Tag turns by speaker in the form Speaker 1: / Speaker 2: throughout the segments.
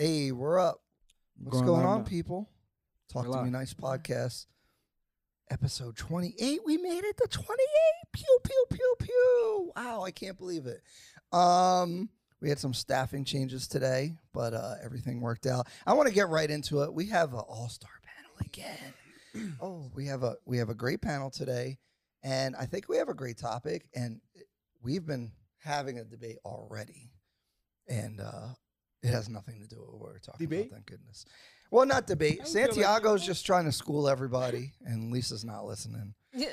Speaker 1: Hey, we're up. What's
Speaker 2: Going
Speaker 1: going
Speaker 2: on now.
Speaker 1: people? Talk
Speaker 2: We're
Speaker 1: to me nice podcast. Episode 28. We made it to 28. Pew pew pew pew. Wow, I can't believe it. Um we had some staffing changes today, but uh, everything worked out. I want to get right into it. We have an all-star panel again. oh, we have a we have a great panel today, and I think we have a great topic. And we've been having a debate already, and uh, it has nothing to do with what we're talking
Speaker 2: Debate?
Speaker 1: about. Thank goodness. Well, not debate.
Speaker 2: I feel like-
Speaker 1: Santiago's just trying to school everybody, and Lisa's not listening.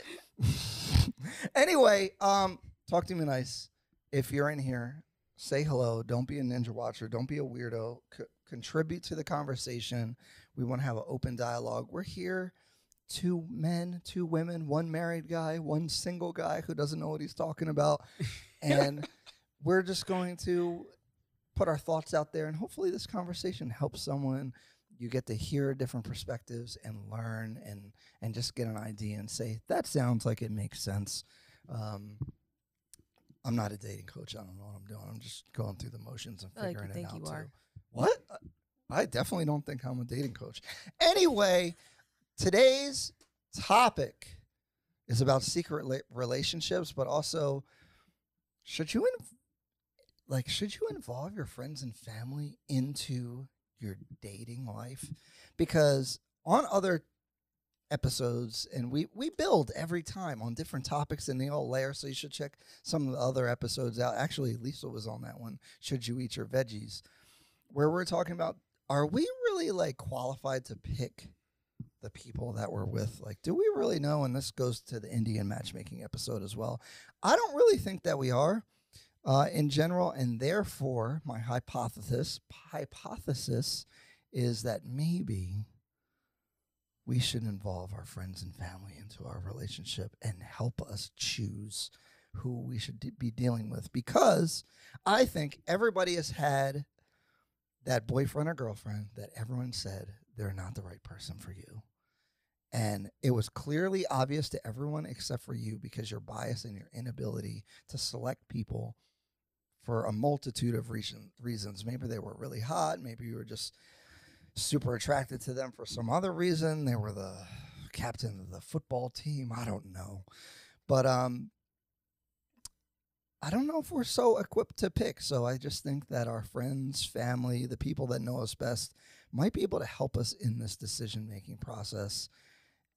Speaker 1: anyway, um, talk to me nice. If you're in here, say hello. Don't be a ninja watcher. Don't be a weirdo. C- contribute to the conversation. We want to have an open dialogue. We're here. Two men, two women, one married guy, one single guy who doesn't know what he's talking about. And we're just going to put our thoughts out there, and hopefully, this conversation helps someone. You get to hear different perspectives and learn, and and just get an idea and say that sounds like it makes sense. Um, I'm not a dating coach. I don't know what I'm doing. I'm just going through the motions and
Speaker 3: I feel like
Speaker 1: figuring it
Speaker 3: think
Speaker 1: out
Speaker 3: you
Speaker 1: too.
Speaker 3: are.
Speaker 1: What? I definitely don't think I'm a dating coach. Anyway, today's topic is about secret relationships, but also should you like should you involve your friends and family into your dating life? Because on other episodes and we we build every time on different topics and they all layer so you should check some of the other episodes out. Actually lisa was on that one should you eat your veggies? Where we're talking about are we really like qualified to pick the people that we're with? Like do we really know? And this goes to the indian matchmaking episode as well. I don't really think that we are uh, in general and therefore my hypothesis hypothesis is that maybe we should involve our friends and family into our relationship and help us choose who we should be dealing with because I think everybody has had that boyfriend or girlfriend that everyone said they're not the right person for you. And it was clearly obvious to everyone except for you because your bias and your inability to select people for a multitude of reason, reasons. Maybe they were really hot. Maybe you were just super attracted to them for some other reason. They were the captain of the football team. I don't know. But um I don't know if we're so equipped to pick. So I just think that our friends, family, the people that know us best might be able to help us in this decision making process.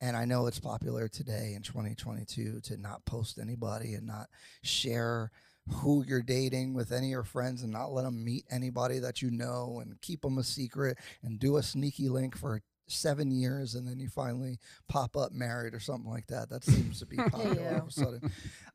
Speaker 1: And I know it's popular today in 2022 to not post anybody and not share who you're dating with any of your friends and not let them meet anybody that you know and keep them a secret and do a sneaky link for seven years and then you finally pop up married or something like that. That seems to be popular all of a sudden.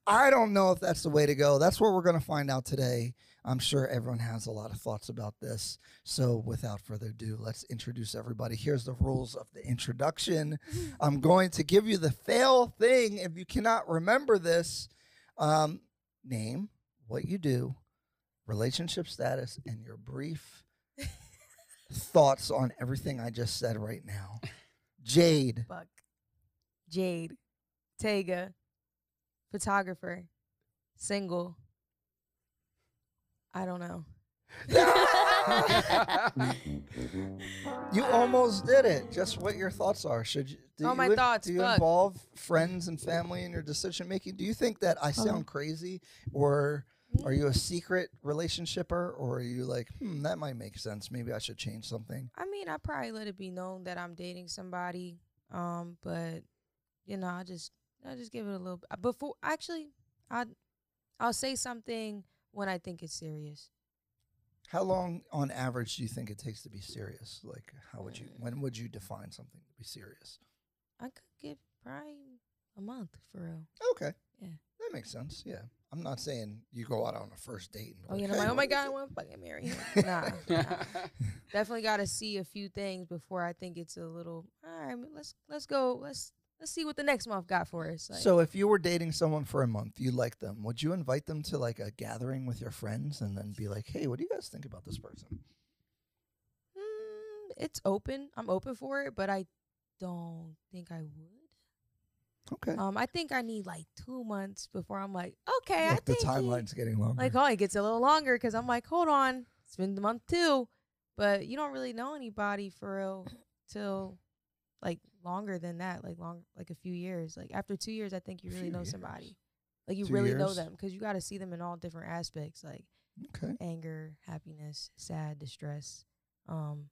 Speaker 1: I don't know if that's the way to go. That's what we're going to find out today. I'm sure everyone has a lot of thoughts about this. So without further ado, let's introduce everybody. Here's the rules of the introduction. I'm going to give you the fail thing. If you cannot remember this, um, name, what you do, relationship status, and your brief thoughts on everything I just said right now. Jade.
Speaker 3: Buck, Jade, Tega, photographer, single. I don't know.
Speaker 1: You almost did it. Just what your thoughts are. Should you? Do
Speaker 3: Oh,
Speaker 1: you
Speaker 3: my
Speaker 1: in-
Speaker 3: thoughts,
Speaker 1: Do you
Speaker 3: fuck.
Speaker 1: involve friends and family in your decision making? Do you think that I oh. sound crazy, or are you a secret relationshipper, or are you like, hmm, that might make sense. Maybe I should change something.
Speaker 3: I mean, I probably let it be known that I'm dating somebody. Um, but you know, I just I just give it a little b- before. Actually, I I'll say something when I think it's serious.
Speaker 1: How long, on average, do you think it takes to be serious? Like, how would you? When would you define something to be serious?
Speaker 3: I could give probably a month for real.
Speaker 1: Okay.
Speaker 3: Yeah.
Speaker 1: That makes sense. Yeah. I'm not saying you go out on a first date. And
Speaker 3: Oh, you
Speaker 1: like,
Speaker 3: know,
Speaker 1: "Hey,
Speaker 3: like, oh my god, I want to fucking marry him. Nah, nah. definitely got to see a few things before I think it's a little. All right, let's let's go. Let's let's see what the next month got for us. Like,
Speaker 1: So if you were dating someone for a month, you like them, would you invite them to like a gathering with your friends and then be like, "Hey, what do you guys think about this person?"
Speaker 3: mm, it's open. I'm open for it, but I don't think I would.
Speaker 1: Okay.
Speaker 3: Um, I think I need like two months before I'm like, okay, I
Speaker 1: Like the
Speaker 3: think he-
Speaker 1: timeline's getting longer.
Speaker 3: like, oh, it gets a little longer because I'm like, hold on, it's been the month two. but you don't really know anybody for real till like longer than that, like long, like a few years. Like after two years, I think you really know
Speaker 1: years.
Speaker 3: somebody. Like you
Speaker 1: Two
Speaker 3: really know them because you got to see them in all different aspects, like
Speaker 1: Okay.
Speaker 3: anger, happiness, sad, distress, um,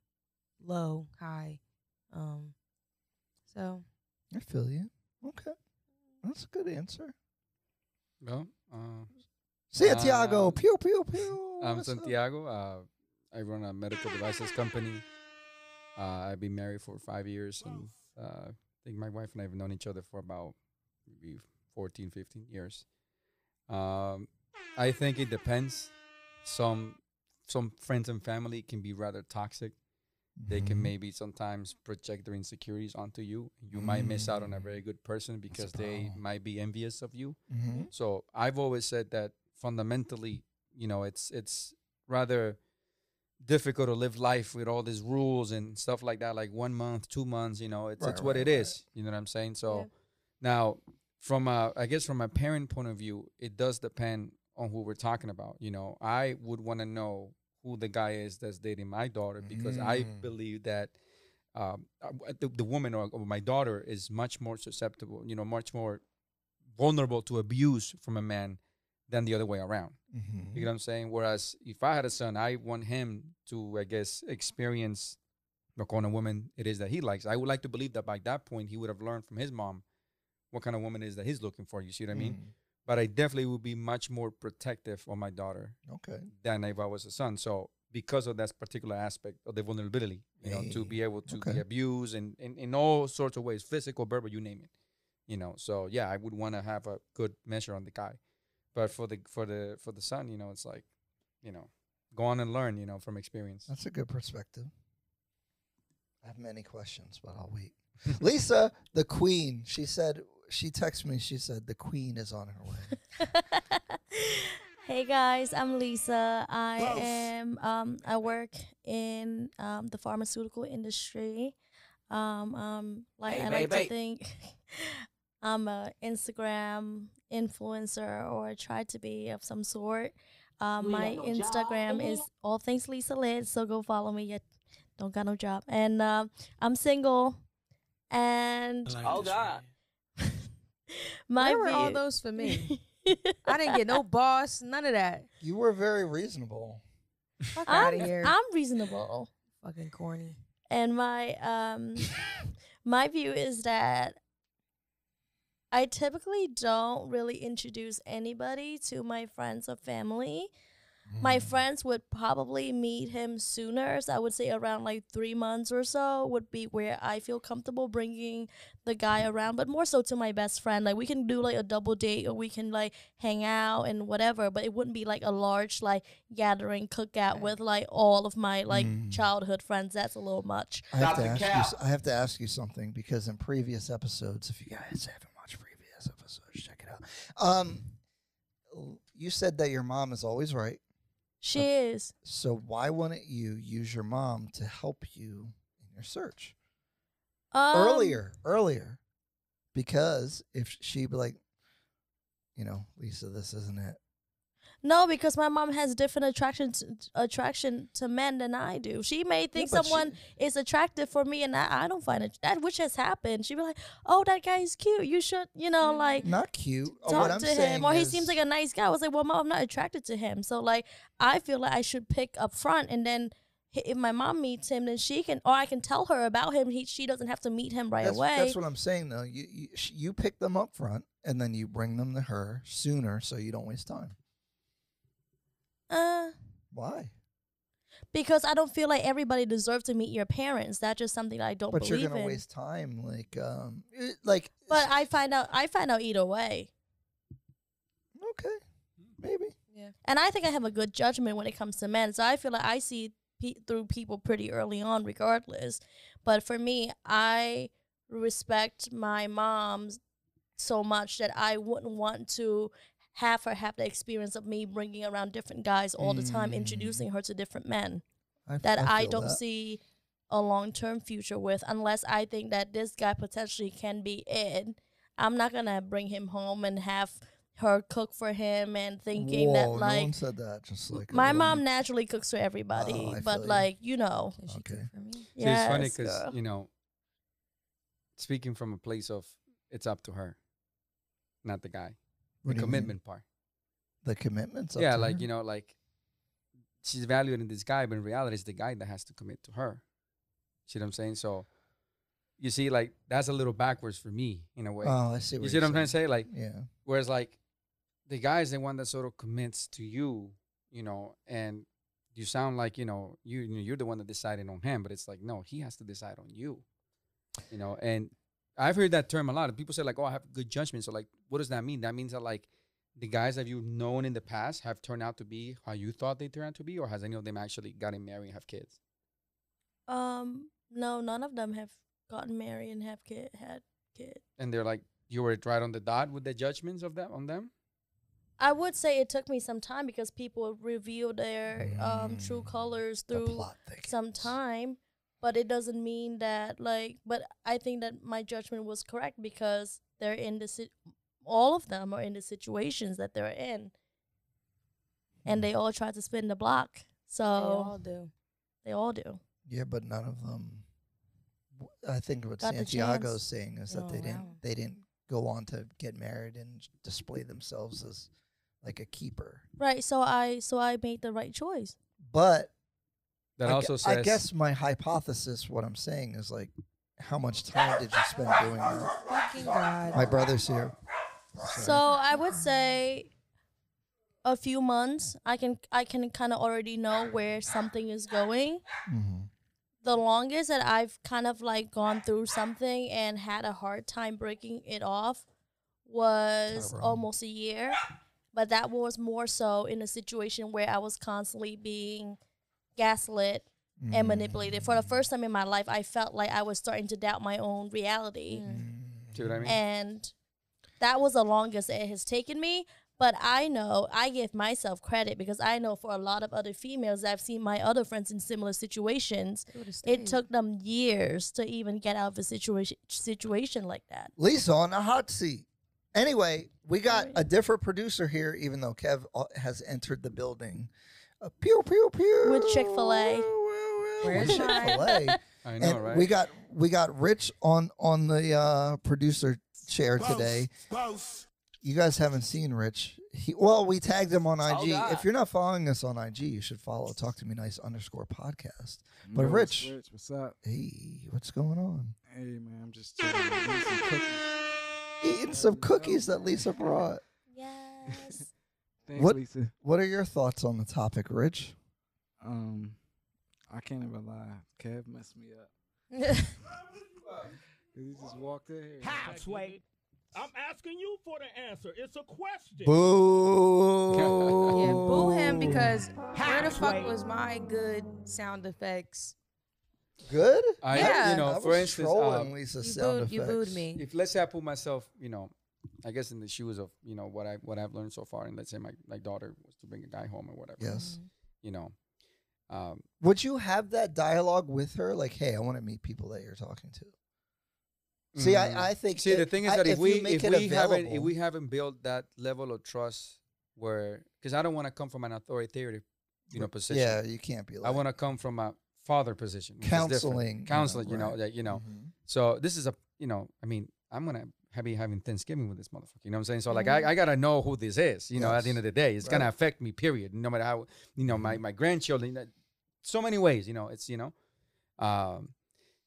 Speaker 3: low, high, um. So
Speaker 1: I feel you. Okay. That's a good answer.
Speaker 2: Well, uh,
Speaker 1: Santiago,
Speaker 2: Um,
Speaker 1: pew pew pew.
Speaker 2: I'm
Speaker 1: What's?
Speaker 2: Santiago. Uh, I run a medical devices company. Uh, I've been married for five years, and uh, I think my wife and I have known each other for about maybe 14, 15 years. Um, I think it depends. Some some friends and family can be rather toxic. They can
Speaker 1: Mhm.
Speaker 2: maybe sometimes project their insecurities onto you. You might miss out on a
Speaker 1: Mm.
Speaker 2: very good person because they might be envious of you.
Speaker 1: Mhm.
Speaker 2: So I've always said that fundamentally, you know, it's it's rather difficult to live life with all these rules and stuff like that. Like one month, two months, you know, it's
Speaker 1: Right,
Speaker 2: it's what
Speaker 1: right,
Speaker 2: it
Speaker 1: right.
Speaker 2: is. You know what I'm saying? So
Speaker 3: Yeah.
Speaker 2: now, from a I guess from a parent point of view, it does depend on who we're talking about. You know, I would want to know who the guy is that's dating my daughter because I
Speaker 1: Mm.
Speaker 2: believe that um, uh, the, the woman or, or my daughter is much more susceptible, you know, much more vulnerable to abuse from a man than the other way around.
Speaker 1: Mhm.
Speaker 2: You know what I'm saying? Whereas if I had a son, I want him to, I guess, experience the kind of woman it is that he likes. I would like to believe that by that point he would have learned from his mom what kind of woman it is that he's looking for. You see what I mean?
Speaker 1: Mm.
Speaker 2: But I definitely would be much more protective of my daughter
Speaker 1: Okay.
Speaker 2: than if I was a son. So because of that particular aspect of the vulnerability, you know, to be able to
Speaker 1: okay.
Speaker 2: be abused and in, in all sorts of ways, physical, verbal, you name it. You know, so yeah, I would want to have a good measure on the guy. But for the for the for the son, you know, it's like, you know, go on and learn, you know, from experience.
Speaker 1: That's a good perspective. I have many questions, but I'll wait. Lisa, the queen, she said, she texted me, she said, the queen is on her way.
Speaker 4: hey guys, I'm Lisa. I
Speaker 1: Woof.
Speaker 4: am um I work in um the pharmaceutical industry. Um um like
Speaker 5: Hey,
Speaker 4: I like
Speaker 5: baby.
Speaker 4: to think I'm a Instagram influencer or try to be of some sort. Um, my
Speaker 5: ain't got no job,
Speaker 4: Instagram is
Speaker 5: mhm.
Speaker 4: all things Lisa Lit, so go follow me. Yet don't got no job, and um, I'm single, and
Speaker 5: Oh, God.
Speaker 4: my
Speaker 3: where were all those for me? I didn't get no boss, none of that.
Speaker 1: You were very reasonable.
Speaker 3: Fuck out of here.
Speaker 4: I'm reasonable.
Speaker 3: fucking corny.
Speaker 4: and my um my view is that I typically don't really introduce anybody to my friends or family. My
Speaker 1: Mm.
Speaker 4: friends would probably meet him sooner. So I would say around like three months or so would be where I feel comfortable bringing the guy around, but more so to my best friend. Like we can do like a double date or we can like hang out and whatever, but it wouldn't be like a large like gathering cookout with like all of my like
Speaker 1: Mm.
Speaker 4: childhood friends. That's a little much.
Speaker 1: I have,
Speaker 5: Stop
Speaker 1: to ask you,
Speaker 5: cap.
Speaker 1: s- I have to ask you something because in previous episodes, if you guys haven't watched previous episodes, check it out. Um, you said that your mom is always right.
Speaker 4: She is.
Speaker 1: So why wouldn't you use your mom to help you in your search
Speaker 4: Um,
Speaker 1: earlier? Earlier, because if she'd be like, you know, Lisa, this isn't it.
Speaker 4: No, because my mom has different attraction to, attraction to men than I do. She may think
Speaker 1: she-
Speaker 4: someone is attractive for me, and I, I don't find it. That which has happened. She'd be like, "Oh, that guy is cute. You should, you know, mm, like
Speaker 1: Not cute.
Speaker 4: Talk
Speaker 1: what I'm
Speaker 4: to him." Or he seems like a nice guy. I was like, "Well, mom, I'm not attracted to him." So like, I feel like I should pick up front, and then if my mom meets him, then she can, or I can tell her about him. He she doesn't have to meet him right
Speaker 1: that's,
Speaker 4: away.
Speaker 1: That's what I'm saying, though. You you, you pick them up front, and then you bring them to her sooner, so you don't waste time.
Speaker 4: Uh,
Speaker 1: Why?
Speaker 4: because I don't feel like everybody deserves to meet your parents. That's just something that I don't
Speaker 1: But you're gonna
Speaker 4: in.
Speaker 1: waste time, like um, it- like.
Speaker 4: But I find out I find out either way.
Speaker 1: okay, maybe.
Speaker 3: Yeah.
Speaker 4: And I think I have a good judgment when it comes to men. So I feel like I see pe- through people pretty early on regardless. But for me, I respect my mom so much that I wouldn't want to have her have the experience of me bringing around different guys all the time,
Speaker 1: Mm.
Speaker 4: introducing her to different men
Speaker 1: I,
Speaker 4: that I,
Speaker 1: feel
Speaker 4: don't
Speaker 1: that.
Speaker 4: see a long term future with unless I think that this guy potentially can be it. I'm not gonna bring him home and have her cook for him and thinking
Speaker 1: Whoa,
Speaker 4: that
Speaker 1: no
Speaker 4: like
Speaker 1: one said that. Just like a
Speaker 4: my
Speaker 1: little-
Speaker 4: mom naturally cooks for everybody,
Speaker 1: Oh,
Speaker 4: but
Speaker 1: feel you.
Speaker 4: like you know,
Speaker 3: Can
Speaker 1: Okay.
Speaker 3: for?
Speaker 2: See, it's funny because you know, speaking from a place of it's up to her, not the guy.
Speaker 1: What
Speaker 2: the commitment part.
Speaker 1: The commitments.
Speaker 2: yeah, like you know, like she's evaluating this guy, but in reality, it's the guy that has to commit to her. See what I'm saying? So, you see, like that's a little backwards for me in a way.
Speaker 1: Oh, I see. What
Speaker 2: you see what I'm trying to
Speaker 1: saying.
Speaker 2: say? Like,
Speaker 1: Yeah.
Speaker 2: whereas like the guy is the one that sort of commits to you, you know, and you sound like you know you you know, you're the one that decided on him, but it's like no, he has to decide on you, you know. And I've heard that term a lot. And people say like, oh, I have good judgment. So like, what does that mean? That means that like the guys that you've known in the past have turned out to be how you thought they turned out to be, or has any of them actually gotten married and have kids?
Speaker 4: um, no, none of them have gotten married and have kid had kids.
Speaker 2: And they're like, you were right on the dot with the judgments of them on them.
Speaker 4: I would say it took me some time because people reveal their um true
Speaker 1: Mm,
Speaker 4: colors through
Speaker 1: plot
Speaker 4: some time, but it doesn't mean that like. But I think that my judgment was correct because they're in the si- all of them are in the situations that they're in, and hmm. they all try to spin the block. So
Speaker 3: They all do.
Speaker 4: they all do.
Speaker 1: Yeah, but none of them. i think what
Speaker 4: Got the
Speaker 1: Santiago's saying is that
Speaker 3: Oh,
Speaker 1: they didn't. They didn't go on to get married and display themselves as like a keeper.
Speaker 4: Right. So I so I made the right choice.
Speaker 1: But
Speaker 2: That
Speaker 1: I, gu-
Speaker 2: also says.
Speaker 1: I guess my hypothesis, what I'm saying is like, how much time did you spend doing that?
Speaker 3: Fucking God.
Speaker 1: My brother's here.
Speaker 4: So I would say a few months. I can I can kind of already know where something is going.
Speaker 1: Mhm.
Speaker 4: The longest that I've kind of like gone through something and had a hard time breaking it off was
Speaker 1: Tyrone.
Speaker 4: almost a year. But that was more so in a situation where I was constantly being gaslit and
Speaker 1: Mm.
Speaker 4: manipulated. For the first time in my life, I felt like I was starting to doubt my own reality.
Speaker 1: Mm.
Speaker 2: See what I mean?
Speaker 4: and that was the longest it has taken me but i know i give myself credit because i know for a lot of other females i've seen my other friends in similar situations it took them years to even get out of a situation situation like that
Speaker 1: Lisa on a hot seat. Anyway, we got
Speaker 4: Sorry.
Speaker 1: a different producer here, even though Kev uh, has entered the building. Uh, pew pew pew
Speaker 4: With Chick-fil-A.
Speaker 3: Where's
Speaker 1: Chick? Fil A.
Speaker 2: I know,
Speaker 1: and
Speaker 2: right?
Speaker 1: we got we got Rich on on the uh, producer chair today. You guys haven't seen Rich. He, well, we tagged him on IG.
Speaker 2: God.
Speaker 1: If you're not following us on IG, you should follow Talk to Me Nice underscore podcast. But
Speaker 5: Yo,
Speaker 1: Rich-
Speaker 5: what's, what's up?
Speaker 1: Hey, what's going on?
Speaker 5: Hey man, I'm just chilling. eating some cookies.
Speaker 1: Eating some cookies that Lisa brought.
Speaker 4: yes
Speaker 5: Thanks,
Speaker 1: What-
Speaker 5: Lisa.
Speaker 1: What are your thoughts on the topic, Rich?
Speaker 5: Um, I can't even lie. Kev messed me up. He just walked in here.
Speaker 6: How, Sway? I'm asking you for the answer. It's a question.
Speaker 1: Boo!
Speaker 3: Yeah, boo him because
Speaker 6: How,
Speaker 3: where the fuck
Speaker 6: Sway?
Speaker 3: was my good sound effects?
Speaker 1: Good.
Speaker 2: I,
Speaker 3: Yeah.
Speaker 2: you know,
Speaker 1: I
Speaker 2: for
Speaker 1: was
Speaker 2: instance,
Speaker 1: trolling
Speaker 2: um,
Speaker 1: Lisa's
Speaker 3: You
Speaker 1: sound
Speaker 3: booed, you booed me.
Speaker 2: if let's say I put myself, you know, I guess in the shoes of you know what I what I've learned so far, and let's say my my daughter was to bring a guy home or whatever,
Speaker 1: Yes.
Speaker 2: you know, um,
Speaker 1: Would you have that dialogue with her? Like, hey, I want to meet people that you're talking to. See,
Speaker 2: mm,
Speaker 1: I, I think.
Speaker 2: see
Speaker 1: it-
Speaker 2: the thing is
Speaker 1: I-
Speaker 2: that if, we
Speaker 1: make
Speaker 2: if we haven't if we haven't built that level of trust where because I don't want to come from an authoritative you know position.
Speaker 1: yeah, you can't be like
Speaker 2: I want to come from a father position, which is different.
Speaker 1: counseling, you
Speaker 2: counseling,
Speaker 1: know,
Speaker 2: you know,
Speaker 1: right.
Speaker 2: that you know.
Speaker 1: Mhm.
Speaker 2: So this is a, you know, I mean, I'm gonna be having Thanksgiving with this motherfucker. You know what I'm saying? So like,
Speaker 3: Mhm.
Speaker 2: I, I gotta know who this is. You know, at the end of the day, it's gonna affect me. Period. No matter how, you know, my my grandchildren. So many ways. You know, it's you know, um,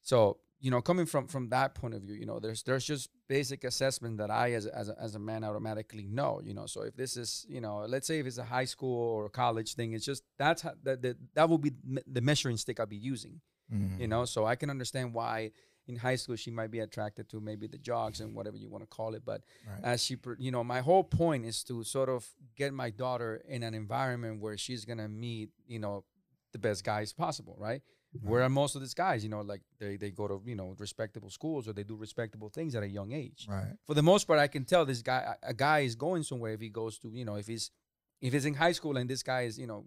Speaker 2: so you know, coming from from that point of view, you know, there's there's just basic assessment that I as as a, as a man automatically know. You know, so if this is, you know, let's say if it's a high school or a college thing, it's just that's how, that that that will be the measuring stick I'll be using
Speaker 1: Mhm.
Speaker 2: you know so i can understand why in high school she might be attracted to maybe the jogs and whatever you want to call it but
Speaker 1: Right.
Speaker 2: as she you know my whole point is to sort of get my daughter in an environment where she's gonna meet you know the best guys possible right where are most of these guys you know like they, they go to you know respectable schools or they do respectable things at a young age
Speaker 1: Right.
Speaker 2: for the most part, I can tell this guy, a a guy is going somewhere if he goes to, you know, if he's, if he's in high school and this guy is, you know,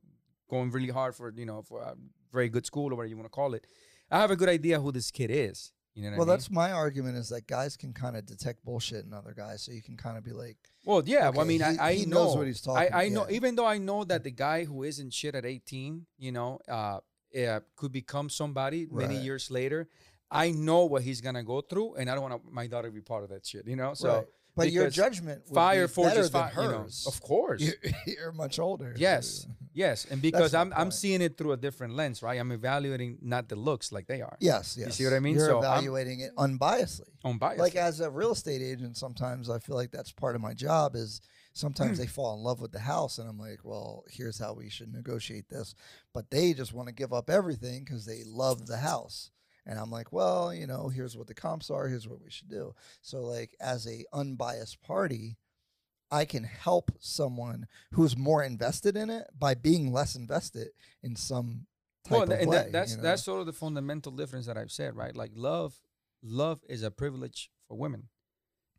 Speaker 2: going really hard for, you know, for a very good school or whatever you want to call it. I have a good idea who this kid is. You know
Speaker 1: Well,
Speaker 2: I mean?
Speaker 1: that's my argument is that guys can kind of detect bullshit in other guys, so you can kind of be like,
Speaker 2: Well, yeah. well, I mean,
Speaker 1: he-
Speaker 2: I, I
Speaker 1: he
Speaker 2: know
Speaker 1: knows what he's talking-
Speaker 2: I, I know,
Speaker 1: yeah.
Speaker 2: even though I know that the guy who isn't shit at 18, you know, uh, uh, could become somebody many years later. I know what he's gonna go through, and I don't want my daughter to be part of that shit. You know, so
Speaker 1: right. But your judgment would
Speaker 2: fire
Speaker 1: be
Speaker 2: forges
Speaker 1: than
Speaker 2: fire. You know,
Speaker 1: hers.
Speaker 2: of course.
Speaker 1: You're, you're much older. so-
Speaker 2: Yes, yes, and because I'm I'm seeing it through a different lens, right? I'm evaluating not the looks like they are.
Speaker 1: Yes, yes.
Speaker 2: You see what I mean?
Speaker 1: You're
Speaker 2: So I'm-
Speaker 1: evaluating it unbiasedly.
Speaker 2: on bias.
Speaker 1: Like as a real estate agent, sometimes I feel like that's part of my job. Is sometimes they hmm. fall in love with the house, and I'm like, well, here's how we should negotiate this, but they just want to give up everything because they love the house. And I'm like, well, you know, here's what the comps are. Here's what we should do. So, like, as a unbiased party, I can help someone who's more invested in it by being less invested in some type
Speaker 2: well,
Speaker 1: of
Speaker 2: and that, that's
Speaker 1: you know?
Speaker 2: that's sort of the fundamental difference that I've said, right? Like love, love is a privilege for women.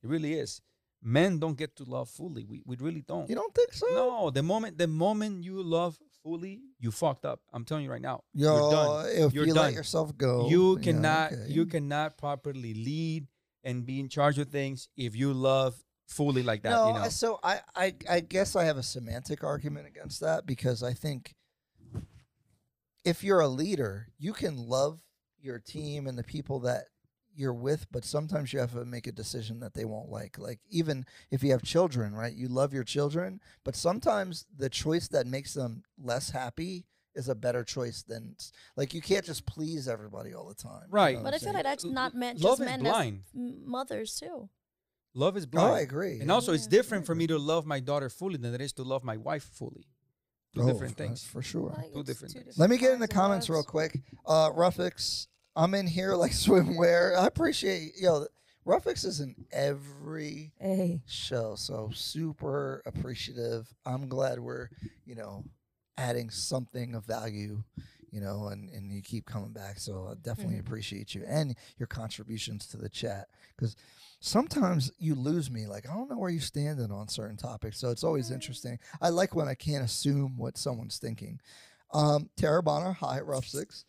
Speaker 2: It really is. Men don't get to love fully. We we really don't.
Speaker 1: you don't think so?
Speaker 2: No, the moment the moment you love fully, you fucked up. I'm telling you right now.
Speaker 1: Yo,
Speaker 2: You're done.
Speaker 1: if
Speaker 2: You're
Speaker 1: you
Speaker 2: done.
Speaker 1: let yourself go,
Speaker 2: you
Speaker 1: yeah,
Speaker 2: cannot
Speaker 1: okay.
Speaker 2: you cannot properly lead and be in charge of things if you love fully like that.
Speaker 1: no,
Speaker 2: you know.
Speaker 1: So I, I I guess I have a semantic argument against that because I think if you're a leader, you can love your team and the people that you're with, but sometimes you have to make a decision that they won't like. Like even if you have children, right? You love your children, but sometimes the choice that makes them less happy is a better choice than like you can't just please everybody all the time. you
Speaker 2: Right.
Speaker 1: know
Speaker 4: But I feel like that's not meant
Speaker 2: love
Speaker 4: just
Speaker 2: is
Speaker 4: men,
Speaker 2: blind.
Speaker 4: that's m- mothers too.
Speaker 2: love is
Speaker 1: Oh,
Speaker 2: blind.
Speaker 1: I agree.
Speaker 2: And also, it's different for me to love my daughter fully than it is to love my wife fully. Two
Speaker 1: Oh,
Speaker 2: different things.
Speaker 1: for sure.
Speaker 3: Like,
Speaker 2: Two different
Speaker 3: two
Speaker 2: things.
Speaker 1: Let me get in the comments real quick. Uh, Ruffix, I'm in here like swimwear. I appreciate yo. Ruffix is in every
Speaker 3: Hey,
Speaker 1: show, so super appreciative. I'm glad we're you know adding something of value, you know, and and you keep coming back. So I definitely
Speaker 3: Mhm.
Speaker 1: appreciate you and your contributions to the chat because sometimes you lose me. Like I don't know where you're standing on certain topics, so it's always interesting. I like when I can't assume what someone's thinking. Um, Tara Bonner, hi, Rough Six.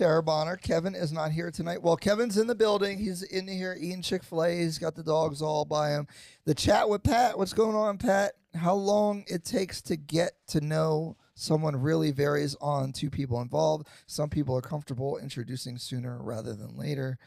Speaker 1: Tara Bonner, Kevin is not here tonight. Well, Kevin's in the building. He's in here eating Chick fil A. He's got the dogs all by him. The chat with Pat. What's going on, Pat? How long it takes to get to know someone really varies on two people involved. Some people are comfortable introducing sooner rather than later.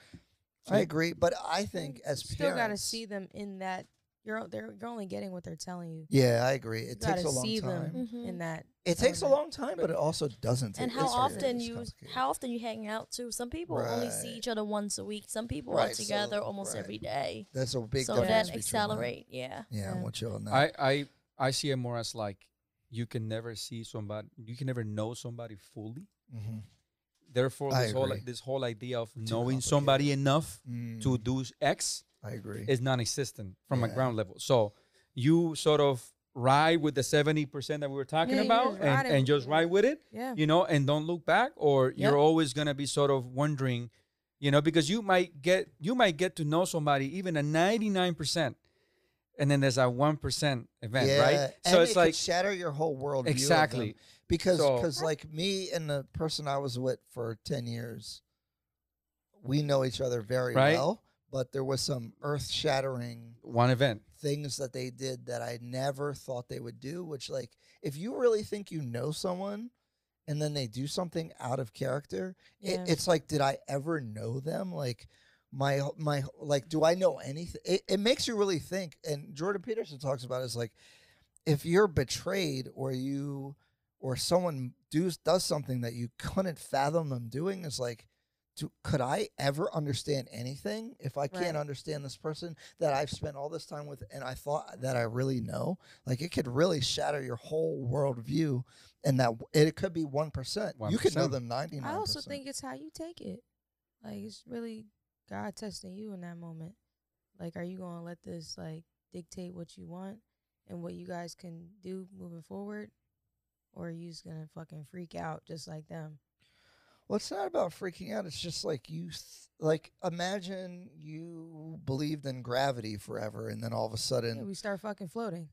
Speaker 1: I agree, but I think as you
Speaker 3: still gotta see them in that. You're they're you're only getting what they're telling you.
Speaker 1: Yeah, I agree.
Speaker 3: You
Speaker 1: It takes a long
Speaker 3: see
Speaker 1: time.
Speaker 3: them
Speaker 4: Mhm.
Speaker 3: in that.
Speaker 1: It takes a long time, but it also doesn't. Take
Speaker 4: And how often you how often you hang out too? Some people only see each other once a week. Some people
Speaker 1: Right,
Speaker 4: are
Speaker 1: so-
Speaker 4: together almost
Speaker 1: right.
Speaker 4: every day.
Speaker 1: That's a big
Speaker 4: so
Speaker 1: difference.
Speaker 4: that
Speaker 1: between
Speaker 4: accelerate, yeah.
Speaker 1: Yeah, I'm with you on that.
Speaker 2: I, I I see it more as like you can never see somebody, you can never know somebody fully.
Speaker 1: Mhm.
Speaker 2: Therefore,
Speaker 1: I
Speaker 2: this whole this whole idea of
Speaker 1: Too
Speaker 2: knowing somebody enough
Speaker 1: Mm,
Speaker 2: to do s- X
Speaker 1: I agree.
Speaker 2: is non-existent from a ground level. So you sort of ride with the seventy percent that we were talking
Speaker 3: Yeah,
Speaker 2: about,
Speaker 3: just
Speaker 2: and, and just ride with it,
Speaker 3: Yeah.
Speaker 2: you know, and don't look back, or
Speaker 3: Yep.
Speaker 2: you're always gonna be sort of wondering, you know, because you might get you might get to know somebody even a ninety nine percent, and then there's a one percent event,
Speaker 1: yeah,
Speaker 2: right?
Speaker 1: and
Speaker 2: So
Speaker 1: it
Speaker 2: it's
Speaker 1: could
Speaker 2: like
Speaker 1: shatter your whole world.
Speaker 2: exactly.
Speaker 1: because
Speaker 2: So-
Speaker 1: because like me and the person I was with for ten years, we know each other very
Speaker 2: Right.
Speaker 1: well. But there was some earth shattering
Speaker 2: one event.
Speaker 1: things that they did that I never thought they would do. Which like if you really think you know someone. And then they do something out of character.
Speaker 3: Yeah.
Speaker 1: It, it's like, did I ever know them? Like, my my like, do I know anything? It, it makes you really think. And Jordan Peterson talks about it as like, if you're betrayed or you or someone does does something that you couldn't fathom them doing, is like, do, could I ever understand anything if I can't
Speaker 3: Right.
Speaker 1: understand this person that I've spent all this time with and I thought that I really know? Like, it could really shatter your whole worldview. And that it could be one percent. You could know
Speaker 2: 1%.
Speaker 1: them ninety nine.
Speaker 3: I also think it's how you take it. Like it's really God testing you in that moment. Like, are you gonna let this like dictate what you want and what you guys can do moving forward, or are you just gonna fucking freak out just like them?
Speaker 1: Well, it's not about freaking out. It's just like you, th- like imagine you believed in gravity forever, and then all of a
Speaker 3: Yeah,
Speaker 1: sudden,
Speaker 3: we start fucking floating.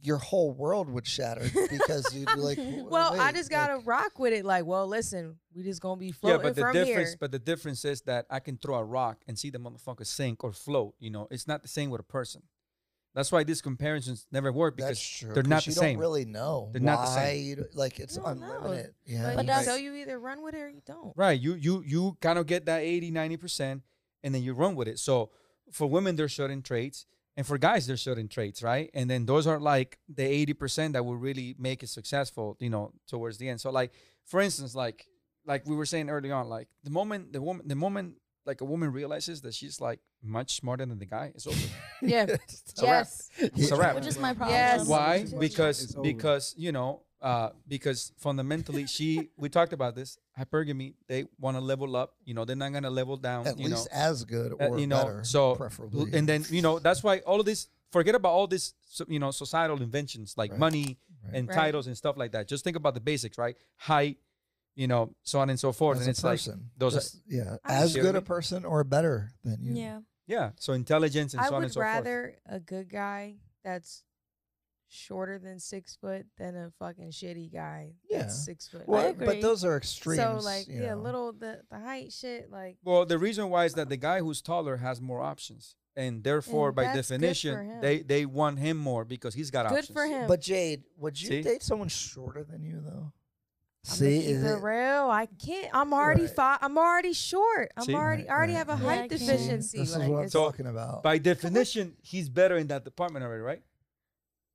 Speaker 1: your whole world would shatter because you'd be like, "W-
Speaker 3: well, I
Speaker 1: wait,
Speaker 3: just gotta rock with it. Like, well, listen, we just gonna be
Speaker 2: Yeah,
Speaker 3: floating
Speaker 2: but the
Speaker 3: from
Speaker 2: difference,
Speaker 3: here.
Speaker 2: but the difference is that I can throw a rock and see the motherfucker sink or float. You know, it's not the same with a person. That's why these comparisons never work because
Speaker 1: That's true.
Speaker 2: they're
Speaker 1: 'cause
Speaker 2: not
Speaker 1: you
Speaker 2: the
Speaker 1: don't
Speaker 2: same.
Speaker 1: really know
Speaker 2: They're
Speaker 1: why.
Speaker 2: not the same.
Speaker 1: you like it's
Speaker 3: You don't know.
Speaker 1: unlimited. Yeah,
Speaker 3: But
Speaker 4: But
Speaker 3: you, so you either run with it or you don't.
Speaker 2: Right. You you you kind of get that 80, 90%, and then you run with it. So for women, there's certain traits. And for guys, there's certain traits, right? And then those are like the 80% that will really make it successful, you know, towards the end. So like, for instance, like like we were saying early on, like the moment the woman the moment like a woman realizes that she's like much smarter than the guy, it's over.
Speaker 3: Yeah.
Speaker 2: It's a wrap.
Speaker 3: yes.
Speaker 2: It's a wrap.
Speaker 4: Which is my problem.
Speaker 3: Yes.
Speaker 2: Why? Because because you know uh, because fundamentally she we talked about this hypergamy they want to level up you know they're not gonna level down
Speaker 1: At
Speaker 2: you
Speaker 1: least
Speaker 2: know
Speaker 1: as good
Speaker 2: Uh,
Speaker 1: or
Speaker 2: you know
Speaker 1: better,
Speaker 2: so
Speaker 1: preferably.
Speaker 2: and then you know that's why all of this forget about all this you know societal inventions like
Speaker 1: Right.
Speaker 2: money
Speaker 1: Right.
Speaker 2: and
Speaker 3: Right.
Speaker 2: titles and stuff like that just think about the basics right height you know so on and so forth
Speaker 1: as
Speaker 2: and
Speaker 1: a
Speaker 2: it's like
Speaker 1: person,
Speaker 2: those are-
Speaker 1: yeah, as
Speaker 2: see what
Speaker 1: good a person or better than you.
Speaker 4: Yeah.
Speaker 2: Yeah so intelligence and
Speaker 3: I
Speaker 2: so on and so forth I would
Speaker 3: rather a good guy that's shorter than six foot than a fucking shitty guy
Speaker 1: Yeah.
Speaker 3: that's six foot.
Speaker 1: Well,
Speaker 4: agree.
Speaker 1: but those are extremes.
Speaker 3: so like yeah,
Speaker 1: know.
Speaker 3: little the the height shit like
Speaker 2: Well, the reason why is that the guy who's taller has more options, and therefore,
Speaker 3: And
Speaker 2: by
Speaker 3: that's good for
Speaker 2: definition, they they want him more because he's got
Speaker 3: good
Speaker 2: options.
Speaker 3: for him.
Speaker 1: But Jade, would you
Speaker 2: See?
Speaker 1: date someone shorter than you though?
Speaker 3: I'm
Speaker 1: See,
Speaker 3: gonna keep it
Speaker 1: it,
Speaker 3: real. I can't. I'm already
Speaker 1: Right.
Speaker 3: fi- I'm already short. I'm
Speaker 2: See?
Speaker 3: already. I already
Speaker 1: Right,
Speaker 3: have a.
Speaker 4: Yeah,
Speaker 3: height deficiency.
Speaker 1: this is
Speaker 3: like
Speaker 1: what I'm talking about.
Speaker 2: By definition, he's better in that department already, right?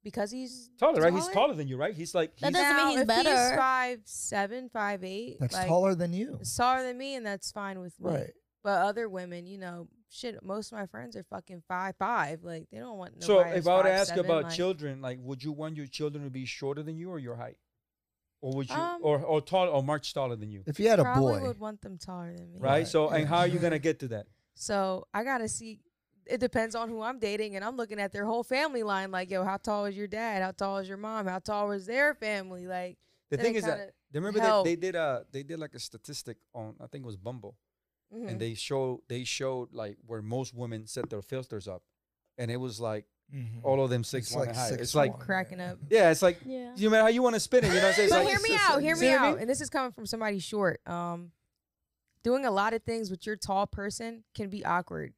Speaker 3: because he's
Speaker 2: Taller, right? He's taller than you, right? He's like
Speaker 4: That
Speaker 2: he's,
Speaker 4: doesn't mean he's
Speaker 3: if
Speaker 4: better.
Speaker 3: He's five seven, five eight.
Speaker 1: That's
Speaker 3: like,
Speaker 1: taller than you,
Speaker 3: taller than me, and that's fine with me.
Speaker 1: right?
Speaker 3: But other women, you know, shit. Most of my friends are fucking five five. Like they don't want.
Speaker 2: so. If I were to ask you
Speaker 3: seven,
Speaker 2: about
Speaker 3: like,
Speaker 2: children, like, would you want your children to be shorter than you or your height, or would you,
Speaker 3: Um,
Speaker 2: or or tall or much taller than you,
Speaker 1: If you had a
Speaker 3: probably
Speaker 1: boy,
Speaker 3: would want them taller than me.
Speaker 2: right?
Speaker 1: Right,
Speaker 2: So, and how are you gonna get to that?
Speaker 3: So I gotta see. It depends on who I'm dating, and I'm looking at their whole family line. Like, yo, how tall is your dad? How tall is your mom? How tall was their family? Like,
Speaker 2: The thing is that remember
Speaker 3: help.
Speaker 2: they, they did a they did like a statistic on I think it was Bumble.
Speaker 3: mhm.
Speaker 2: and they show they showed like where most women set their filters up, and it was like
Speaker 1: Mhm.
Speaker 2: all of them six
Speaker 1: It's
Speaker 2: one
Speaker 1: like
Speaker 2: and high.
Speaker 1: six
Speaker 2: It's like
Speaker 1: one.
Speaker 3: cracking up.
Speaker 2: yeah, it's like
Speaker 4: Yeah.
Speaker 2: you know how you want to spin it. You know, what I'm saying? It's
Speaker 3: But
Speaker 2: like,
Speaker 3: hear me out. Hear me
Speaker 2: what I
Speaker 3: out.
Speaker 2: mean?
Speaker 3: And this is coming from somebody short. Um, doing a lot of things with your tall person can be awkward.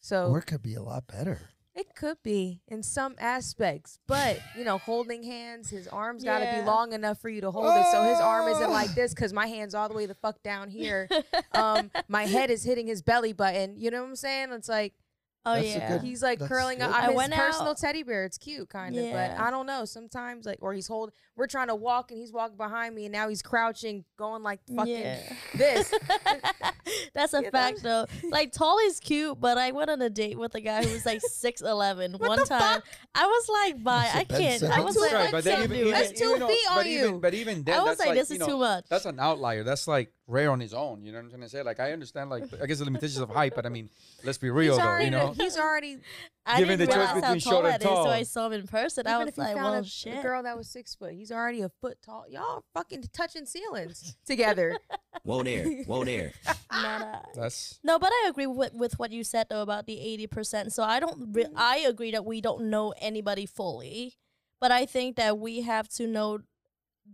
Speaker 3: So
Speaker 1: or it could be a lot better.
Speaker 3: it could be in some aspects, but you know, holding hands, his arms got to be long enough for you to hold it, so his arm isn't like this because my hand's all the way the fuck down here. um, my head is hitting his belly button. You know what I'm saying? It's like
Speaker 4: oh
Speaker 1: That's
Speaker 4: yeah.
Speaker 1: good-
Speaker 3: he's like curling up. I'm his
Speaker 4: went
Speaker 3: personal
Speaker 4: out-
Speaker 3: teddy bear. It's cute, kind of, but I don't know. Sometimes like, or he's holding. We're trying to walk, and he's walking behind me, and now he's crouching, going like fucking
Speaker 4: Yeah.
Speaker 3: this.
Speaker 4: That's a
Speaker 3: You know?
Speaker 4: fact though. Like tall is cute, but I went on a date with a guy who was like six eleven. One
Speaker 3: the
Speaker 4: time, I was like, "Bye,
Speaker 1: That's a
Speaker 4: I
Speaker 1: Ben
Speaker 4: can't." I
Speaker 1: Simmons.
Speaker 4: was
Speaker 3: Two
Speaker 4: like,
Speaker 3: foot
Speaker 4: "I can't do it."
Speaker 3: That's two
Speaker 2: even
Speaker 3: feet on
Speaker 2: but even,
Speaker 3: you.
Speaker 2: but even then,
Speaker 4: I was
Speaker 2: that's
Speaker 4: like,
Speaker 2: like,
Speaker 4: "This
Speaker 2: you
Speaker 4: is
Speaker 2: know,
Speaker 4: too much."
Speaker 2: That's an outlier. That's like rare on his own. You know what I'm trying to say? Like I understand, like I guess the limitations of height, but I mean, let's be real
Speaker 3: he's
Speaker 2: though.
Speaker 3: already,
Speaker 2: You know,
Speaker 3: he's already.
Speaker 4: I
Speaker 2: given
Speaker 4: didn't
Speaker 2: the choice
Speaker 4: realize how
Speaker 2: between
Speaker 4: tall
Speaker 2: short and
Speaker 4: that is, so. I saw him in person. I was like, "Well,
Speaker 3: a, a
Speaker 4: shit."
Speaker 3: girl that was six foot, he's already a foot tall. Y'all fucking touching ceilings together.
Speaker 7: Whoa there, whoa there.
Speaker 4: Nah, nah.
Speaker 2: that's
Speaker 4: No, but I agree with with what you said though about the eighty percent. So I don't. Re- I agree that we don't know anybody fully, but I think that we have to know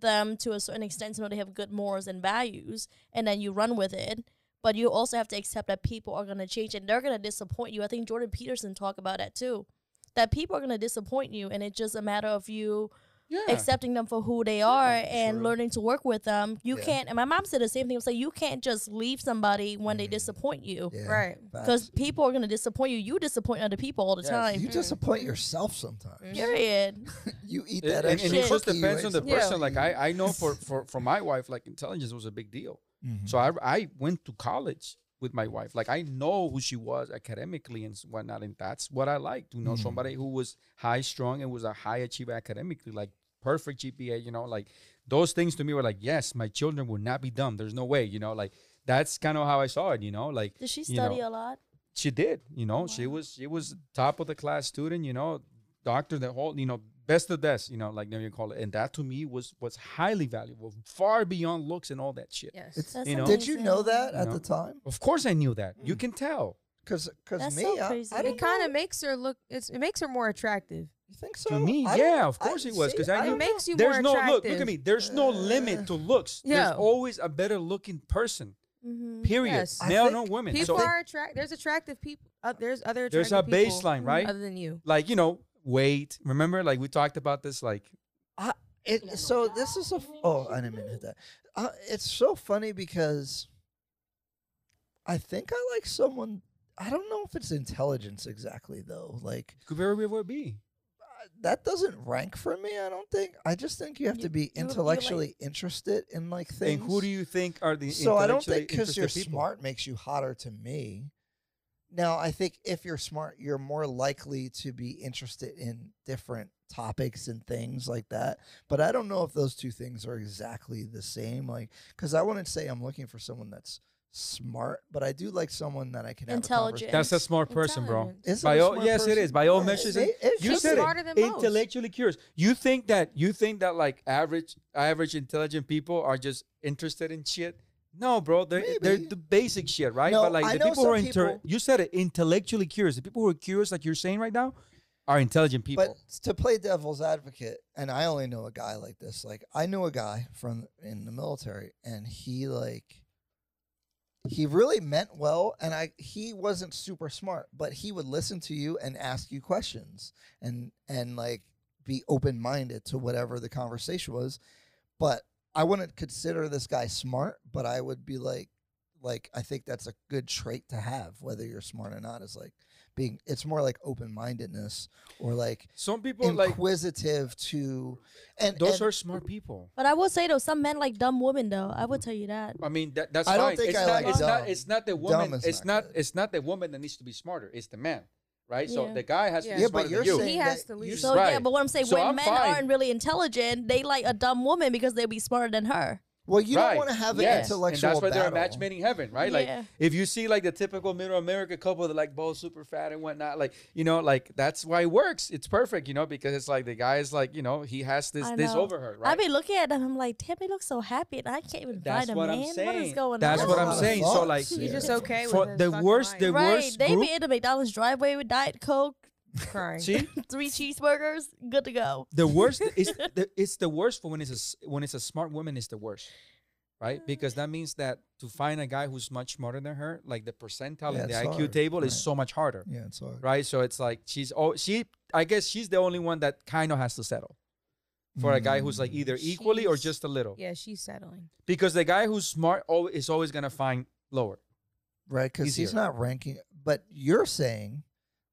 Speaker 4: them to a certain extent to know they have good morals and values, and then you run with it. But you also have to accept that people are gonna change and they're gonna disappoint you. I think Jordan Peterson talked about that too. That people are gonna disappoint you, and it's just a matter of you
Speaker 2: yeah.
Speaker 4: accepting them for who they are and
Speaker 2: True.
Speaker 4: learning to work with them. You
Speaker 1: Yeah.
Speaker 4: can't. And my mom said the same thing. It was like you can't just leave somebody when they
Speaker 1: Mm.
Speaker 4: disappoint you
Speaker 1: Yeah,
Speaker 3: Right.
Speaker 4: because people are gonna disappoint you. You disappoint other people all the
Speaker 2: Yes.
Speaker 4: time.
Speaker 1: you disappoint yourself sometimes.
Speaker 3: Mhm.
Speaker 4: Period.
Speaker 1: you eat
Speaker 2: It-
Speaker 1: that
Speaker 2: and,
Speaker 1: extra
Speaker 2: and it just depends on the
Speaker 1: some-
Speaker 3: Yeah.
Speaker 2: person. Like I, I know for, for for my wife, like intelligence was a big deal.
Speaker 1: Mhm.
Speaker 2: So I I went to college with my wife. Like I know who she was academically and whatnot, and that's what I liked. You know,
Speaker 1: Mhm.
Speaker 2: somebody who was high strung and was a high achiever academically, like perfect GPA. You know, like those things to me were like, yes, my children will not be dumb. There's no way. You know, like that's kind of how I saw it. You know, like
Speaker 4: Did she
Speaker 2: you
Speaker 4: study
Speaker 2: know,
Speaker 4: a lot?
Speaker 2: she did. You know, she was she was top of the class student. You know, doctor, the whole you know best of best. You know, like you call it, and that to me was was highly valuable, far beyond looks and all that shit.
Speaker 3: Yes.
Speaker 1: It's-
Speaker 4: That's
Speaker 2: You know-
Speaker 1: Did you know that
Speaker 2: You
Speaker 1: at
Speaker 2: know?
Speaker 1: the time?
Speaker 2: Of course, I knew that. You
Speaker 1: Mm.
Speaker 2: can tell.
Speaker 1: Because because
Speaker 4: That's
Speaker 1: me,
Speaker 4: so
Speaker 1: I-
Speaker 4: crazy.
Speaker 1: I,
Speaker 3: it kind of makes her look. It's it makes her more attractive.
Speaker 1: You think so?
Speaker 2: To me,
Speaker 1: I
Speaker 2: yeah, of
Speaker 1: I-
Speaker 2: course he was, Because I
Speaker 1: I
Speaker 2: knew-
Speaker 3: It
Speaker 1: don't
Speaker 3: makes you
Speaker 2: There's
Speaker 3: more
Speaker 2: no
Speaker 3: attractive.
Speaker 2: look. Look at me. There's no limit to looks. There's always a better looking person.
Speaker 4: Mhm.
Speaker 2: Period.
Speaker 3: Yes.
Speaker 1: I
Speaker 2: Male,
Speaker 1: think
Speaker 2: no women.
Speaker 3: People
Speaker 2: so
Speaker 3: are attract. There's attractive people. Uh, there's other.
Speaker 2: there's a
Speaker 3: attractive people
Speaker 2: baseline, right?
Speaker 3: Other than you.
Speaker 2: Like you know, weight. Remember, like we talked about this. Like
Speaker 1: It, so this is a oh I didn't mean to hit that. Uh, it's so funny because I think I like someone. I don't know if it's intelligence exactly though. Like
Speaker 2: could very well be.
Speaker 1: uh, that doesn't rank for me. I don't think. I just think you have to be
Speaker 4: you- you like-
Speaker 1: intellectually interested in like things.
Speaker 2: And who do you think are the
Speaker 1: so I don't think because you're
Speaker 2: people?
Speaker 1: smart makes you hotter to me. Now I think if you're smart, you're more likely to be interested in different topics and things like that. But I don't know if those two things are exactly the same. Like, because I wouldn't say I'm looking for someone that's smart, but I do like someone that I can have a
Speaker 4: Intelligent.
Speaker 2: That's a smart person, bro.
Speaker 1: Is
Speaker 2: By
Speaker 1: a
Speaker 2: all,
Speaker 1: smart
Speaker 2: yes, it
Speaker 1: person?
Speaker 2: is. By all
Speaker 1: Yeah,
Speaker 2: measures,
Speaker 1: it-
Speaker 2: it-
Speaker 1: it
Speaker 2: you said
Speaker 3: smarter
Speaker 2: it.
Speaker 3: than most.
Speaker 2: Intellectually curious. You think that you think that like average average intelligent people are just interested in shit? No, bro. They're they're the basic shit, right?
Speaker 1: No,
Speaker 2: but like
Speaker 1: I
Speaker 2: the people who are inter-
Speaker 1: people-
Speaker 2: you said it intellectually curious. The people who are curious, like you're saying right now, are intelligent people.
Speaker 1: But to play devil's advocate, and I only know a guy like this. Like I knew a guy from in the military, and he like he really meant well, and I he wasn't super smart, but he would listen to you and ask you questions, and and like be open minded to whatever the conversation was. But I wouldn't consider this guy smart, but I would be like, like I think that's a good trait to have, whether you're smart or not. Is like being. It's more like open mindedness or like
Speaker 2: Some people like
Speaker 1: inquisitive to, and
Speaker 2: those
Speaker 1: and
Speaker 2: are smart people.
Speaker 4: But I will say though, some men like dumb women though. I would tell you that.
Speaker 2: I mean, that, that's
Speaker 1: I don't
Speaker 2: fine.
Speaker 1: think
Speaker 2: it's
Speaker 1: I
Speaker 2: not,
Speaker 1: like
Speaker 2: it's
Speaker 1: dumb.
Speaker 2: not. It's not the woman. It's
Speaker 1: not
Speaker 2: not. It's not the woman that needs to be smarter. It's the man, right? So the guy has to
Speaker 3: Yeah.
Speaker 2: be
Speaker 1: yeah,
Speaker 2: smarter
Speaker 1: but you're
Speaker 2: than you.
Speaker 3: He has to
Speaker 1: you
Speaker 3: lead.
Speaker 4: So yeah, but what I'm saying,
Speaker 2: So
Speaker 4: when
Speaker 2: I'm
Speaker 4: men
Speaker 2: fine.
Speaker 4: aren't really intelligent, they like a dumb woman because they'll be smarter than her.
Speaker 1: Well, you
Speaker 2: right.
Speaker 1: don't want to have an
Speaker 2: yes.
Speaker 1: intellectual
Speaker 2: and that's why they're a match made in heaven, right?
Speaker 4: Yeah.
Speaker 2: Like if you see like the typical middle America couple that like both super fat and whatnot, like you know, like that's why it works. It's perfect, you know, because it's like the guy is like, you know, he has this
Speaker 4: I
Speaker 2: this
Speaker 4: know.
Speaker 2: over her, right?
Speaker 4: I
Speaker 2: right?
Speaker 4: be looking at them, I'm like, damn, they look so happy, and I can't even
Speaker 2: That's
Speaker 4: find a
Speaker 2: what
Speaker 4: man.
Speaker 2: I'm
Speaker 4: What is going
Speaker 2: That's
Speaker 4: on?
Speaker 2: what I'm
Speaker 1: a lot of
Speaker 2: saying. So
Speaker 1: thoughts.
Speaker 2: like
Speaker 1: Yeah.
Speaker 3: He's just okay
Speaker 2: for
Speaker 3: with his
Speaker 2: the worst,
Speaker 3: life.
Speaker 2: the
Speaker 4: right?
Speaker 2: worst
Speaker 4: They
Speaker 2: group.
Speaker 4: be in the McDonald's driveway with Diet Coke,
Speaker 3: crying.
Speaker 2: See,
Speaker 4: three cheeseburgers, good to go.
Speaker 2: the worst is the, it's the worst for when it's a s- when it's a smart woman is the worst right because that means that to find a guy who's much smarter than her like the percentile
Speaker 1: Yeah,
Speaker 2: in the iq
Speaker 1: hard,
Speaker 2: table
Speaker 1: right.
Speaker 2: is so much harder
Speaker 1: Yeah, it's hard.
Speaker 2: right so it's like she's oh she i guess she's the only one that kind of has to settle for a guy who's like
Speaker 1: Mm.
Speaker 2: either equally or just a little
Speaker 3: Yeah, she's settling.
Speaker 2: because the guy who's smart al- is always going to find lower
Speaker 1: right? Because he's not ranking. But you're saying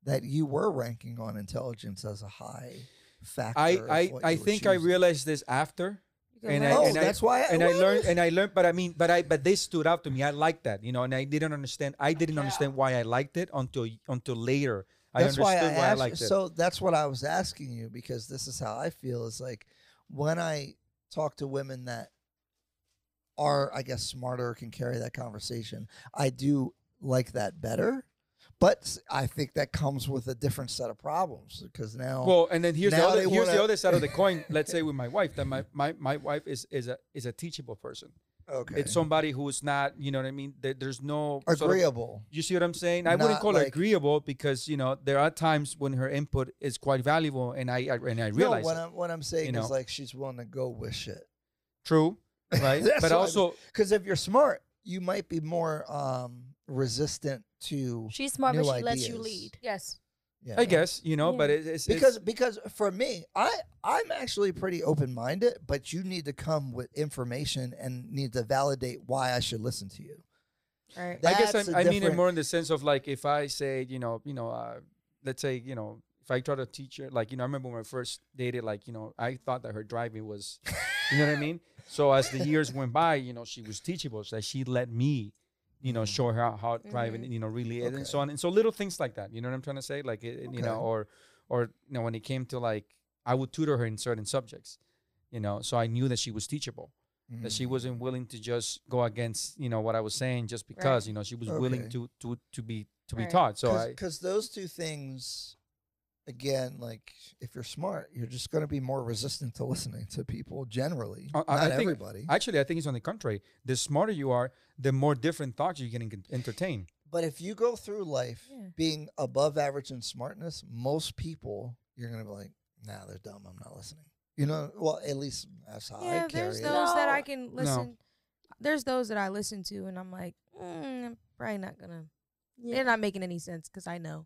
Speaker 1: that you were ranking on intelligence as a high factor.
Speaker 2: i i, I
Speaker 1: you were
Speaker 2: think i realized this after And
Speaker 3: learn.
Speaker 2: I-
Speaker 1: Oh,
Speaker 2: and
Speaker 1: that's why.
Speaker 2: and I learned and I learned, but I mean, but I but this stood out to me. I liked that, you know, and I didn't understand. I didn't understand why I liked it until until later. I
Speaker 1: that's why I,
Speaker 2: understood why I,
Speaker 1: asked,
Speaker 2: liked it.
Speaker 1: So that's what I was asking you because this is how I feel. Is like when I talk to women that are, I guess, smarter, can carry that conversation. I do like that better, but I think that comes with a different set of problems because now,
Speaker 2: Well, and then here's the other here's the
Speaker 1: wanna-
Speaker 2: other side of the coin. Let's say with my wife, that my, my, my wife is is a is a teachable person.
Speaker 1: okay,
Speaker 2: It's somebody who's not, you know what I mean. There, there's no sort of-
Speaker 1: agreeable.
Speaker 2: you see what I'm saying? I wouldn't
Speaker 1: Not
Speaker 2: call her
Speaker 1: like-
Speaker 2: agreeable because you know there are times when her input is quite valuable, and I, I and I realize No,
Speaker 1: what
Speaker 2: it.
Speaker 1: I'm what I'm saying
Speaker 2: know.
Speaker 1: is like she's willing to go with shit.
Speaker 2: true, right? But
Speaker 1: I
Speaker 2: also
Speaker 1: Because if you're smart, you might be more um, resistant to
Speaker 4: She's smart, but
Speaker 1: New
Speaker 4: she lets you lead.
Speaker 3: Yes.
Speaker 1: yeah.
Speaker 2: I guess you know,
Speaker 4: Yeah.
Speaker 2: but it, it's
Speaker 1: because
Speaker 2: it's,
Speaker 1: because for me, I I'm actually pretty open minded, but you need to come with information and need to validate why I should listen to you.
Speaker 3: Right.
Speaker 2: I guess
Speaker 1: That's
Speaker 2: I'm,
Speaker 1: a
Speaker 2: I mean it more in the sense of like if I say, you know, you know, uh, let's say, you know, if I try to teach her, like, you know, I remember when I first dated, like, you know, I thought that her driving was, you know what I mean? So as the years went by, you know, she was teachable, so that she let me, you know, show her how, how driving, you know, really is, and so on, and so little things like that. You know what I'm trying to say? Like, it, it- you know, or, or you know, when it came to like, I would tutor her in certain subjects, you know, so I knew that she was teachable that she
Speaker 1: Mm.
Speaker 2: wasn't willing to just go against you know what I was saying just because
Speaker 3: Right.
Speaker 2: you know she was willing to to to be to be taught. So I
Speaker 1: because those two things, again, like if you're smart, you're just going to be more resistant to listening to people generally.
Speaker 2: I- I-
Speaker 1: Not
Speaker 2: I think-
Speaker 1: everybody,
Speaker 2: actually I think it's on the contrary. The smarter you are, the more different thoughts you can entertain.
Speaker 1: but if you go through life
Speaker 3: Yeah.
Speaker 1: being above average in smartness, most people you're going to be like, nah, they're dumb. I'm not listening. You know, well, at least that's how I
Speaker 3: yeah,
Speaker 1: carry
Speaker 3: there's
Speaker 1: it.
Speaker 3: those that I can listen. There's those that I listen to, and I'm like, mm, I'm probably not gonna.
Speaker 4: Yeah.
Speaker 3: They're not making any sense because I know.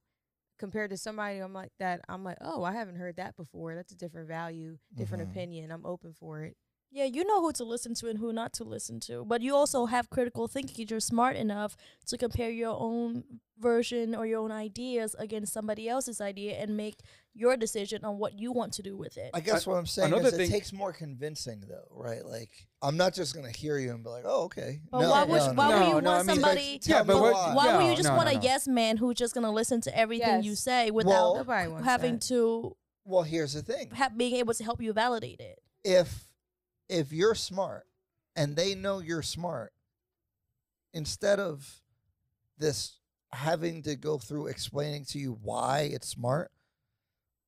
Speaker 3: Compared to somebody, I'm like that. I'm like, oh, I haven't heard that before. That's a different value, different
Speaker 1: Mhm.
Speaker 3: opinion. I'm open for it.
Speaker 4: Yeah, you know who to listen to and who not to listen to. But you also have critical thinking. You're smart enough to compare your own version or your own ideas against somebody else's idea and make your decision on what you want to do with it.
Speaker 1: I guess what I'm saying
Speaker 2: another
Speaker 1: is it takes more convincing, though, right? Like, I'm not just gonna hear you and be like, "Oh, okay."
Speaker 4: But
Speaker 1: no,
Speaker 4: why
Speaker 1: no,
Speaker 4: would
Speaker 1: no,
Speaker 4: why
Speaker 1: no.
Speaker 4: would you
Speaker 2: No, no,
Speaker 4: want
Speaker 2: I mean,
Speaker 4: somebody?
Speaker 1: Tell
Speaker 2: Yeah,
Speaker 1: me
Speaker 2: but we're-
Speaker 1: why.
Speaker 4: why would you just
Speaker 2: no,
Speaker 4: want
Speaker 2: no,
Speaker 4: a
Speaker 2: no.
Speaker 4: yes man who's just gonna listen to everything you say without
Speaker 1: Well-
Speaker 4: having
Speaker 3: that.
Speaker 4: to
Speaker 1: Well, here's the thing:
Speaker 4: ha- being able to help you validate it?
Speaker 1: if if you're smart and they know you're smart, instead of this having to go through explaining to you why it's smart,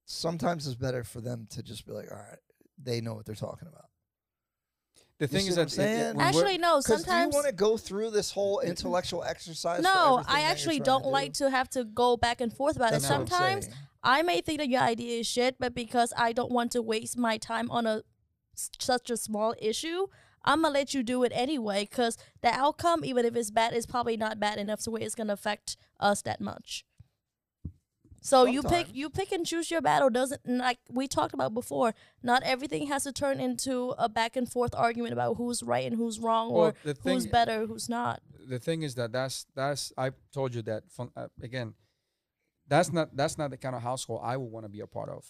Speaker 1: sometimes it's better for them to just be like, "All right, they know what they're talking about."
Speaker 2: The
Speaker 1: You
Speaker 2: thing
Speaker 1: see
Speaker 2: is
Speaker 1: what I'm
Speaker 2: that it- it-
Speaker 1: saying?
Speaker 4: Actually, no.
Speaker 1: Sometimes do you want to go through this whole intellectual exercise?
Speaker 4: no. I actually don't
Speaker 1: do?
Speaker 4: like to have to go back and forth about
Speaker 1: That's
Speaker 4: it. Sometimes. I may think that your idea is shit, but because I don't want to waste my time on a s- such a small issue, I'm gonna let you do it anyway. Because the outcome, even if it's bad, is probably not bad enough to where it's gonna affect us that much. So you pick you pick and choose your battle. Doesn't like we talked about before. Not everything has to turn into a back and forth argument about who's right and who's wrong
Speaker 2: Well,
Speaker 4: or
Speaker 2: the
Speaker 4: who's better, who's not.
Speaker 2: the thing is that that's that's I told you that fun, uh, again. That's not that's not the kind of household I would want to be a part of.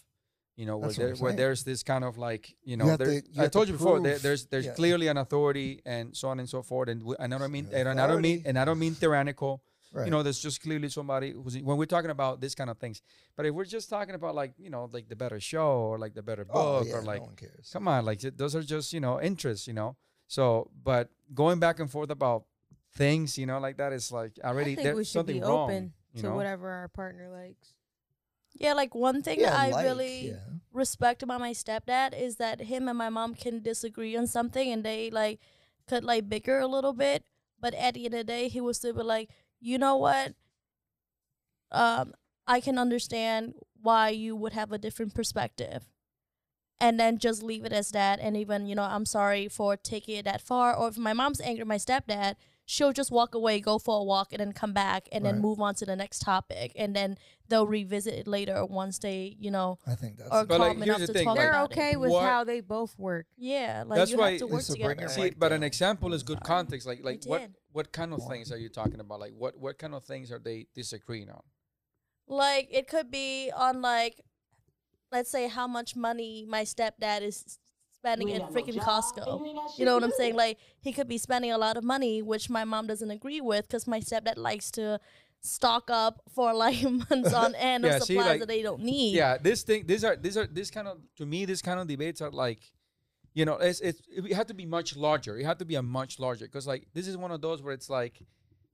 Speaker 2: You know, where there, where there's this kind of like you know,
Speaker 1: have
Speaker 2: there,
Speaker 1: to- you
Speaker 2: I
Speaker 1: have to
Speaker 2: told you before there, there's there's
Speaker 1: yeah.
Speaker 2: clearly an authority and so on and so forth. And w- and I don't mean and I don't mean and I don't mean tyrannical.
Speaker 1: Right.
Speaker 2: You know, there's just clearly somebody who's when we're talking about this kind of things. But if we're just talking about like you know like the better show or like the better oh, book
Speaker 1: oh, yeah,
Speaker 2: or like
Speaker 1: no one cares.
Speaker 2: come on like those are just you know interests you know so but going back and forth about things you know like that is like already
Speaker 3: I think
Speaker 2: there's
Speaker 3: we should
Speaker 2: something
Speaker 3: be
Speaker 2: wrong
Speaker 3: open
Speaker 2: you
Speaker 3: to
Speaker 2: know
Speaker 3: whatever our partner likes.
Speaker 4: Yeah, like one thing
Speaker 1: Yeah,
Speaker 4: that I
Speaker 1: like,
Speaker 4: really
Speaker 1: yeah.
Speaker 4: respect about my stepdad is that him and my mom can disagree on something and they like could like bicker a little bit, but at the end of the day, he would still be like, you know what? Um, I can understand why you would have a different perspective. And then just leave it as that. And even, you know, I'm sorry for taking it that far. Or if my mom's angry at my stepdad, she'll just walk away, go for a walk, and then come back and then move on to the next topic. And then they'll revisit it later once they, you know,
Speaker 1: I think that's
Speaker 4: or
Speaker 1: the-
Speaker 2: But, like,
Speaker 4: calm
Speaker 2: here's
Speaker 4: enough
Speaker 2: the
Speaker 4: to
Speaker 2: thing,
Speaker 4: talk
Speaker 2: like-
Speaker 3: They're
Speaker 4: about
Speaker 3: okay
Speaker 4: it.
Speaker 3: with
Speaker 2: What-
Speaker 3: how they both work.
Speaker 4: Yeah, like
Speaker 2: That's
Speaker 4: you
Speaker 2: why-
Speaker 4: have to work
Speaker 1: Listen, bring
Speaker 4: together.
Speaker 1: it
Speaker 2: see
Speaker 1: right
Speaker 2: but an example is good context like like what what kind of
Speaker 1: One.
Speaker 2: things are you talking about like what what kind of things are they disagreeing on
Speaker 4: Like it could be on like, let's say how much money my stepdad is spending at freaking Costco. You know what I'm saying? Like he could be spending a lot of money, which my mom doesn't agree with, because my stepdad likes to stock up for like months on end
Speaker 2: Yeah,
Speaker 4: of
Speaker 2: see,
Speaker 4: supplies
Speaker 2: like-
Speaker 4: that they don't need.
Speaker 2: yeah this thing these are these are this kind of to me this kind of debates are like you know it's it's it had to be much larger it had to be a much larger because like this is one of those where it's like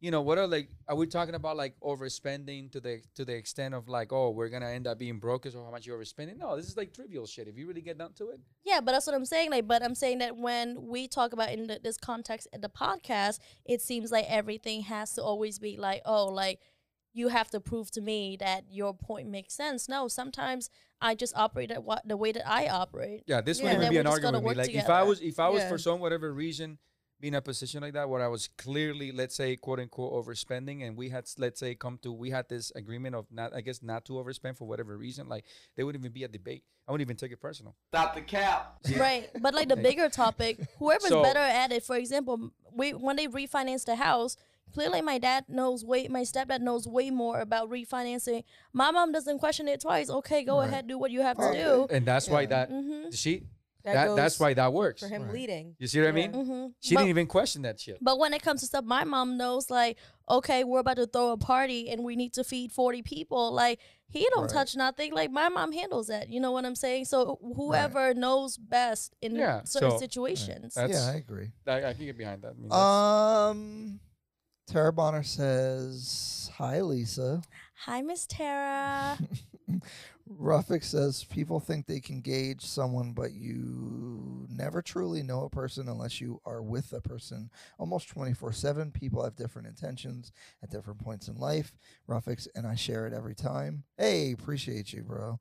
Speaker 2: you know what are like are we talking about like overspending to the to the extent of like oh we're gonna end up being broke because of how much you're overspending no this is like trivial shit if you really get down to it
Speaker 4: Yeah, but that's what I'm saying. Like, but I'm saying that when we talk about in the, this context in the podcast, it seems like everything has to always be like, oh, like you have to prove to me that your point makes sense. No, sometimes I just operate at what the way that I operate.
Speaker 2: Yeah, this
Speaker 3: Yeah.
Speaker 2: wouldn't
Speaker 4: Then
Speaker 2: be an argument with me.
Speaker 4: work
Speaker 2: Like if I was if I was
Speaker 3: Yeah.
Speaker 2: for some whatever reason be in a position like that where I was clearly, let's say, quote unquote overspending and we had let's say come to we had this agreement of not I guess not to overspend for whatever reason, like there wouldn't even be a debate. I wouldn't even take it personal.
Speaker 8: Stop the cap.
Speaker 4: Right. But like the bigger topic, whoever's
Speaker 2: So-
Speaker 4: better at it, for example, we when they refinance the house, clearly my dad knows way my stepdad knows way more about refinancing. My mom doesn't question it twice. Okay, go
Speaker 1: Right.
Speaker 4: ahead, do what you have to do
Speaker 2: And that's why that.
Speaker 4: Mm-hmm.
Speaker 2: she
Speaker 3: That,
Speaker 2: that, that's why that works.
Speaker 3: for him
Speaker 1: Right.
Speaker 3: leading.
Speaker 2: You see what I mean?
Speaker 4: Mm-hmm.
Speaker 2: She didn't even question that shit.
Speaker 4: But when it comes to stuff, my mom knows like, okay, we're about to throw a party and we need to feed forty people. Like he don't
Speaker 1: Right.
Speaker 4: touch nothing. Like my mom handles that. You know what I'm saying? So whoever knows best in
Speaker 2: Yeah,
Speaker 4: certain
Speaker 2: so-
Speaker 4: situations.
Speaker 2: That's-
Speaker 1: yeah, I agree.
Speaker 2: I, I can get behind that. I mean,
Speaker 1: Um, Tara Bonner says, "Hi, Lisa."
Speaker 4: Hi, Miss Tara.
Speaker 1: Ruffick says people think they can gauge someone, but you never truly know a person unless you are with a person almost 24 7. People have different intentions at different points in life. Ruffix, and I share it every time. Hey, appreciate you, bro.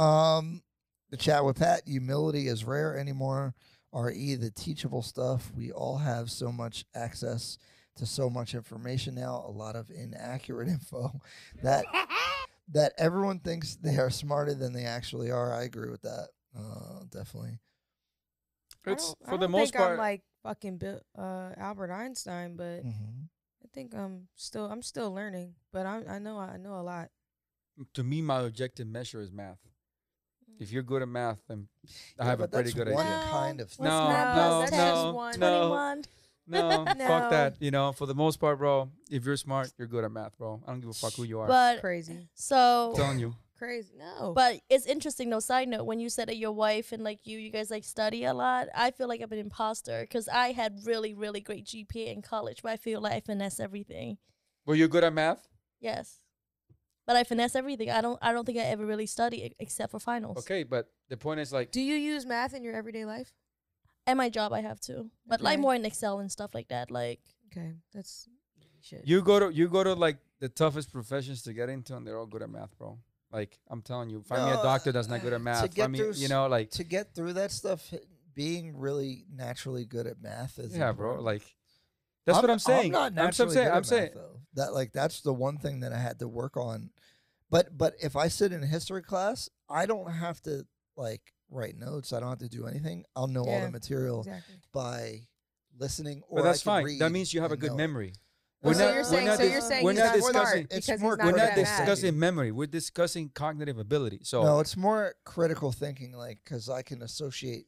Speaker 1: Um, The chat with Pat, humility is rare anymore. RE, the teachable stuff. We all have so much access to so much information now, a lot of inaccurate info that that everyone thinks they are smarter than they actually are. I agree with that. Uh, definitely.
Speaker 3: I
Speaker 2: It's
Speaker 3: don't- I
Speaker 2: for the
Speaker 3: don't
Speaker 2: most
Speaker 3: think
Speaker 2: part.
Speaker 3: I'm like fucking Bill, uh, Albert Einstein, but
Speaker 1: hmm
Speaker 3: I think I'm still I'm still learning. But I I know I know a lot.
Speaker 2: to me, my objective measure is math. If you're good at math, then I have a pretty good
Speaker 1: one
Speaker 2: idea.
Speaker 1: kind of
Speaker 4: What's
Speaker 2: No,
Speaker 4: math
Speaker 2: no,
Speaker 3: that's
Speaker 4: 10?
Speaker 3: just
Speaker 2: no,
Speaker 3: one.
Speaker 2: no,
Speaker 4: 21.
Speaker 2: No,
Speaker 3: No.
Speaker 2: fuck that. You know, for the most part, bro, if you're smart, you're good at math, bro. I don't give a fuck who you are.
Speaker 4: But
Speaker 3: Crazy,
Speaker 4: so
Speaker 2: I'm telling you.
Speaker 3: crazy. No,
Speaker 4: But it's interesting though. Side note, when you said that your wife and like you, you guys like study a lot. I feel like I'm an imposter because I had really, really great GPA in college, but I feel like I finesse everything.
Speaker 2: Were you good at math?
Speaker 4: Yes, but I finesse everything. I don't. I don't think I ever really study e- except for finals.
Speaker 2: Okay, but the point is like,
Speaker 3: do you use math in your everyday life?
Speaker 4: And my job, I have to, but like more in Excel and stuff like that. Like
Speaker 3: Okay, that's shit.
Speaker 2: you go to you go to like the toughest professions to get into, and they're all good at math, bro. Like I'm telling you, find me
Speaker 1: No,
Speaker 2: a doctor that's not good at
Speaker 1: to
Speaker 2: math.
Speaker 1: get
Speaker 2: Find me,
Speaker 1: through
Speaker 2: you know, like
Speaker 1: To get through that stuff, being really naturally good at math is
Speaker 2: yeah, bro. Like that's what I'm saying.
Speaker 1: I'm not
Speaker 2: I'm
Speaker 1: naturally
Speaker 2: saying.
Speaker 1: good
Speaker 2: I'm
Speaker 1: at
Speaker 2: saying.
Speaker 1: math, though. that like that's the one thing that I had to work on. But but if I sit in a history class, I don't have to like write notes. I don't have to do anything. I'll know all the material
Speaker 3: exactly.
Speaker 1: by listening. Or
Speaker 2: But that's
Speaker 1: I can
Speaker 2: fine.
Speaker 1: read
Speaker 2: That means you have a good
Speaker 1: know
Speaker 2: memory.
Speaker 3: Oh,
Speaker 2: We're
Speaker 3: so
Speaker 2: not-
Speaker 3: you're
Speaker 2: we're
Speaker 3: saying
Speaker 2: not
Speaker 3: so you're saying
Speaker 2: we're not
Speaker 3: not smart
Speaker 2: discussing-
Speaker 3: because
Speaker 1: more
Speaker 3: he's not
Speaker 2: We're not
Speaker 3: at
Speaker 2: discussing memory. We're discussing cognitive ability. So
Speaker 1: No, it's more critical thinking, like because I can associate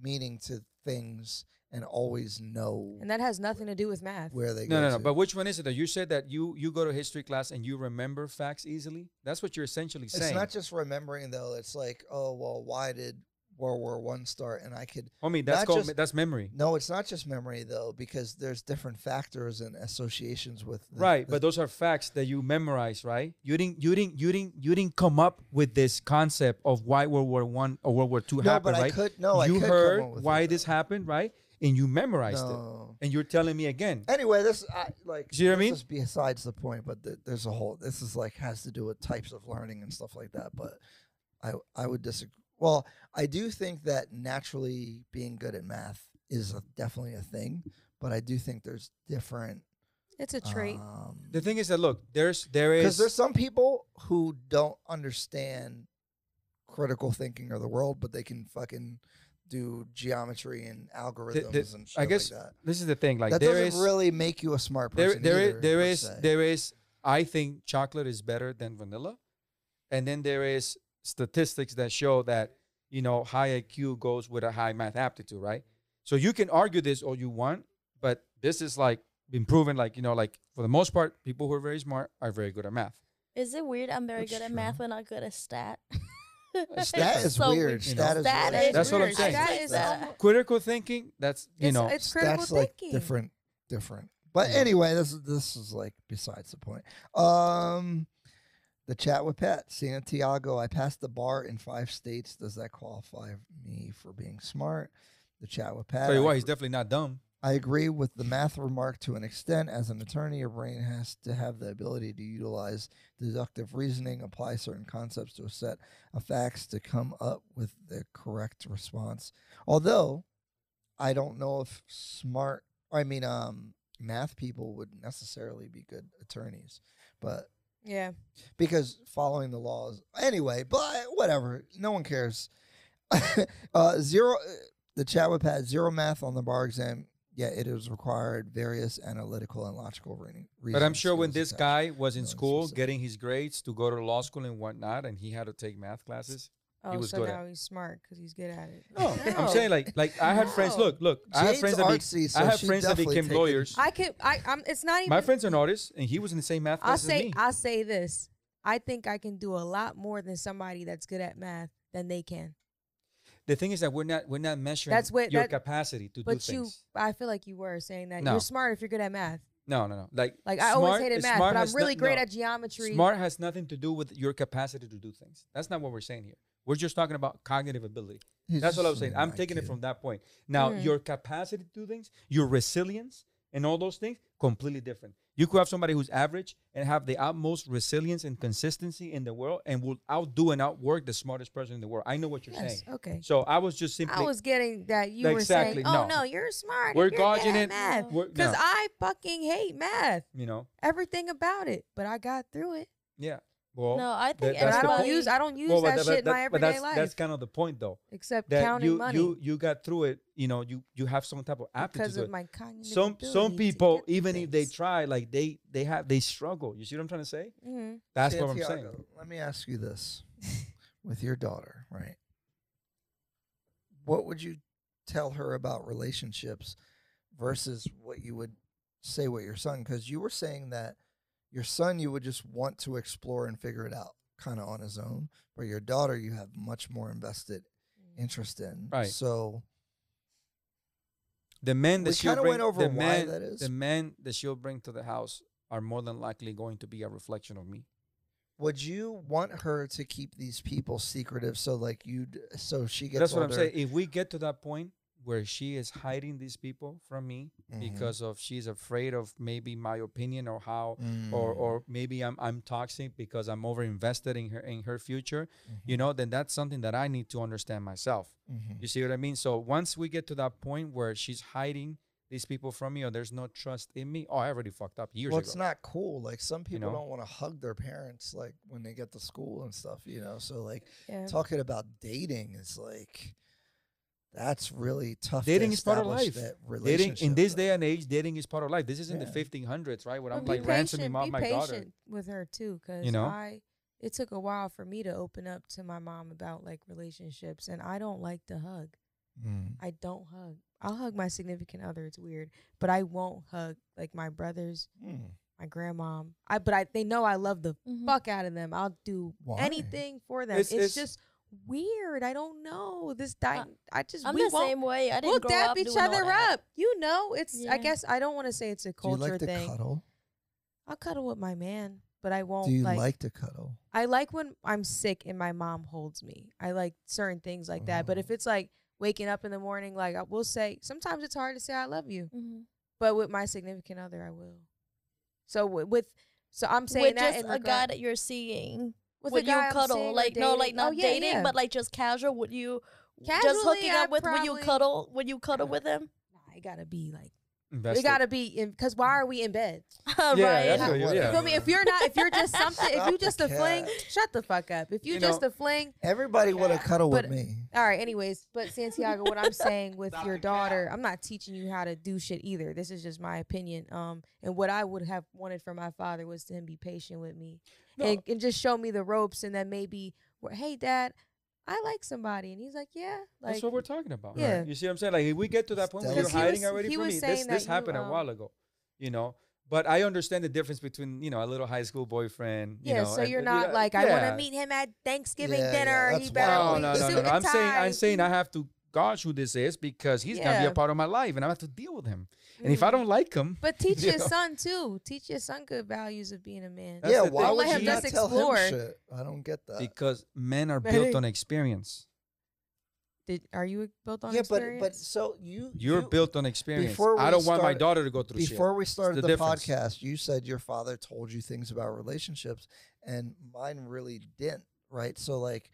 Speaker 1: meaning to things and always know
Speaker 3: and that has nothing to do with math.
Speaker 1: where they
Speaker 2: no,
Speaker 1: go.
Speaker 2: no, no.
Speaker 1: to.
Speaker 2: But which one is it? That you said that you you go to history class and you remember facts easily. That's what you're essentially saying.
Speaker 1: it's not just remembering though. It's like, oh well, why did World War One start? And I could
Speaker 2: I mean,
Speaker 1: that's
Speaker 2: called
Speaker 1: just-
Speaker 2: that's memory.
Speaker 1: No, it's not just memory though, because there's different factors and associations with. The,
Speaker 2: right,
Speaker 1: the-
Speaker 2: but those are facts that you memorize, right? You didn't you didn't you didn't you didn't come up with this concept of why World War One or World War Two
Speaker 1: no,
Speaker 2: happened,
Speaker 1: but I
Speaker 2: right?
Speaker 1: could no, I
Speaker 2: you
Speaker 1: could come
Speaker 2: heard
Speaker 1: up with
Speaker 2: why
Speaker 1: it,
Speaker 2: this happened, right? And you memorized it. And you're telling me again.
Speaker 1: Anyway, this I, like
Speaker 2: See what I
Speaker 1: this
Speaker 2: mean?
Speaker 1: is besides the point, but th- there's a whole. This is like has to do with types of learning and stuff like that. But I I would disagree. Well, I do think that naturally being good at math is a, definitely a thing, but I do think there's different.
Speaker 3: It's a trait.
Speaker 1: Um,
Speaker 2: The thing is that look, there's there is because
Speaker 1: there's some people who don't understand critical thinking of the world, but they can fucking do geometry and algorithms and shit
Speaker 2: I guess
Speaker 1: like that.
Speaker 2: this is the thing. Like
Speaker 1: that
Speaker 2: there
Speaker 1: doesn't
Speaker 2: is
Speaker 1: really make you a smart person.
Speaker 2: there is
Speaker 1: either,
Speaker 2: there
Speaker 1: per
Speaker 2: is
Speaker 1: se.
Speaker 2: there is I think chocolate is better than vanilla, and then there is statistics that show that you know high IQ goes with a high math aptitude, right? So you can argue this all you want, but this is like been proven. Like you know, like for the most part, people who are very smart are very good at math.
Speaker 4: Is it weird? I'm very
Speaker 1: That's
Speaker 4: good at
Speaker 1: true.
Speaker 4: math, but not good at stat.
Speaker 1: Stat is
Speaker 4: So
Speaker 1: weird.
Speaker 2: you know.
Speaker 1: Stat is
Speaker 4: Stat
Speaker 1: really
Speaker 4: is
Speaker 2: That's what I'm saying.
Speaker 3: That
Speaker 4: Like
Speaker 3: is
Speaker 4: that.
Speaker 3: almo-
Speaker 2: Critical thinking, that's you know,
Speaker 3: it's critical
Speaker 1: That's like
Speaker 3: thinking.
Speaker 1: different, different. But
Speaker 2: Yeah.
Speaker 1: anyway, this is this is like besides the point. Um, the chat with Pat Santiago. I passed the bar in five states. Does that qualify me for being smart? The chat with Pat.
Speaker 2: tell you what, he's definitely not dumb.
Speaker 1: I agree with the math remark to an extent. As an attorney, your brain has to have the ability to utilize deductive reasoning, apply certain concepts to a set of facts to come up with the correct response. Although, I don't know if smart, I mean, um, math people would necessarily be good attorneys, but
Speaker 3: yeah.
Speaker 1: because following the laws anyway. But whatever, no one cares. uh, zero. uh, The chat with Pat zero math on the bar exam. Yeah, it is required various analytical and logical reading.
Speaker 2: But I'm sure when this guy was in
Speaker 1: knowing
Speaker 2: school
Speaker 1: specific-
Speaker 2: getting his grades to go to law school and whatnot, and he had to take math classes.
Speaker 3: Oh,
Speaker 2: was
Speaker 3: so
Speaker 2: good at-
Speaker 3: now he's smart because he's good at it.
Speaker 2: No, I'm saying like like I had friends.
Speaker 3: No.
Speaker 2: Look, look, I have
Speaker 1: Jade's
Speaker 2: friends that be,
Speaker 1: so
Speaker 2: I have friends that became
Speaker 1: taken-
Speaker 2: lawyers.
Speaker 3: I could. I. I'm. It's not even.
Speaker 2: My friend's an artist, and he was in the same math
Speaker 3: I'll
Speaker 2: class as
Speaker 3: say.
Speaker 2: me.
Speaker 3: I'll say this. I think I can do a lot more than somebody that's good at math than they can.
Speaker 2: The thing is that we're not we're not measuring
Speaker 3: That's what-
Speaker 2: your
Speaker 3: that-
Speaker 2: capacity to do
Speaker 3: But you,
Speaker 2: things.
Speaker 3: I feel like you were saying that
Speaker 2: No.
Speaker 3: you're smart if you're good at math.
Speaker 2: No, no, no. Like
Speaker 3: Like I always hated math, but I'm
Speaker 2: has no-
Speaker 3: really great
Speaker 2: no.
Speaker 3: at geometry.
Speaker 2: Smart has nothing to do with your capacity to do things. That's not what we're saying here. We're just talking about cognitive ability.
Speaker 1: He's
Speaker 2: That's what I was saying.
Speaker 1: saying
Speaker 2: I'm taking it from that point. Now,
Speaker 3: Mm.
Speaker 2: your capacity to do things, your resilience, and all those things, completely different. You could have somebody who's average and have the utmost resilience and consistency in the world and will outdo and outwork the smartest person in the world. I know what you're
Speaker 3: Yes.
Speaker 2: saying.
Speaker 3: Okay.
Speaker 2: So I was just simply
Speaker 3: I was getting that you were saying, "Oh
Speaker 2: no.
Speaker 3: no, you're smart.
Speaker 2: we're gauging it.
Speaker 3: math."
Speaker 2: we're-
Speaker 3: Because
Speaker 2: no,
Speaker 3: I fucking hate math.
Speaker 2: you know,
Speaker 3: Everything about it, but I got through it.
Speaker 2: yeah. Well,
Speaker 4: No, I think
Speaker 2: that's
Speaker 3: But I don't
Speaker 4: everybody.
Speaker 3: use I don't use
Speaker 2: well, but
Speaker 3: that,
Speaker 2: but
Speaker 3: shit in my
Speaker 2: that- but
Speaker 3: everyday
Speaker 2: that's
Speaker 3: life,
Speaker 2: that's kind of the point, though.
Speaker 3: except
Speaker 2: That
Speaker 3: counting
Speaker 2: you
Speaker 3: money
Speaker 2: you you got through it. You know, you you have some type of aptitude
Speaker 3: because of
Speaker 2: it.
Speaker 3: my cognitive
Speaker 2: Some some people,
Speaker 3: get
Speaker 2: even if they try, like they they have they struggle. You see what I'm trying to say?
Speaker 3: Mhm.
Speaker 2: That's what I'm saying.
Speaker 1: Let me ask you this: with your daughter, right? What would you tell her about relationships versus what you would say with your son? Because you were saying that your son you would just want to explore and figure it out kind of on his own, but your daughter you have much more invested mm. interest in.
Speaker 2: Right.
Speaker 1: So
Speaker 2: The men that she'll bring,
Speaker 1: went over
Speaker 2: the
Speaker 1: why
Speaker 2: men,
Speaker 1: that is.
Speaker 2: the men that she'll bring to the house are more than likely going to be a reflection of me.
Speaker 1: would you want her to keep these people secretive so like you'd so she gets
Speaker 2: That's what I'm saying. If we get to that point where she is hiding these people from me
Speaker 1: Mhm.
Speaker 2: because of she's afraid of maybe my opinion or how
Speaker 1: Mm.
Speaker 2: or or maybe I'm I'm toxic because I'm over invested in her in her future,
Speaker 1: Mm-hmm.
Speaker 2: you know, then that's something that I need to understand myself.
Speaker 1: Mhm.
Speaker 2: You see what I mean? So once we get to that point where she's hiding these people from me or there's no trust in me, oh, I already fucked up years
Speaker 1: well,
Speaker 2: ago.
Speaker 1: it's not cool. Like some people
Speaker 2: know?
Speaker 1: don't want to hug their parents, like when they get to school and stuff. You know, so like
Speaker 3: Yeah.
Speaker 1: talking about dating is like that's really tough. to
Speaker 2: Dating is part of life.
Speaker 1: That
Speaker 2: dating in this day and age, dating is part of life. This isn't
Speaker 1: Yeah.
Speaker 2: the 1500s, right? Where
Speaker 3: But
Speaker 2: I'm
Speaker 3: be
Speaker 2: like ransoming
Speaker 3: patient,
Speaker 2: mom
Speaker 3: be
Speaker 2: my daughter.
Speaker 3: with her too, because
Speaker 2: You know?
Speaker 3: I it took a while for me to open up to my mom about like relationships, and I don't like to hug.
Speaker 1: Mm.
Speaker 3: I don't hug. I'll hug my significant other. It's weird, but I won't hug like my brothers,
Speaker 1: Mm.
Speaker 3: my grandmom. I but I they know I love the
Speaker 4: Mhm.
Speaker 3: fuck out of them. I'll do
Speaker 1: Why?
Speaker 3: anything for them.
Speaker 2: It's-
Speaker 3: It's,
Speaker 2: it's-
Speaker 3: just weird. I don't know this. Di- I just
Speaker 4: I'm
Speaker 3: we
Speaker 4: the
Speaker 3: won't.
Speaker 4: same way. I didn't
Speaker 3: We'll
Speaker 4: grow
Speaker 3: dap
Speaker 4: up
Speaker 3: each
Speaker 4: doing all
Speaker 3: other up. You know, it's. I guess I don't want to say it's a culture
Speaker 1: Do you like to
Speaker 3: thing.
Speaker 1: cuddle?
Speaker 3: I'll cuddle with my man, but I won't
Speaker 1: Do you
Speaker 3: like,
Speaker 1: like, to cuddle?
Speaker 3: I like when I'm sick and my mom holds me. I like certain things like that. But
Speaker 1: Oh.
Speaker 3: if it's like waking up in the morning, like I will say, sometimes it's hard to say I love you.
Speaker 4: Mhm.
Speaker 3: But with my significant other, I will. So wi- with, so I'm saying
Speaker 4: With
Speaker 3: that
Speaker 4: just
Speaker 3: in
Speaker 4: a
Speaker 3: regard-
Speaker 4: guy that you're seeing.
Speaker 3: With
Speaker 4: would
Speaker 3: a guy
Speaker 4: you
Speaker 3: I'm
Speaker 4: cuddle? Like no, like not
Speaker 3: Oh, yeah,
Speaker 4: dating,
Speaker 3: yeah.
Speaker 4: but like just casual. Would you just
Speaker 3: Casually,
Speaker 4: hooking
Speaker 3: I
Speaker 4: up with? Would you cuddle? Would you cuddle with him?
Speaker 3: Nah, it gotta be like
Speaker 2: Invested.
Speaker 3: it gotta be in because why are we in bed?
Speaker 2: Yeah,
Speaker 4: right.
Speaker 2: that's what you-
Speaker 1: Whatever.
Speaker 2: Yeah.
Speaker 3: feel me? If you're not, if you're just something, if you just a fling, shut the fuck up. If you,
Speaker 2: You
Speaker 3: just
Speaker 2: know-
Speaker 3: a fling,
Speaker 1: Everybody would to cuddle
Speaker 3: but-
Speaker 1: with me.
Speaker 3: All right. Anyways, but Santiago, what I'm saying with your daughter, I'm not teaching you how to do shit either. This is just my opinion. Um, and what I would have wanted from my father was to him be patient with me
Speaker 2: No.
Speaker 3: and, and just show me the ropes, and then maybe, where, hey, dad, I like somebody, and he's like, yeah, like
Speaker 2: That's what we're talking about.
Speaker 3: Yeah.
Speaker 2: You see what I'm saying? Like if we get to that point where you're hiding
Speaker 3: was-
Speaker 2: already
Speaker 3: he
Speaker 2: from me,
Speaker 3: saying
Speaker 2: this
Speaker 3: that
Speaker 2: this
Speaker 3: you,
Speaker 2: happened a
Speaker 3: um,
Speaker 2: while ago. You know. But I understand the difference between, you know, a little high school boyfriend. You
Speaker 3: yeah.
Speaker 2: know,
Speaker 3: so you're
Speaker 2: and,
Speaker 3: not
Speaker 2: know,
Speaker 3: like I want to meet him at Thanksgiving
Speaker 1: Yeah, yeah,
Speaker 3: dinner.
Speaker 1: that's
Speaker 3: he better
Speaker 1: wild.
Speaker 2: No,
Speaker 3: be
Speaker 2: no, no,
Speaker 3: suit
Speaker 2: no.
Speaker 3: and
Speaker 2: I'm saying I'm saying I have to gauge who this is because he's gonna be a part of my life and I have to deal with him. And if I
Speaker 3: Mhm.
Speaker 2: don't like him,
Speaker 3: But teach
Speaker 2: you
Speaker 3: your
Speaker 2: know?
Speaker 3: son too. Teach your son good values of being a man.
Speaker 2: That's
Speaker 1: yeah,
Speaker 2: the
Speaker 1: why
Speaker 2: thing.
Speaker 1: would
Speaker 3: Don't let
Speaker 1: you
Speaker 3: him
Speaker 1: not
Speaker 3: just
Speaker 1: tell
Speaker 3: explore.
Speaker 1: him shit? I don't get that.
Speaker 2: because men are built on experience.
Speaker 3: Did are you built on
Speaker 1: yeah, but
Speaker 3: experience?
Speaker 1: but so you
Speaker 2: You're
Speaker 1: you,
Speaker 2: built on experience.
Speaker 1: before
Speaker 2: I
Speaker 1: we
Speaker 2: don't want my
Speaker 1: started-
Speaker 2: daughter to go through shit.
Speaker 1: before we started
Speaker 2: the
Speaker 1: the,
Speaker 2: difference.
Speaker 1: podcast. You said your father told you things about relationships, and mine really didn't. Right, so like,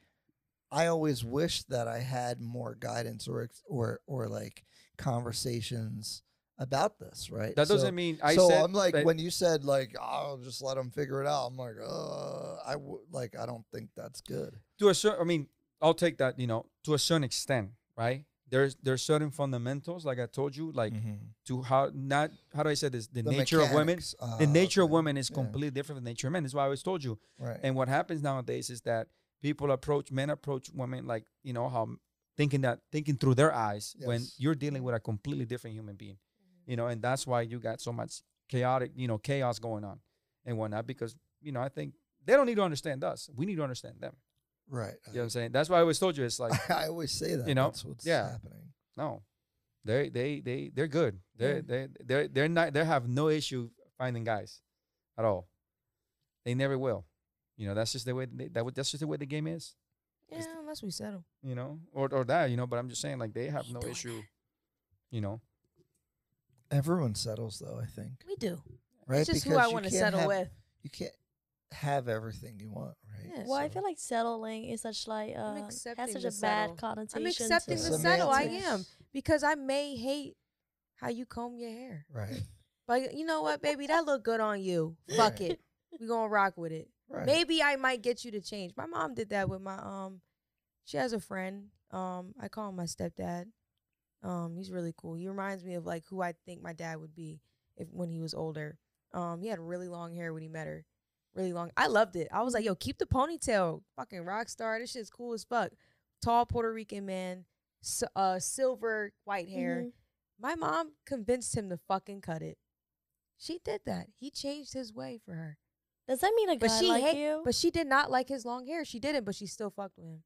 Speaker 1: I always wish that I had more guidance or ex- or or like conversations about this. Right,
Speaker 2: That doesn't mean I
Speaker 1: so I'm like
Speaker 2: that-
Speaker 1: when you said like I'll just let them figure it out. I'm like, uh, I w- like I don't think that's good.
Speaker 2: to a certain I mean, I'll take that, you know, to a certain extent, right? There's there's certain fundamentals, like I told you, like to how not how do I say this? The,
Speaker 1: The
Speaker 2: nature of women.
Speaker 1: mechanics.
Speaker 2: The nature of women is
Speaker 1: Yeah.
Speaker 2: completely different than the nature of men. That's why I always told you.
Speaker 1: Right.
Speaker 2: And what happens nowadays is that people approach men approach women like you know how thinking that thinking through their eyes when you're dealing with a completely different human being, you know, and that's why you got so much chaotic, you know, chaos going on and whatnot. Because you know, I think they don't need to understand us. We need to understand them.
Speaker 1: right.
Speaker 2: You know what I'm saying? That's why I always told you it's like
Speaker 1: I always say that.
Speaker 2: you know,
Speaker 1: that's what's
Speaker 2: yeah.
Speaker 1: happening.
Speaker 2: no, they they they they're good. They're
Speaker 3: Yeah.
Speaker 2: they they they're not they have no issue finding guys at all. They never will. You know, that's just the way they, that would- that's just the way the game is.
Speaker 3: yeah, unless we settle.
Speaker 2: you know, or or that, you know. But I'm just saying, like they have no
Speaker 3: doing
Speaker 2: issue, you know.
Speaker 1: Everyone settles though, I think.
Speaker 3: We do.
Speaker 1: Right?
Speaker 3: It's just who I want to settle
Speaker 1: have-
Speaker 3: with.
Speaker 1: You can't have everything you want, right?
Speaker 3: Yeah.
Speaker 4: Well, I feel like settling is such like uh, has such
Speaker 3: the
Speaker 4: a
Speaker 3: settle.
Speaker 4: bad connotation.
Speaker 3: I'm accepting
Speaker 4: to
Speaker 3: the
Speaker 1: It's
Speaker 3: settle. I am because I may hate how you comb your hair,
Speaker 1: Right.
Speaker 3: but you know what, baby, that look good on you. Fuck
Speaker 1: Right.
Speaker 3: it, we gonna rock with it.
Speaker 1: Right.
Speaker 3: Maybe I might get you to change. My mom did that with my um. She has a friend. Um, I call him my stepdad. Um, he's really cool. He reminds me of like who I think my dad would be if when he was older. Um, he had really long hair when he met her, really long. I loved it. I was like, yo, keep the ponytail, fucking rock star. This shit's cool as fuck. Tall Puerto Rican man, s- uh, silver white hair.
Speaker 4: Mhm.
Speaker 3: My mom convinced him to fucking cut it. She did that. He changed his way for her.
Speaker 4: Does that mean a guy
Speaker 3: But she
Speaker 4: like
Speaker 3: hate,
Speaker 4: you?
Speaker 3: but she did not like his long hair. She didn't, but she still fucked with him.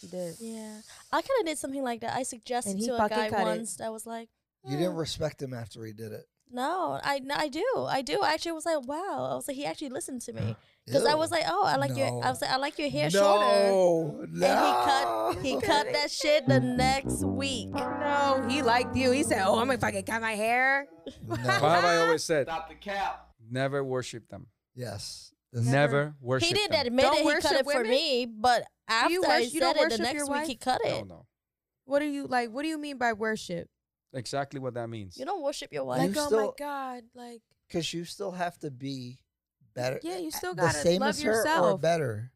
Speaker 3: She did.
Speaker 4: yeah, I kind of did something like that. I suggested
Speaker 3: he
Speaker 4: to a guy
Speaker 3: cut it.
Speaker 4: once that was like,
Speaker 1: You didn't
Speaker 4: "Hmm,
Speaker 1: respect him after he did it.
Speaker 4: No, I no, I do, I do. I actually was like, wow. I was like, he actually listened to me because I was like, oh, I like your. I was like, I like your hair shorter.
Speaker 1: no,
Speaker 4: And he cut, he cut that shit the next week.
Speaker 3: No, he liked you. He said, "Oh, I'm gonna fucking cut my hair."
Speaker 1: No.
Speaker 2: What have I always said?
Speaker 7: Stop the cap.
Speaker 2: Never worship them.
Speaker 1: Yes. This-
Speaker 2: Never worship
Speaker 4: He didn't
Speaker 2: them.
Speaker 4: admit
Speaker 3: Don't
Speaker 4: it. He cut
Speaker 3: worship
Speaker 4: it for
Speaker 3: women?
Speaker 4: me, but after
Speaker 3: you
Speaker 4: I
Speaker 3: worship- you don't
Speaker 4: it, the
Speaker 3: worship
Speaker 4: next
Speaker 3: your
Speaker 4: week
Speaker 3: wife?
Speaker 4: he cut it.
Speaker 2: no. no.
Speaker 3: What do you like? What do you mean by worship?
Speaker 2: Exactly what that means.
Speaker 4: You don't worship your wife.
Speaker 3: Like, oh my god, like
Speaker 1: Because you still have to be better.
Speaker 3: Yeah, you still gotta
Speaker 1: same
Speaker 3: love
Speaker 1: as her or better.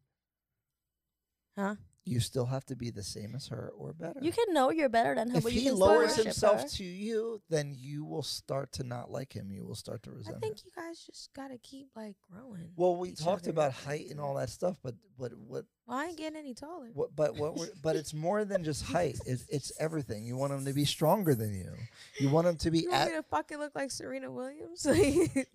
Speaker 3: Huh?
Speaker 1: You still have to be the same as her or better.
Speaker 4: You can know you're better than him,
Speaker 1: if
Speaker 4: but you
Speaker 1: he
Speaker 4: can
Speaker 1: lowers himself
Speaker 4: her.
Speaker 1: to you, then you will start to not like him. You will start to
Speaker 3: I
Speaker 1: resent him.
Speaker 3: think you guys just gotta keep like growing.
Speaker 1: Well, we talked
Speaker 3: other
Speaker 1: about height and all that stuff, but but what
Speaker 3: Well, I ain't getting any taller.
Speaker 1: what but what we're, but it's more than just height. It's it's everything. You want him to be stronger than you. You want him to be
Speaker 3: You want
Speaker 1: at.
Speaker 3: me to fucking look like Serena Williams?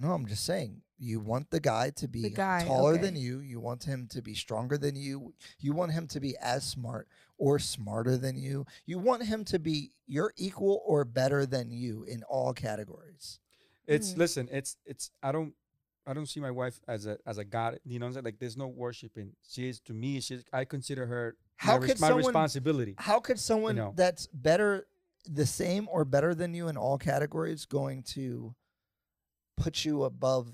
Speaker 1: No, I'm just saying. You want the guy to be
Speaker 3: guy,
Speaker 1: taller
Speaker 3: okay.
Speaker 1: than you. You want him to be stronger than you. You want him to be as smart or smarter than you. You want him to be your equal or better than you in all categories.
Speaker 2: It's
Speaker 3: Mhm.
Speaker 2: listen. It's it's. I don't. I don't see my wife as a as a god. You know, what I'm saying? like there's no worshiping. She is to me. She's. I consider her
Speaker 1: How
Speaker 2: my,
Speaker 1: could
Speaker 2: my
Speaker 1: someone-
Speaker 2: responsibility.
Speaker 1: How could someone
Speaker 2: know.
Speaker 1: that's better, the same or better than you in all categories, going to put you above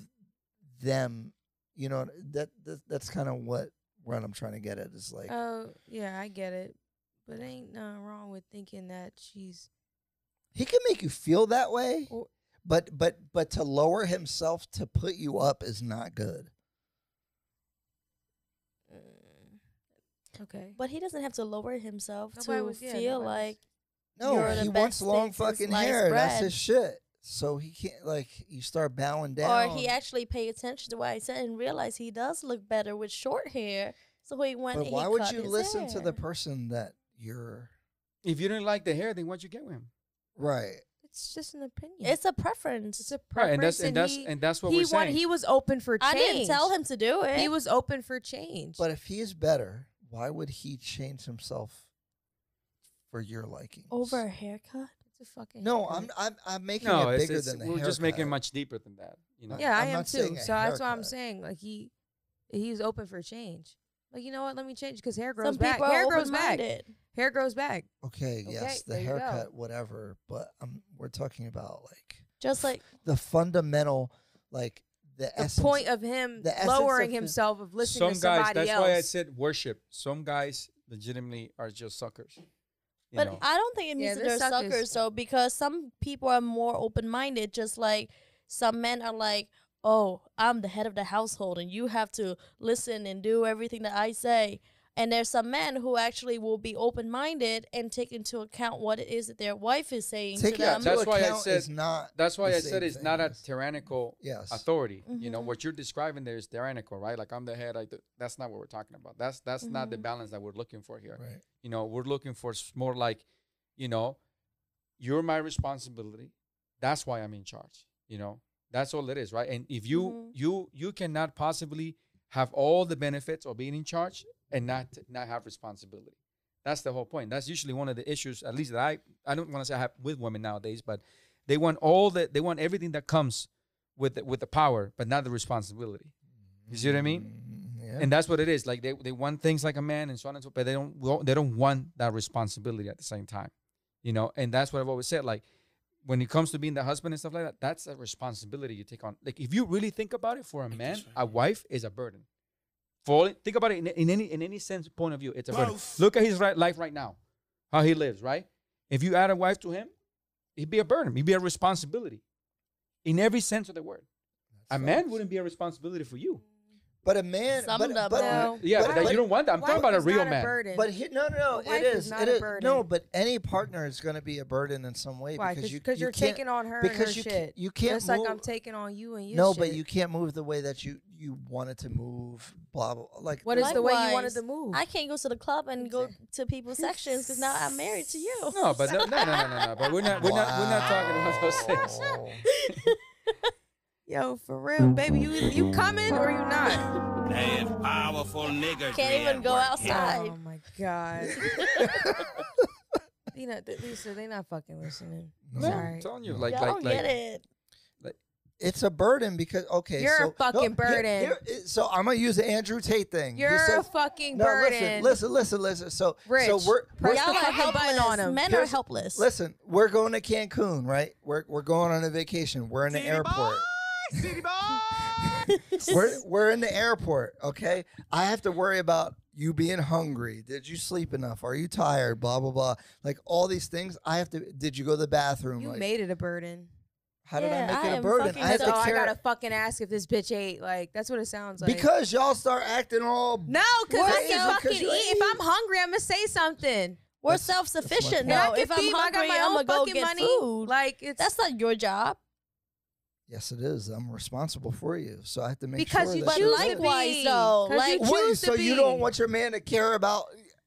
Speaker 1: them? You know that, that that's kind of what what I'm trying to get at. Is like
Speaker 3: Oh yeah, I get it, but ain't nothing wrong with thinking that she's.
Speaker 1: he can make you feel that way,
Speaker 3: Or-
Speaker 1: but but but to lower himself to put you up is not good.
Speaker 3: Mm, okay.
Speaker 4: But he doesn't have to lower himself
Speaker 3: Nobody
Speaker 4: to
Speaker 3: was- yeah,
Speaker 4: feel
Speaker 3: nobody
Speaker 4: like
Speaker 1: No,
Speaker 4: You're the
Speaker 1: he wants
Speaker 4: best
Speaker 1: long fucking
Speaker 4: sliced
Speaker 1: hair. That's his shit. So he can't like you start bowing down.
Speaker 4: or he actually pay attention to what I said and realize he does look better with short hair. So he went.
Speaker 1: But
Speaker 4: and
Speaker 1: why
Speaker 4: he
Speaker 1: would
Speaker 4: cut
Speaker 1: you
Speaker 4: his
Speaker 1: listen to the person that you're
Speaker 2: If you didn't like the hair, then why'd you get with him?
Speaker 1: right?
Speaker 3: It's just an opinion.
Speaker 4: It's a preference.
Speaker 3: it's a
Speaker 2: Right, and that's
Speaker 3: preference,
Speaker 2: and that's
Speaker 3: he,
Speaker 2: and that's what
Speaker 3: he
Speaker 2: we're
Speaker 3: want-
Speaker 2: saying.
Speaker 3: he was open for change.
Speaker 4: I didn't tell him to do it.
Speaker 3: He was open for change.
Speaker 1: But if he is better, why would he change himself for your liking?
Speaker 4: over a haircut.
Speaker 3: It's a fucking
Speaker 1: No,
Speaker 3: haircut.
Speaker 1: I'm I'm I'm making
Speaker 2: no,
Speaker 1: it
Speaker 2: it's,
Speaker 1: bigger
Speaker 2: it's,
Speaker 1: than the
Speaker 2: we're just making it much deeper than that. You know.
Speaker 3: Yeah, I
Speaker 1: I'm
Speaker 3: too. So
Speaker 1: a
Speaker 3: that's what I'm saying. Like he, he's open for change. Like you know what? Let me change because hair grows
Speaker 4: Some
Speaker 3: back. Hair grows back. Hair grows back.
Speaker 1: Okay,
Speaker 3: Okay,
Speaker 1: yes, the
Speaker 3: there you go.
Speaker 1: haircut, whatever. But um, we're talking about like
Speaker 4: Just like
Speaker 1: the fundamental, like the,
Speaker 3: The
Speaker 1: essence.
Speaker 3: point of him
Speaker 1: the
Speaker 3: lowering
Speaker 1: of
Speaker 3: himself of listening
Speaker 2: Some
Speaker 3: to
Speaker 2: guys.
Speaker 3: somebody
Speaker 2: That's
Speaker 3: else.
Speaker 2: why I said worship. Some guys legitimately are just suckers. You
Speaker 4: But
Speaker 2: know.
Speaker 4: I don't think it
Speaker 3: Yeah,
Speaker 4: means that
Speaker 3: they're
Speaker 4: they're
Speaker 3: suckers.
Speaker 4: suckers though, because some people are more open minded. Just like some men are like, "Oh, I'm the head of the household, and you have to listen and do everything that I say." And there's some men who actually will be open minded and take into account what it is that their wife is saying
Speaker 1: Take
Speaker 4: to
Speaker 1: it
Speaker 4: them.
Speaker 2: That's why I said-
Speaker 1: is not.
Speaker 2: That's why I said it's
Speaker 1: thing
Speaker 2: not a tyrannical
Speaker 1: Yes.
Speaker 2: authority. You know
Speaker 4: Mhm.
Speaker 2: what you're describing there is tyrannical, right? Like I'm the head. I that's not what we're talking about. That's that's not the
Speaker 4: Mhm.
Speaker 2: balance that we're looking for here.
Speaker 1: Right.
Speaker 2: You know, we're looking for more like, you know, you're my responsibility. That's why I'm in charge. You know, that's all it is, right? And if you
Speaker 4: Mhm.
Speaker 2: you you cannot possibly have all the benefits of being in charge and not not have responsibility. That's the whole point. That's usually one of the issues, at least that I I don't want to say I have with women nowadays, but they want all the they want everything that comes with the, with the power, but not the responsibility. You see what I mean?
Speaker 1: Mm, Yeah.
Speaker 2: And that's what it is. Like they, they want things like a man and so on and so forth, but they don't they don't want that responsibility at the same time. You know, and that's what I've always said. Like when it comes to being the husband and stuff like that, that's a responsibility you take on. Like if you really think about it, for a man, a wife is a burden. For think about it in, in any in any sense point of view, it's a burden. Look at his right, life right now, how he lives. Right. If you add a wife to him, he'd be a burden. He'd be a responsibility, in every sense of the word. a man wouldn't be a responsibility for you.
Speaker 1: But a man,
Speaker 4: Some
Speaker 1: but,
Speaker 4: of them
Speaker 1: but,
Speaker 3: No.
Speaker 2: Yeah,
Speaker 1: but-
Speaker 2: but, that- you don't want that. I'm talking about a real
Speaker 3: not
Speaker 2: man.
Speaker 3: burden.
Speaker 1: But he, no, no, no.
Speaker 3: A
Speaker 1: It
Speaker 3: wife
Speaker 1: is.
Speaker 3: is not
Speaker 1: it
Speaker 3: a
Speaker 1: is.
Speaker 3: burden.
Speaker 1: No, but any partner is going to be a burden in some way
Speaker 3: Why?
Speaker 1: because you
Speaker 3: Because
Speaker 1: you
Speaker 3: you're
Speaker 1: can't-
Speaker 3: taking on her and her
Speaker 1: because you
Speaker 3: shit.
Speaker 1: can't, you can't
Speaker 3: Just
Speaker 1: move,
Speaker 3: like I'm taking on you and your shit
Speaker 1: no,
Speaker 3: shit.
Speaker 1: but you can't move the way that you you wanted to move. Blah blah. Like
Speaker 3: What is the way you wanted
Speaker 4: Likewise,
Speaker 3: to move?
Speaker 4: I can't go to the club and go to people's sections because now I'm married to you.
Speaker 2: No, but no, no, no, no, no, no. But we're not, we're not, we're not talking about those things.
Speaker 1: Wow.
Speaker 3: Yo, for real, baby, you you coming or you not?
Speaker 7: That powerful nigga.
Speaker 4: Can't even go outside.
Speaker 3: Oh my god. you know, th- Lisa, they not fucking listening.
Speaker 1: No.
Speaker 2: I'm
Speaker 3: Sorry.
Speaker 2: telling you, like,
Speaker 4: Y'all
Speaker 2: like,
Speaker 4: don't
Speaker 2: like,
Speaker 4: get it.
Speaker 1: It's a burden because okay,
Speaker 3: You're a fucking
Speaker 1: here-
Speaker 3: burden.
Speaker 1: here- so I'm gonna use the Andrew Tate thing. You
Speaker 3: You're
Speaker 1: said-
Speaker 3: a fucking
Speaker 1: no,
Speaker 3: burden.
Speaker 1: listen, listen, listen, listen. So,
Speaker 3: Rich,
Speaker 1: so we're, we're
Speaker 3: press
Speaker 4: Y'all
Speaker 3: the
Speaker 4: are
Speaker 3: fucking button
Speaker 4: helpless.
Speaker 3: on 'em.
Speaker 4: Men are
Speaker 1: Here's-
Speaker 4: helpless.
Speaker 1: listen. We're going to Cancun, right? We're we're going on a vacation. We're in the airport. we're we're in the airport. Okay, I have to worry about you being hungry. Did you sleep enough? Are you tired? Blah blah blah. Like all these things. I have to. Did you go to the bathroom?
Speaker 3: You
Speaker 1: like,
Speaker 3: made it a burden.
Speaker 1: how did I make
Speaker 4: I
Speaker 1: it a burden? I have
Speaker 3: So
Speaker 1: to
Speaker 3: I gotta fucking ask if this bitch ate. Like that's what it sounds like.
Speaker 1: because y'all start acting all.
Speaker 3: no, because I can
Speaker 1: it? 'Cause
Speaker 3: fucking eat.
Speaker 1: you
Speaker 3: If I'm hungry, I'm gonna say something.
Speaker 4: We're self sufficient
Speaker 1: point.
Speaker 3: And I
Speaker 4: now. If I'm
Speaker 3: feed my- I
Speaker 4: hungry,
Speaker 3: got my
Speaker 4: I'm
Speaker 3: own
Speaker 4: gonna go
Speaker 3: fucking
Speaker 4: get
Speaker 3: money.
Speaker 4: food.
Speaker 3: Like it's
Speaker 4: That's not your job.
Speaker 1: Yes, it is. I'm responsible for you, so I have to make
Speaker 3: because
Speaker 1: sure
Speaker 3: you
Speaker 4: But
Speaker 3: choose
Speaker 1: you're
Speaker 3: to
Speaker 4: likewise,
Speaker 3: be.
Speaker 4: like-
Speaker 3: you
Speaker 1: Wait, so you don't want your man to care about?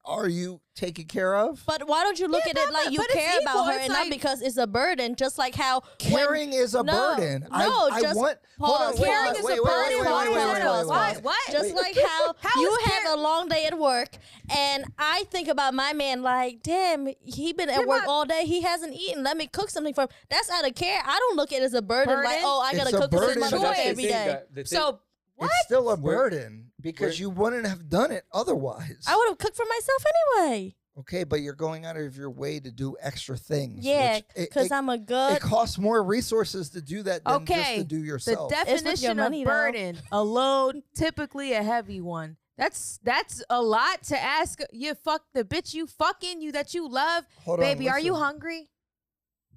Speaker 1: Are you taken care of?
Speaker 4: But why don't you look
Speaker 3: Yeah,
Speaker 4: at it like you
Speaker 3: but it's
Speaker 4: care about her
Speaker 3: It's
Speaker 4: and
Speaker 3: like-
Speaker 4: not because it's a burden? Just like how
Speaker 1: Caring is a
Speaker 4: No,
Speaker 1: burden.
Speaker 4: No,
Speaker 1: I
Speaker 4: just
Speaker 1: want. Hold on, wait,
Speaker 3: Caring
Speaker 1: wait,
Speaker 3: is
Speaker 1: wait,
Speaker 3: a
Speaker 1: wait,
Speaker 3: burden.
Speaker 1: wait, wait,
Speaker 3: Why
Speaker 1: wait,
Speaker 3: is
Speaker 1: wait, wait, wait,
Speaker 3: why- What?
Speaker 4: Just
Speaker 1: Wait.
Speaker 4: like how,
Speaker 3: How
Speaker 4: you have
Speaker 3: care-
Speaker 4: a long day at work, and I think about my man like, damn, he been at
Speaker 3: You're
Speaker 4: work
Speaker 3: not-
Speaker 4: all day. He hasn't eaten. Let me cook something for him. That's out of care. I don't look at it as a burden. Like, oh, I gotta
Speaker 1: It's a
Speaker 4: cook this
Speaker 1: burden,
Speaker 2: But
Speaker 1: Choice.
Speaker 4: motherfucker
Speaker 2: that's the
Speaker 4: every
Speaker 2: thing
Speaker 4: day.
Speaker 2: that- the thing-
Speaker 3: So what?
Speaker 1: It's still a burden because
Speaker 2: we're-
Speaker 1: you wouldn't have done it otherwise.
Speaker 4: I would have cooked for myself anyway.
Speaker 1: Okay, but you're going out of your way to do extra things.
Speaker 4: Yeah, because I'm a good.
Speaker 1: it costs more resources to do that than just
Speaker 3: Okay,
Speaker 1: to do
Speaker 3: The
Speaker 1: yourself.
Speaker 4: with your
Speaker 3: definition
Speaker 4: money,
Speaker 3: of
Speaker 4: though.
Speaker 3: burden alone, typically a heavy one. That's that's a lot to ask. You fuck the bitch you fucking you that you love,
Speaker 1: Hold on,
Speaker 3: baby. are you hungry?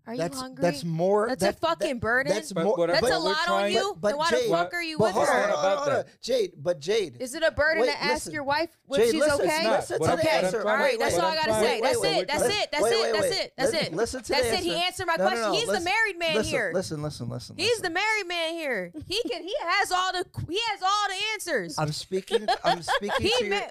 Speaker 3: Are
Speaker 1: that's,
Speaker 3: you hungry?
Speaker 1: That's more.
Speaker 3: That's a fucking
Speaker 1: that-
Speaker 3: burden.
Speaker 1: That's
Speaker 2: But
Speaker 1: more.
Speaker 2: what
Speaker 3: That's
Speaker 2: but
Speaker 3: a
Speaker 2: we're
Speaker 3: lot on you.
Speaker 1: But-
Speaker 3: then why the fuck are you
Speaker 1: but
Speaker 3: with her?
Speaker 1: on,
Speaker 2: What
Speaker 1: hold on,
Speaker 2: about
Speaker 1: hold on. Jade, but Jade.
Speaker 3: Is it a burden
Speaker 1: Wait,
Speaker 3: to ask
Speaker 1: listen.
Speaker 3: your wife if
Speaker 1: Jade,
Speaker 3: she's
Speaker 1: listen,
Speaker 3: okay?
Speaker 1: listen to
Speaker 2: What I'm-
Speaker 1: the answer.
Speaker 2: trying
Speaker 3: All
Speaker 2: to-
Speaker 3: right, that's all
Speaker 2: I'm
Speaker 3: gotta say. That's it. That's it. That's it. That's it. That's it.
Speaker 1: Listen to
Speaker 3: That's
Speaker 1: the
Speaker 3: it. He answered my
Speaker 1: No, no,
Speaker 3: question. He's the married man here.
Speaker 1: Listen, listen, listen.
Speaker 3: He's the married man here. He can. He has all the. He has all the answers.
Speaker 1: I'm speaking. I'm speaking to your.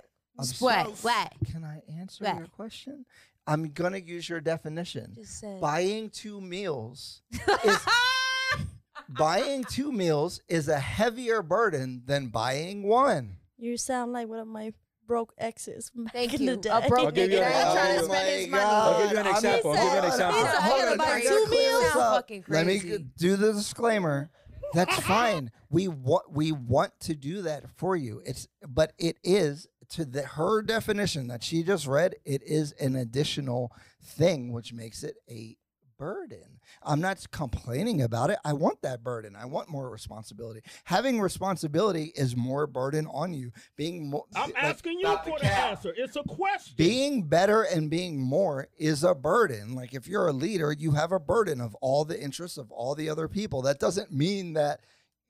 Speaker 3: what? What?
Speaker 1: Can I answer your question? I'm gonna use your definition.
Speaker 3: Just said.
Speaker 1: Buying two meals is buying two meals is a heavier burden than buying one.
Speaker 4: You sound like one of my broke exes back
Speaker 3: Thank
Speaker 4: in
Speaker 3: you.
Speaker 4: the day.
Speaker 3: A broke
Speaker 2: I'll give you
Speaker 3: nigga
Speaker 2: an-
Speaker 3: that ain't trying to spend his money.
Speaker 2: I'll give you an
Speaker 1: I'm-
Speaker 2: example. I'll give you an
Speaker 4: He said-
Speaker 2: example.
Speaker 4: he said, I
Speaker 1: Hold
Speaker 4: gotta
Speaker 1: on,
Speaker 4: buy two meals?
Speaker 1: this
Speaker 3: Sound
Speaker 1: up. Let me do the disclaimer. That's fine. We want we want to do that for you. It's but it is to the her definition that she just read. It is an additional thing, which makes it a burden. I'm not complaining about it. I want that burden. I want more responsibility. Having responsibility is more burden on you. Being more,
Speaker 6: I'm
Speaker 1: like,
Speaker 6: asking you for
Speaker 1: the
Speaker 6: the answer. It's a question.
Speaker 1: being better and being more is a burden. Like if you're a leader, you have a burden of all the interests of all the other people. That doesn't mean that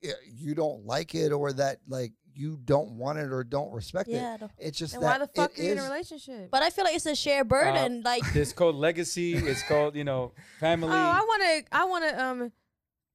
Speaker 1: uh, you don't like it or that like you don't want it or don't respect
Speaker 4: Yeah,
Speaker 1: it.
Speaker 4: no.
Speaker 1: It's just
Speaker 3: Then
Speaker 1: that
Speaker 3: why the fuck are you in a relationship?
Speaker 4: But I feel like it's a shared burden. like
Speaker 2: It's called legacy. It's called you know family.
Speaker 3: Oh, I want to. I want to. Um,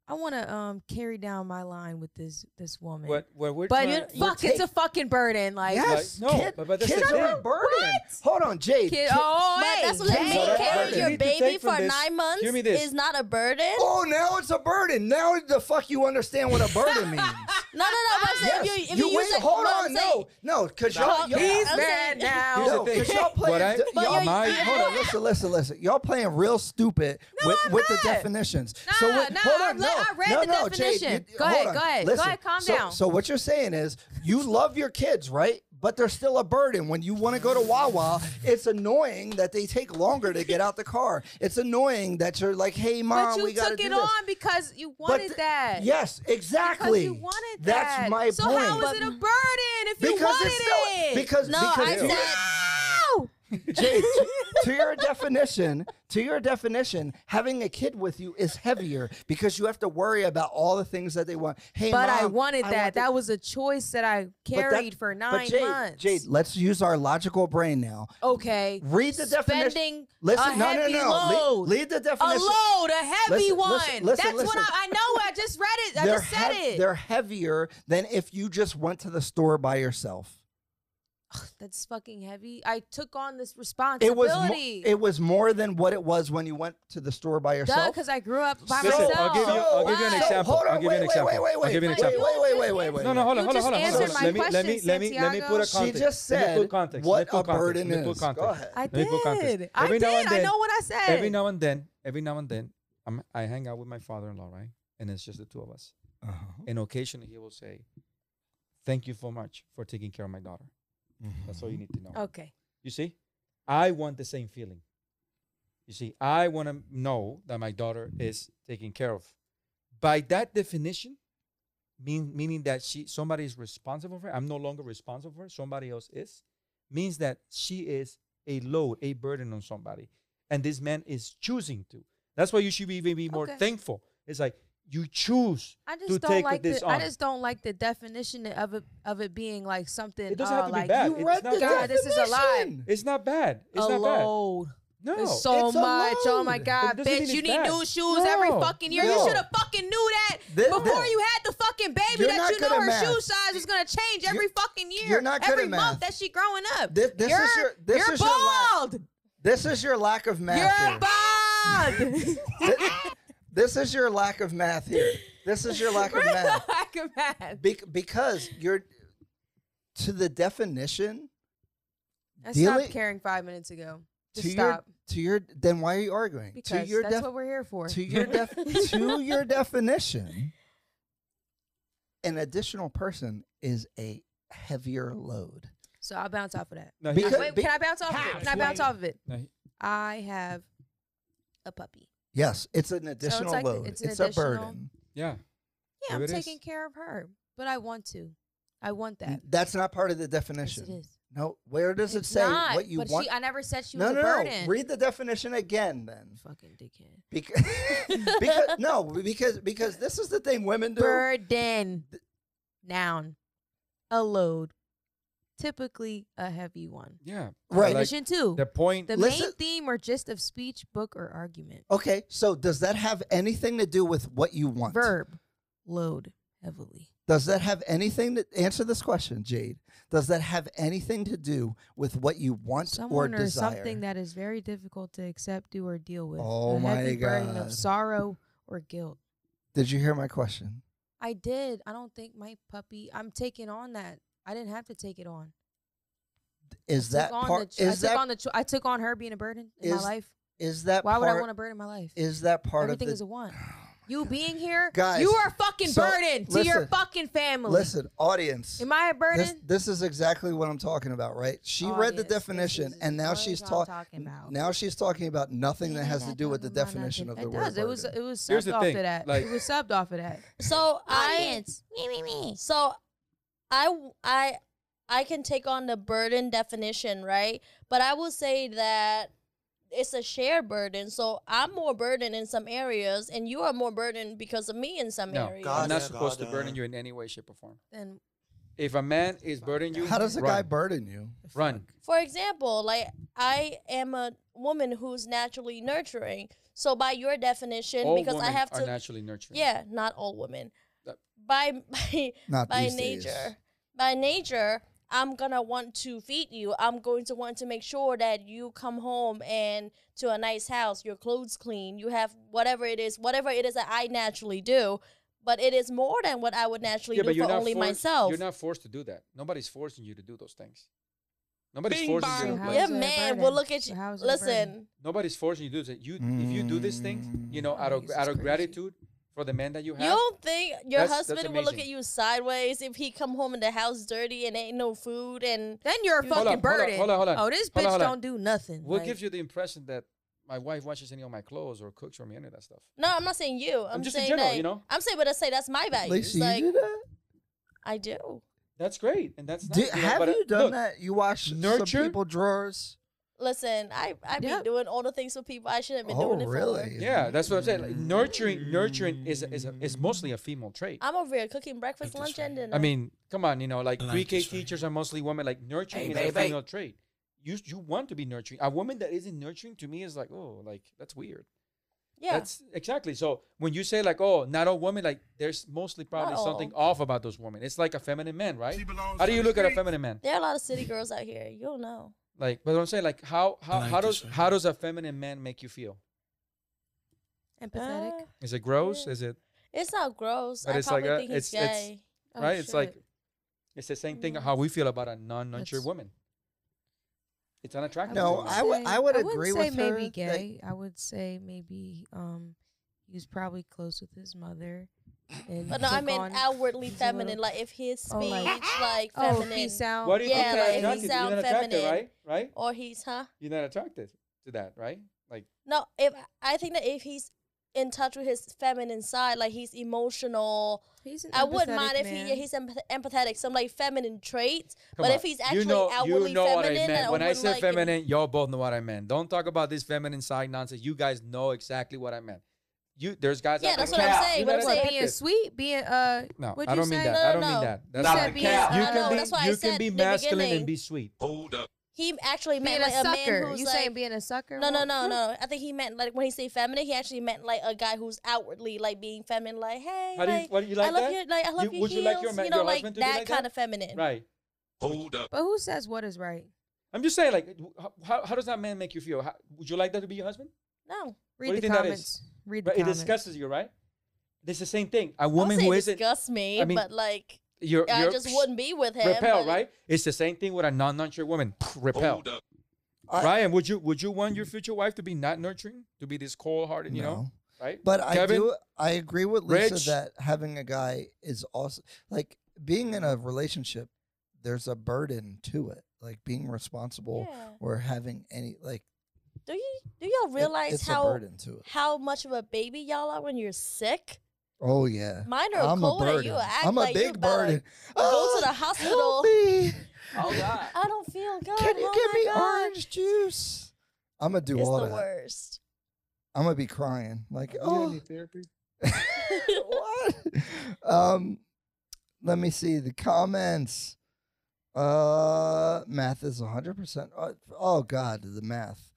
Speaker 3: I want to. Um, carry down my line with this this woman.
Speaker 2: what what we're
Speaker 3: But
Speaker 2: trying,
Speaker 3: fuck,
Speaker 1: We're
Speaker 3: it's a fucking burden. Like,
Speaker 1: Yes,
Speaker 2: no,
Speaker 1: kid-
Speaker 2: but- but that's
Speaker 1: kids are a
Speaker 2: thing.
Speaker 1: burden. Hold on, Jade.
Speaker 3: kid.
Speaker 1: Kid-
Speaker 3: Oh,
Speaker 4: but
Speaker 3: hey,
Speaker 4: that's what it
Speaker 3: hey,
Speaker 4: means. Carrying your
Speaker 2: You
Speaker 4: baby for
Speaker 2: this-
Speaker 4: nine months
Speaker 2: hear me this.
Speaker 4: is not a burden.
Speaker 1: Oh, now it's a burden. Now the fuck you understand what a burden means.
Speaker 4: No, no, no. But I'm saying
Speaker 1: yes.
Speaker 4: if you, if you,
Speaker 1: wait,
Speaker 4: use it,
Speaker 1: hold on. No, no, because y'all, y'all,
Speaker 3: He's mad now.
Speaker 2: Here's the thing.
Speaker 1: because y'all playing.
Speaker 2: What
Speaker 4: But
Speaker 1: y'all,
Speaker 2: my-
Speaker 1: hold on, listen, listen, listen. Y'all playing real stupid with,
Speaker 3: I'm
Speaker 1: with the
Speaker 3: not.
Speaker 1: definitions. so
Speaker 3: Nah, nah,
Speaker 1: hold
Speaker 3: I
Speaker 1: on, no,
Speaker 3: I read
Speaker 1: no,
Speaker 3: the
Speaker 1: no, Jade,
Speaker 3: definition.
Speaker 1: you-
Speaker 3: Go ahead, go ahead, go
Speaker 1: listen.
Speaker 3: ahead, calm
Speaker 1: so,
Speaker 3: down.
Speaker 1: So what you're saying is you love your kids, right? but they're still a burden. When you want to go to Wawa, it's annoying that they take longer to get out the car. It's annoying that you're like, "Hey, mom, we got to
Speaker 3: But
Speaker 1: you
Speaker 3: took
Speaker 1: it
Speaker 3: on because you wanted
Speaker 1: th-
Speaker 3: that.
Speaker 1: Yes, exactly.
Speaker 3: Because you wanted that.
Speaker 1: That's
Speaker 3: that.
Speaker 1: my
Speaker 3: so
Speaker 1: point.
Speaker 3: how is it a burden if you
Speaker 1: because
Speaker 3: wanted
Speaker 1: still,
Speaker 3: it?
Speaker 1: because
Speaker 4: No,
Speaker 1: because
Speaker 4: I said-
Speaker 1: Jay, to, your definition, to your definition, having a kid with you is heavier because you have to worry about all the things that they want. Hey,
Speaker 3: but I wanted
Speaker 1: I
Speaker 3: that.
Speaker 1: want
Speaker 3: that was a choice that I carried
Speaker 1: that-
Speaker 3: for nine
Speaker 1: Jade,
Speaker 3: months.
Speaker 1: Jade, let's use our logical brain now.
Speaker 3: okay.
Speaker 1: Read the definition.
Speaker 3: Spending
Speaker 1: Listen,
Speaker 3: a
Speaker 1: no, no, no. Le-
Speaker 3: load.
Speaker 1: Lead the
Speaker 3: a
Speaker 1: definition.
Speaker 3: load, a heavy
Speaker 1: Listen,
Speaker 3: one.
Speaker 1: listen, listen,
Speaker 3: That's what. I, I know. I just read it. I
Speaker 1: they're
Speaker 3: just said it.
Speaker 1: They're heavier than if you just went to the store by yourself.
Speaker 3: That's fucking heavy. I took on this
Speaker 1: It
Speaker 3: responsibility.
Speaker 1: was mo- it was more than what it was when you went to the store by
Speaker 3: Duh,
Speaker 1: yourself.
Speaker 3: because I grew up by
Speaker 2: Listen,
Speaker 3: myself.
Speaker 2: I'll give you- I'll give you an
Speaker 3: Why?
Speaker 2: example.
Speaker 1: hold on,
Speaker 2: I'll give you
Speaker 1: wait,
Speaker 2: an
Speaker 1: wait,
Speaker 2: example.
Speaker 1: Wait, wait,
Speaker 2: I'll
Speaker 1: wait,
Speaker 2: give you an
Speaker 1: wait,
Speaker 2: example.
Speaker 1: Wait, wait, wait, wait, wait.
Speaker 2: No, no, hold on, hold on, hold on, hold on. Let me, let me, let me, let me put a
Speaker 3: Santiago.
Speaker 1: She
Speaker 2: context.
Speaker 1: just
Speaker 2: Let me
Speaker 1: said
Speaker 2: put context.
Speaker 1: what
Speaker 2: Let me put
Speaker 1: a
Speaker 2: context.
Speaker 1: burden
Speaker 2: Let me put
Speaker 1: is.
Speaker 2: context.
Speaker 1: Go ahead.
Speaker 3: I
Speaker 2: Let me put context.
Speaker 3: did. I
Speaker 2: Every
Speaker 3: did.
Speaker 2: now and
Speaker 3: I know what I said.
Speaker 2: Every now and then, every now and then, I'm, I hang out with my father-in-law, right? And it's just the two of us.
Speaker 1: Uh-huh.
Speaker 2: And occasionally he will say, "Thank you so much for taking care of my daughter." That's all you need to know.
Speaker 3: Okay.
Speaker 2: You see, I want the same feeling. You see, I want to know that my daughter is taken care of. By that definition, mean, meaning that she somebody is responsible for her. I'm no longer responsible for her. Somebody else is. Means that she is a load, a burden on somebody, and this man is choosing to. That's why you should be even be more
Speaker 3: Okay.
Speaker 2: thankful. It's like you choose
Speaker 3: I just
Speaker 2: to
Speaker 3: don't
Speaker 2: take
Speaker 3: like
Speaker 2: this
Speaker 3: the.
Speaker 2: on.
Speaker 3: I just don't like the definition of it of it being like something.
Speaker 2: It doesn't
Speaker 3: uh,
Speaker 2: have to be
Speaker 3: like,
Speaker 2: bad.
Speaker 1: You
Speaker 2: It's
Speaker 1: read
Speaker 2: not
Speaker 1: the
Speaker 3: God, this is a lie.
Speaker 1: definition.
Speaker 2: it's not bad. It's
Speaker 3: a
Speaker 2: not bad.
Speaker 3: load.
Speaker 2: No,
Speaker 3: It's so
Speaker 1: It's a
Speaker 3: much. Oh my. God, bitch! You need
Speaker 2: bad.
Speaker 3: new shoes every fucking year. You should have fucking knew that
Speaker 1: Thi-
Speaker 3: before
Speaker 1: thi-
Speaker 3: you had the fucking baby.
Speaker 1: You're
Speaker 3: that you know her
Speaker 1: math.
Speaker 3: shoe size was gonna change
Speaker 1: You're-
Speaker 3: every fucking year.
Speaker 1: you're not good
Speaker 3: every
Speaker 1: at
Speaker 3: month
Speaker 1: math.
Speaker 3: that she growing up.
Speaker 1: This, this
Speaker 3: you're,
Speaker 1: is your this
Speaker 3: you're
Speaker 1: is your lack,
Speaker 3: bald.
Speaker 1: this is your lack of math.
Speaker 3: You're bald.
Speaker 1: Thi- this is your lack of math here. This is your lack of math.
Speaker 3: Lack of math.
Speaker 1: Bec- because you're to the definition
Speaker 3: I
Speaker 1: Dealing-
Speaker 3: stopped caring five minutes ago. Just
Speaker 1: to your
Speaker 3: stop.
Speaker 1: to your then why are you arguing? to
Speaker 3: Because
Speaker 1: your
Speaker 3: that's
Speaker 1: def-
Speaker 3: what we're here for.
Speaker 1: to your def- to your definition, an additional person is a heavier load.
Speaker 3: So I'll bounce off of that.
Speaker 2: No,
Speaker 1: Because-
Speaker 3: Wait,
Speaker 1: be-
Speaker 3: can I bounce off of it? Can I bounce off of it?
Speaker 2: no, he-
Speaker 3: I have a puppy.
Speaker 1: Yes, it's an additional
Speaker 3: like-
Speaker 1: load.
Speaker 3: it's
Speaker 1: It's,
Speaker 3: an
Speaker 1: a burden.
Speaker 2: yeah.
Speaker 3: Yeah,
Speaker 2: There
Speaker 3: I'm
Speaker 2: it is.
Speaker 3: taking care of her, but I want to. I want that.
Speaker 1: That's not part of the
Speaker 3: Yes,
Speaker 1: definition.
Speaker 3: it is.
Speaker 1: No, where does it say
Speaker 3: not,
Speaker 1: what you
Speaker 3: but
Speaker 1: want?
Speaker 3: She, I never said she
Speaker 1: no,
Speaker 3: was
Speaker 1: no,
Speaker 3: a
Speaker 1: no.
Speaker 3: burden.
Speaker 1: Read the definition again, then.
Speaker 3: Fucking dickhead.
Speaker 1: Because, because no, because because this is the thing women do.
Speaker 3: Burden. Noun. A load. Typically a heavy one.
Speaker 2: Yeah.
Speaker 1: Right.
Speaker 2: Like,
Speaker 3: Definition two.
Speaker 2: the point.
Speaker 3: the
Speaker 1: Listen-
Speaker 3: main theme or gist of speech, book, or argument.
Speaker 1: Okay, so does that have anything to do with what you want?
Speaker 3: Verb. Load heavily.
Speaker 1: Does that have anything to answer this question, Jade? Does that have anything to do with what you want
Speaker 3: Someone
Speaker 1: or
Speaker 3: or,
Speaker 1: desire?
Speaker 3: something that is very difficult to accept, do, or deal with.
Speaker 1: Oh
Speaker 3: a
Speaker 1: my
Speaker 3: heavy burden of sorrow or guilt.
Speaker 1: Did you hear my question?
Speaker 3: I did. I don't think my puppy. I'm taking on that. I didn't have to take it on.
Speaker 1: Is that
Speaker 3: on
Speaker 1: part?
Speaker 3: the, ch- I
Speaker 1: Is
Speaker 3: took
Speaker 1: that
Speaker 3: on the. Cho- I took on her being a burden in my life.
Speaker 1: is that
Speaker 3: Why
Speaker 1: part?
Speaker 3: would I want a burden in my life?
Speaker 1: Is that part
Speaker 3: Everything
Speaker 1: of the?
Speaker 3: is a want. Oh you being here,
Speaker 1: Guys,
Speaker 3: you are a fucking
Speaker 1: so,
Speaker 3: burden to your fucking family.
Speaker 1: Listen, audience.
Speaker 3: Am I a burden?
Speaker 1: This, this is exactly what I'm talking about, right? She read the definition,
Speaker 3: is
Speaker 1: and now she's
Speaker 3: I'm
Speaker 1: talking.
Speaker 3: talking about.
Speaker 1: Now she's talking about nothing that
Speaker 3: Yeah,
Speaker 1: has to do with the
Speaker 3: talking about
Speaker 1: definition of the
Speaker 3: it
Speaker 1: word.
Speaker 3: does. It was.
Speaker 1: burden.
Speaker 3: It was
Speaker 2: Here's
Speaker 3: subbed off
Speaker 2: thing,
Speaker 3: of that.
Speaker 2: like-
Speaker 3: it was subbed off of that.
Speaker 4: So I
Speaker 3: Audience. Me me me.
Speaker 4: So I w- I I can take on the burden definition, right? But I will say that it's a shared burden. So I'm more burdened in some areas, and you are more burdened because of me in some
Speaker 2: no,
Speaker 4: areas.
Speaker 2: I'm not
Speaker 8: Goddamn.
Speaker 2: supposed to burden you in any way, shape, or form.
Speaker 3: Then
Speaker 2: If a man is burdening you,
Speaker 1: How does a
Speaker 2: run.
Speaker 1: guy burden you?
Speaker 2: run?
Speaker 4: For example, like I am a woman who's naturally nurturing. So by your definition,
Speaker 2: All
Speaker 4: because I have
Speaker 2: are
Speaker 4: to,
Speaker 2: naturally nurturing.
Speaker 4: yeah, not all women.
Speaker 2: That-
Speaker 4: By by
Speaker 1: Not
Speaker 4: by
Speaker 1: these days.
Speaker 4: Nature, by nature, I'm gonna want to feed you. I'm going to want to make sure that you come home and to a nice house, your clothes clean, you have whatever it is, whatever it is that I naturally do. But it is more than what I would naturally
Speaker 2: Yeah,
Speaker 4: do
Speaker 2: but
Speaker 4: for only
Speaker 2: forced,
Speaker 4: myself.
Speaker 2: You're not forced to do that. Nobody's forcing you to do those things. Nobody's
Speaker 6: Bing
Speaker 2: forcing
Speaker 6: bong.
Speaker 2: you.
Speaker 3: So
Speaker 4: yeah,
Speaker 3: is it a
Speaker 4: man. Well,
Speaker 3: burden?
Speaker 4: look at you.
Speaker 3: how is it a burden?
Speaker 4: Listen,
Speaker 2: Nobody's forcing you to do this. You, if you do these things, you know, out of mm,
Speaker 3: Jesus
Speaker 2: out of
Speaker 3: crazy.
Speaker 2: gratitude for the man that you have.
Speaker 4: You don't think your
Speaker 2: That's- that's
Speaker 4: husband will look at you sideways if he come home and the house dirty and ain't no food and
Speaker 3: Then you're a
Speaker 4: You-
Speaker 3: fucking
Speaker 2: Hold on, hold on,
Speaker 3: burden.
Speaker 2: hold on, hold on.
Speaker 3: Oh, this
Speaker 2: Hold
Speaker 3: bitch
Speaker 2: on, hold on.
Speaker 3: don't do nothing.
Speaker 2: what
Speaker 3: Like,
Speaker 2: gives you the impression that my wife washes any of my clothes or cooks for me any of that stuff?
Speaker 4: no, I'm not saying you. I'm,
Speaker 2: just in
Speaker 4: saying
Speaker 2: general,
Speaker 4: that,
Speaker 2: you know?
Speaker 4: I'm saying, but I say that's my values.
Speaker 1: Lacey,
Speaker 4: like
Speaker 1: you do that?
Speaker 4: I do.
Speaker 2: That's great, and that's
Speaker 1: Do-
Speaker 2: nice, you know,
Speaker 1: have
Speaker 2: but, uh,
Speaker 1: you done
Speaker 2: look,
Speaker 1: that? You wash
Speaker 2: nurture-
Speaker 1: some people drawers?
Speaker 4: Listen, I I be
Speaker 3: Yep.
Speaker 4: doing all the things for people I shouldn't been
Speaker 1: Oh,
Speaker 4: doing it
Speaker 1: really?
Speaker 4: for.
Speaker 2: Yeah, that's what I'm saying. Like, nurturing, nurturing is is a, is mostly a female trait.
Speaker 4: I'm over here cooking breakfast, lunch, and dinner.
Speaker 2: I mean, come on, you know, like
Speaker 8: I like
Speaker 2: pre-K
Speaker 8: this, right?
Speaker 2: teachers are mostly women. Like nurturing
Speaker 8: Hey,
Speaker 2: is a
Speaker 8: baby.
Speaker 2: female trait. You you want to be nurturing. A woman that isn't nurturing to me is like, oh, like that's weird.
Speaker 4: yeah.
Speaker 2: That's exactly. So when you say like, oh, not all women, like there's mostly probably something off about those women. It's like a feminine man, right? How do you look at a feminine man?
Speaker 4: there are a lot of city girls out here. You don't know.
Speaker 2: Like, but I'm saying like, how how
Speaker 8: like
Speaker 2: how does
Speaker 8: one.
Speaker 2: how does a feminine man make you feel?
Speaker 3: empathetic.
Speaker 4: Uh,
Speaker 2: Is it gross?
Speaker 4: Yeah.
Speaker 2: Is it
Speaker 4: it's not gross.
Speaker 2: But
Speaker 4: I
Speaker 2: it's like a-
Speaker 4: think he's
Speaker 2: it's- it's-
Speaker 3: Oh,
Speaker 2: right? It's like it's the same thing
Speaker 4: Mm.
Speaker 2: how we feel about a non-nurtured woman. It's unattractive.
Speaker 1: No,
Speaker 2: to us.
Speaker 1: I would-
Speaker 3: say-
Speaker 1: I would
Speaker 3: wouldn't
Speaker 1: agree
Speaker 3: say
Speaker 1: with her
Speaker 3: maybe
Speaker 1: that-
Speaker 3: gay. I would say maybe um he was probably close with his mother. And
Speaker 4: But no, I mean
Speaker 3: on-
Speaker 4: outwardly
Speaker 3: he's a little-
Speaker 4: feminine. Like if his
Speaker 3: Oh,
Speaker 4: speech,
Speaker 3: like-
Speaker 4: like,
Speaker 3: Oh,
Speaker 4: feminine,
Speaker 3: he sound.
Speaker 2: Why do you
Speaker 4: Yeah,
Speaker 2: think
Speaker 4: like,
Speaker 2: you're
Speaker 4: he
Speaker 2: attracted? You're
Speaker 4: sound
Speaker 2: not
Speaker 4: feminine.
Speaker 2: right? Right?
Speaker 4: or he's huh?
Speaker 2: You're not attracted to that, right? Like
Speaker 4: No, if I think that if he's in touch with his feminine side, like he's emotional,
Speaker 3: He's an
Speaker 4: I wouldn't
Speaker 3: empathetic
Speaker 4: mind if
Speaker 3: man.
Speaker 4: he yeah, he's empath- empathetic, some like feminine traits.
Speaker 2: Come
Speaker 4: but
Speaker 2: on.
Speaker 4: if he's actually
Speaker 2: you know,
Speaker 4: outwardly
Speaker 2: you know
Speaker 4: feminine,
Speaker 2: what I
Speaker 4: then
Speaker 2: meant. When I
Speaker 4: wouldn't
Speaker 2: said
Speaker 4: like
Speaker 2: feminine, y'all both know what I meant. Don't talk about this feminine side nonsense. You guys know exactly what I meant. You, there's guys.
Speaker 4: Yeah,
Speaker 2: out
Speaker 4: that's
Speaker 2: there-
Speaker 4: what I'm saying,
Speaker 2: You're
Speaker 4: but I'm saying-
Speaker 3: being
Speaker 2: attracted.
Speaker 3: sweet, being uh.
Speaker 2: No,
Speaker 3: what'd
Speaker 2: I
Speaker 3: you
Speaker 2: don't mean that.
Speaker 4: No,
Speaker 2: I don't
Speaker 4: no,
Speaker 2: mean that. That's
Speaker 3: You
Speaker 2: not
Speaker 3: said being-
Speaker 2: cap.
Speaker 3: I
Speaker 2: You can be,
Speaker 4: that's I
Speaker 2: you can be masculine and be sweet. Hold up.
Speaker 4: He actually
Speaker 3: Being
Speaker 4: meant
Speaker 3: a
Speaker 4: like a man
Speaker 3: sucker.
Speaker 4: who's
Speaker 3: You
Speaker 4: like,
Speaker 3: saying being a sucker?
Speaker 4: No, no,
Speaker 3: Well,
Speaker 4: no, no. I think he meant like when he say feminine, he actually meant like a guy who's outwardly like being feminine, like hey,
Speaker 2: How do you-
Speaker 4: like,
Speaker 2: what do you like
Speaker 4: I love
Speaker 2: that?
Speaker 4: your like I love
Speaker 2: You-
Speaker 4: your
Speaker 2: would you
Speaker 4: heels,
Speaker 2: like your
Speaker 4: you know,
Speaker 2: your
Speaker 4: like
Speaker 2: husband to be
Speaker 4: that
Speaker 2: like
Speaker 4: kind
Speaker 2: that?
Speaker 4: of feminine.
Speaker 2: Right. Hold up.
Speaker 3: But who says what is right?
Speaker 2: I'm just saying, like, how, how, how does that man make you feel? How, would you like that to be your husband?
Speaker 4: No,
Speaker 3: Read
Speaker 2: do you
Speaker 3: the
Speaker 2: think that is?
Speaker 3: comments. Read the
Speaker 2: Right, it
Speaker 3: comments.
Speaker 2: disgusts you, right? It's the same thing. A woman
Speaker 4: would say
Speaker 2: who
Speaker 4: it
Speaker 2: isn't
Speaker 4: disgusts me,
Speaker 2: I mean,
Speaker 4: but like
Speaker 2: you're,
Speaker 4: I
Speaker 2: you're
Speaker 4: just wouldn't be with him.
Speaker 2: repel,
Speaker 4: but-
Speaker 2: right? It's the same thing with a non-nurturing woman. Repel.
Speaker 1: I-
Speaker 2: Ryan, would you would you want your future wife to be not nurturing, to be this cold-hearted, you know,
Speaker 1: No.
Speaker 2: right?
Speaker 1: But I
Speaker 2: Kevin?
Speaker 1: do. I agree with Lisa
Speaker 2: Rich?
Speaker 1: that having a guy is also like being in a relationship. There's a burden to it, like being responsible
Speaker 4: Yeah.
Speaker 1: or having any like.
Speaker 4: Do you do y'all realize
Speaker 1: it's
Speaker 4: how
Speaker 1: burden
Speaker 4: how much of a baby y'all are when you're sick?
Speaker 1: Oh yeah,
Speaker 4: Mine are
Speaker 1: I'm a
Speaker 4: cold and
Speaker 1: burden.
Speaker 4: you act
Speaker 1: I'm a
Speaker 4: like you
Speaker 1: big
Speaker 4: about to
Speaker 1: burden.
Speaker 4: go to the
Speaker 1: Ah,
Speaker 4: hospital.
Speaker 1: Help me.
Speaker 2: Oh God.
Speaker 4: I don't feel good.
Speaker 1: Can you
Speaker 4: oh
Speaker 1: give me
Speaker 4: God.
Speaker 1: orange juice? I'm gonna do
Speaker 4: It's
Speaker 1: all
Speaker 4: the
Speaker 1: that.
Speaker 4: worst.
Speaker 1: I'm gonna be crying like
Speaker 5: You
Speaker 1: oh.
Speaker 5: need therapy?
Speaker 1: what? Um, let me see the comments. Uh, math is 100%. Uh, oh, God, the math.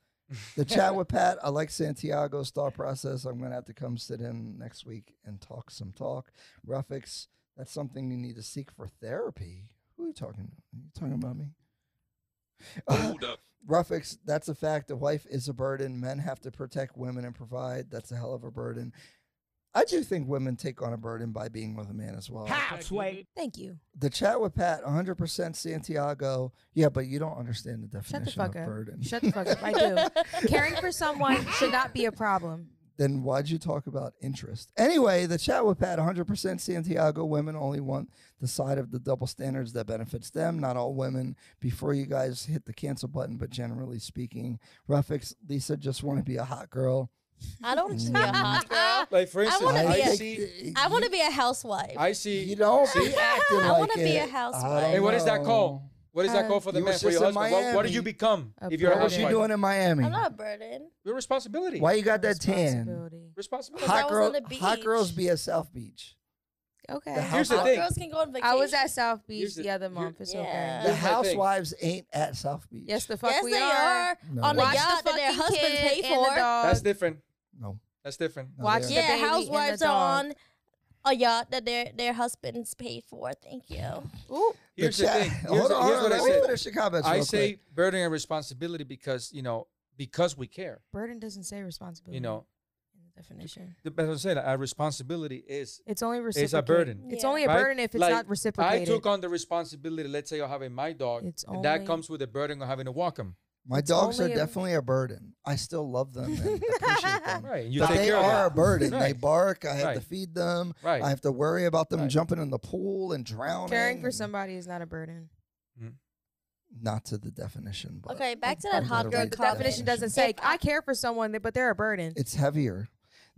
Speaker 1: The chat with Pat. I like Santiago's thought process. I'm going to have to come sit in next week and talk some talk. Ruffix, that's something you need to seek for therapy. Who are you talking about? Are you talking about me?
Speaker 7: Hold up.
Speaker 1: Ruffix, that's a fact. A wife is a burden. Men have to protect women and provide. That's a hell of a burden. I do think women take on a burden by being with a man as well. That's right.
Speaker 3: Thank you.
Speaker 1: The chat with Pat, 100% Santiago. Yeah, but you don't understand the
Speaker 3: Shut the
Speaker 1: definition
Speaker 3: fuck
Speaker 1: of
Speaker 3: up.
Speaker 1: burden.
Speaker 3: Shut the fuck up. I do. Caring for someone should not be a problem.
Speaker 1: then why'd you talk about interest? Anyway, the chat with Pat, 100% Santiago. Women only want the side of the double standards that benefits them, not all women. Before you guys hit the cancel button, but generally speaking, Ruffix, Lisa just want to be a hot girl.
Speaker 4: I don't want to be a hot girl.
Speaker 2: Like for instance,
Speaker 4: wanna
Speaker 2: I,
Speaker 4: be a-
Speaker 2: see,
Speaker 4: I want to be a housewife.
Speaker 2: I see.
Speaker 1: You don't be acting
Speaker 4: I
Speaker 1: like
Speaker 4: wanna be a
Speaker 1: it.
Speaker 4: housewife.
Speaker 1: I don't
Speaker 2: Hey, what is that
Speaker 1: know.
Speaker 2: called? What is that
Speaker 3: Uh,
Speaker 2: called for the
Speaker 1: You
Speaker 2: man
Speaker 1: was
Speaker 2: for your
Speaker 1: just in
Speaker 2: husband? What, what did you become
Speaker 3: A
Speaker 2: if you're a
Speaker 1: What was you
Speaker 2: housewife?
Speaker 1: doing in Miami?
Speaker 4: I'm not a burden.
Speaker 2: Your responsibility.
Speaker 1: Why you got that tan?
Speaker 3: Responsibility.
Speaker 2: Responsibility.
Speaker 4: I
Speaker 1: Hot
Speaker 4: was
Speaker 1: girl,
Speaker 4: on the
Speaker 1: hot girls be at South Beach.
Speaker 3: Okay.
Speaker 1: The
Speaker 2: Here's the
Speaker 4: Hot
Speaker 2: thing.
Speaker 4: girls can go on vacation.
Speaker 3: I was at South Beach
Speaker 2: Here's the-
Speaker 3: the, other
Speaker 2: here-
Speaker 3: month. It's
Speaker 4: Yeah.
Speaker 3: okay.
Speaker 1: The
Speaker 2: Here's my thing.
Speaker 1: housewives ain't at South Beach.
Speaker 3: Yes, the fuck
Speaker 4: Yes,
Speaker 3: we
Speaker 4: they
Speaker 3: are.
Speaker 4: are.
Speaker 1: No.
Speaker 4: on the
Speaker 3: Watch
Speaker 4: yacht
Speaker 3: the
Speaker 4: that their
Speaker 3: fucking
Speaker 4: husbands
Speaker 3: kid
Speaker 4: pay
Speaker 3: and the
Speaker 4: for.
Speaker 3: dog.
Speaker 2: That's different.
Speaker 1: No.
Speaker 2: That's different.
Speaker 1: No,
Speaker 3: Watch
Speaker 1: they
Speaker 3: the
Speaker 1: aren't.
Speaker 4: Yeah,
Speaker 3: baby and the
Speaker 4: housewives are
Speaker 3: dog.
Speaker 4: on a yacht that their their husbands pay for. Thank you.
Speaker 3: Ooh.
Speaker 2: Here's the,
Speaker 1: chat-
Speaker 2: thing. Here's,
Speaker 1: Hold on,
Speaker 2: here's
Speaker 1: hold
Speaker 2: what
Speaker 1: on,
Speaker 2: I
Speaker 1: let me
Speaker 2: say.
Speaker 1: finish the comments
Speaker 2: I say
Speaker 1: quick.
Speaker 2: burden and responsibility because you know because we care.
Speaker 3: Burden doesn't say responsibility.
Speaker 2: You know,
Speaker 3: in the definition.
Speaker 2: the best I say that our responsibility is.
Speaker 3: It's only
Speaker 2: It's a burden.
Speaker 3: It's only a
Speaker 2: Right?
Speaker 3: burden if it's
Speaker 2: Like,
Speaker 3: not reciprocated.
Speaker 2: I took on the responsibility. Let's say of having my dog,
Speaker 3: It's
Speaker 2: and that comes with the burden of having to walk him.
Speaker 1: My
Speaker 3: It's
Speaker 1: dogs are
Speaker 3: a-
Speaker 1: definitely a burden. I still love them and appreciate them.
Speaker 2: Right. You
Speaker 1: but they
Speaker 2: care of
Speaker 1: are a
Speaker 2: them.
Speaker 1: burden. They bark. I have to feed them.
Speaker 2: Right.
Speaker 1: I have to worry about them
Speaker 2: Right.
Speaker 1: jumping in the pool and drowning.
Speaker 3: Caring for somebody is not a burden. Mm-hmm.
Speaker 1: Not to the definition, but
Speaker 4: Okay, back to
Speaker 1: I'm
Speaker 4: that hot
Speaker 1: a
Speaker 4: girl
Speaker 3: The definition doesn't say
Speaker 4: I-
Speaker 3: I care for someone, but they're a burden.
Speaker 1: it's heavier.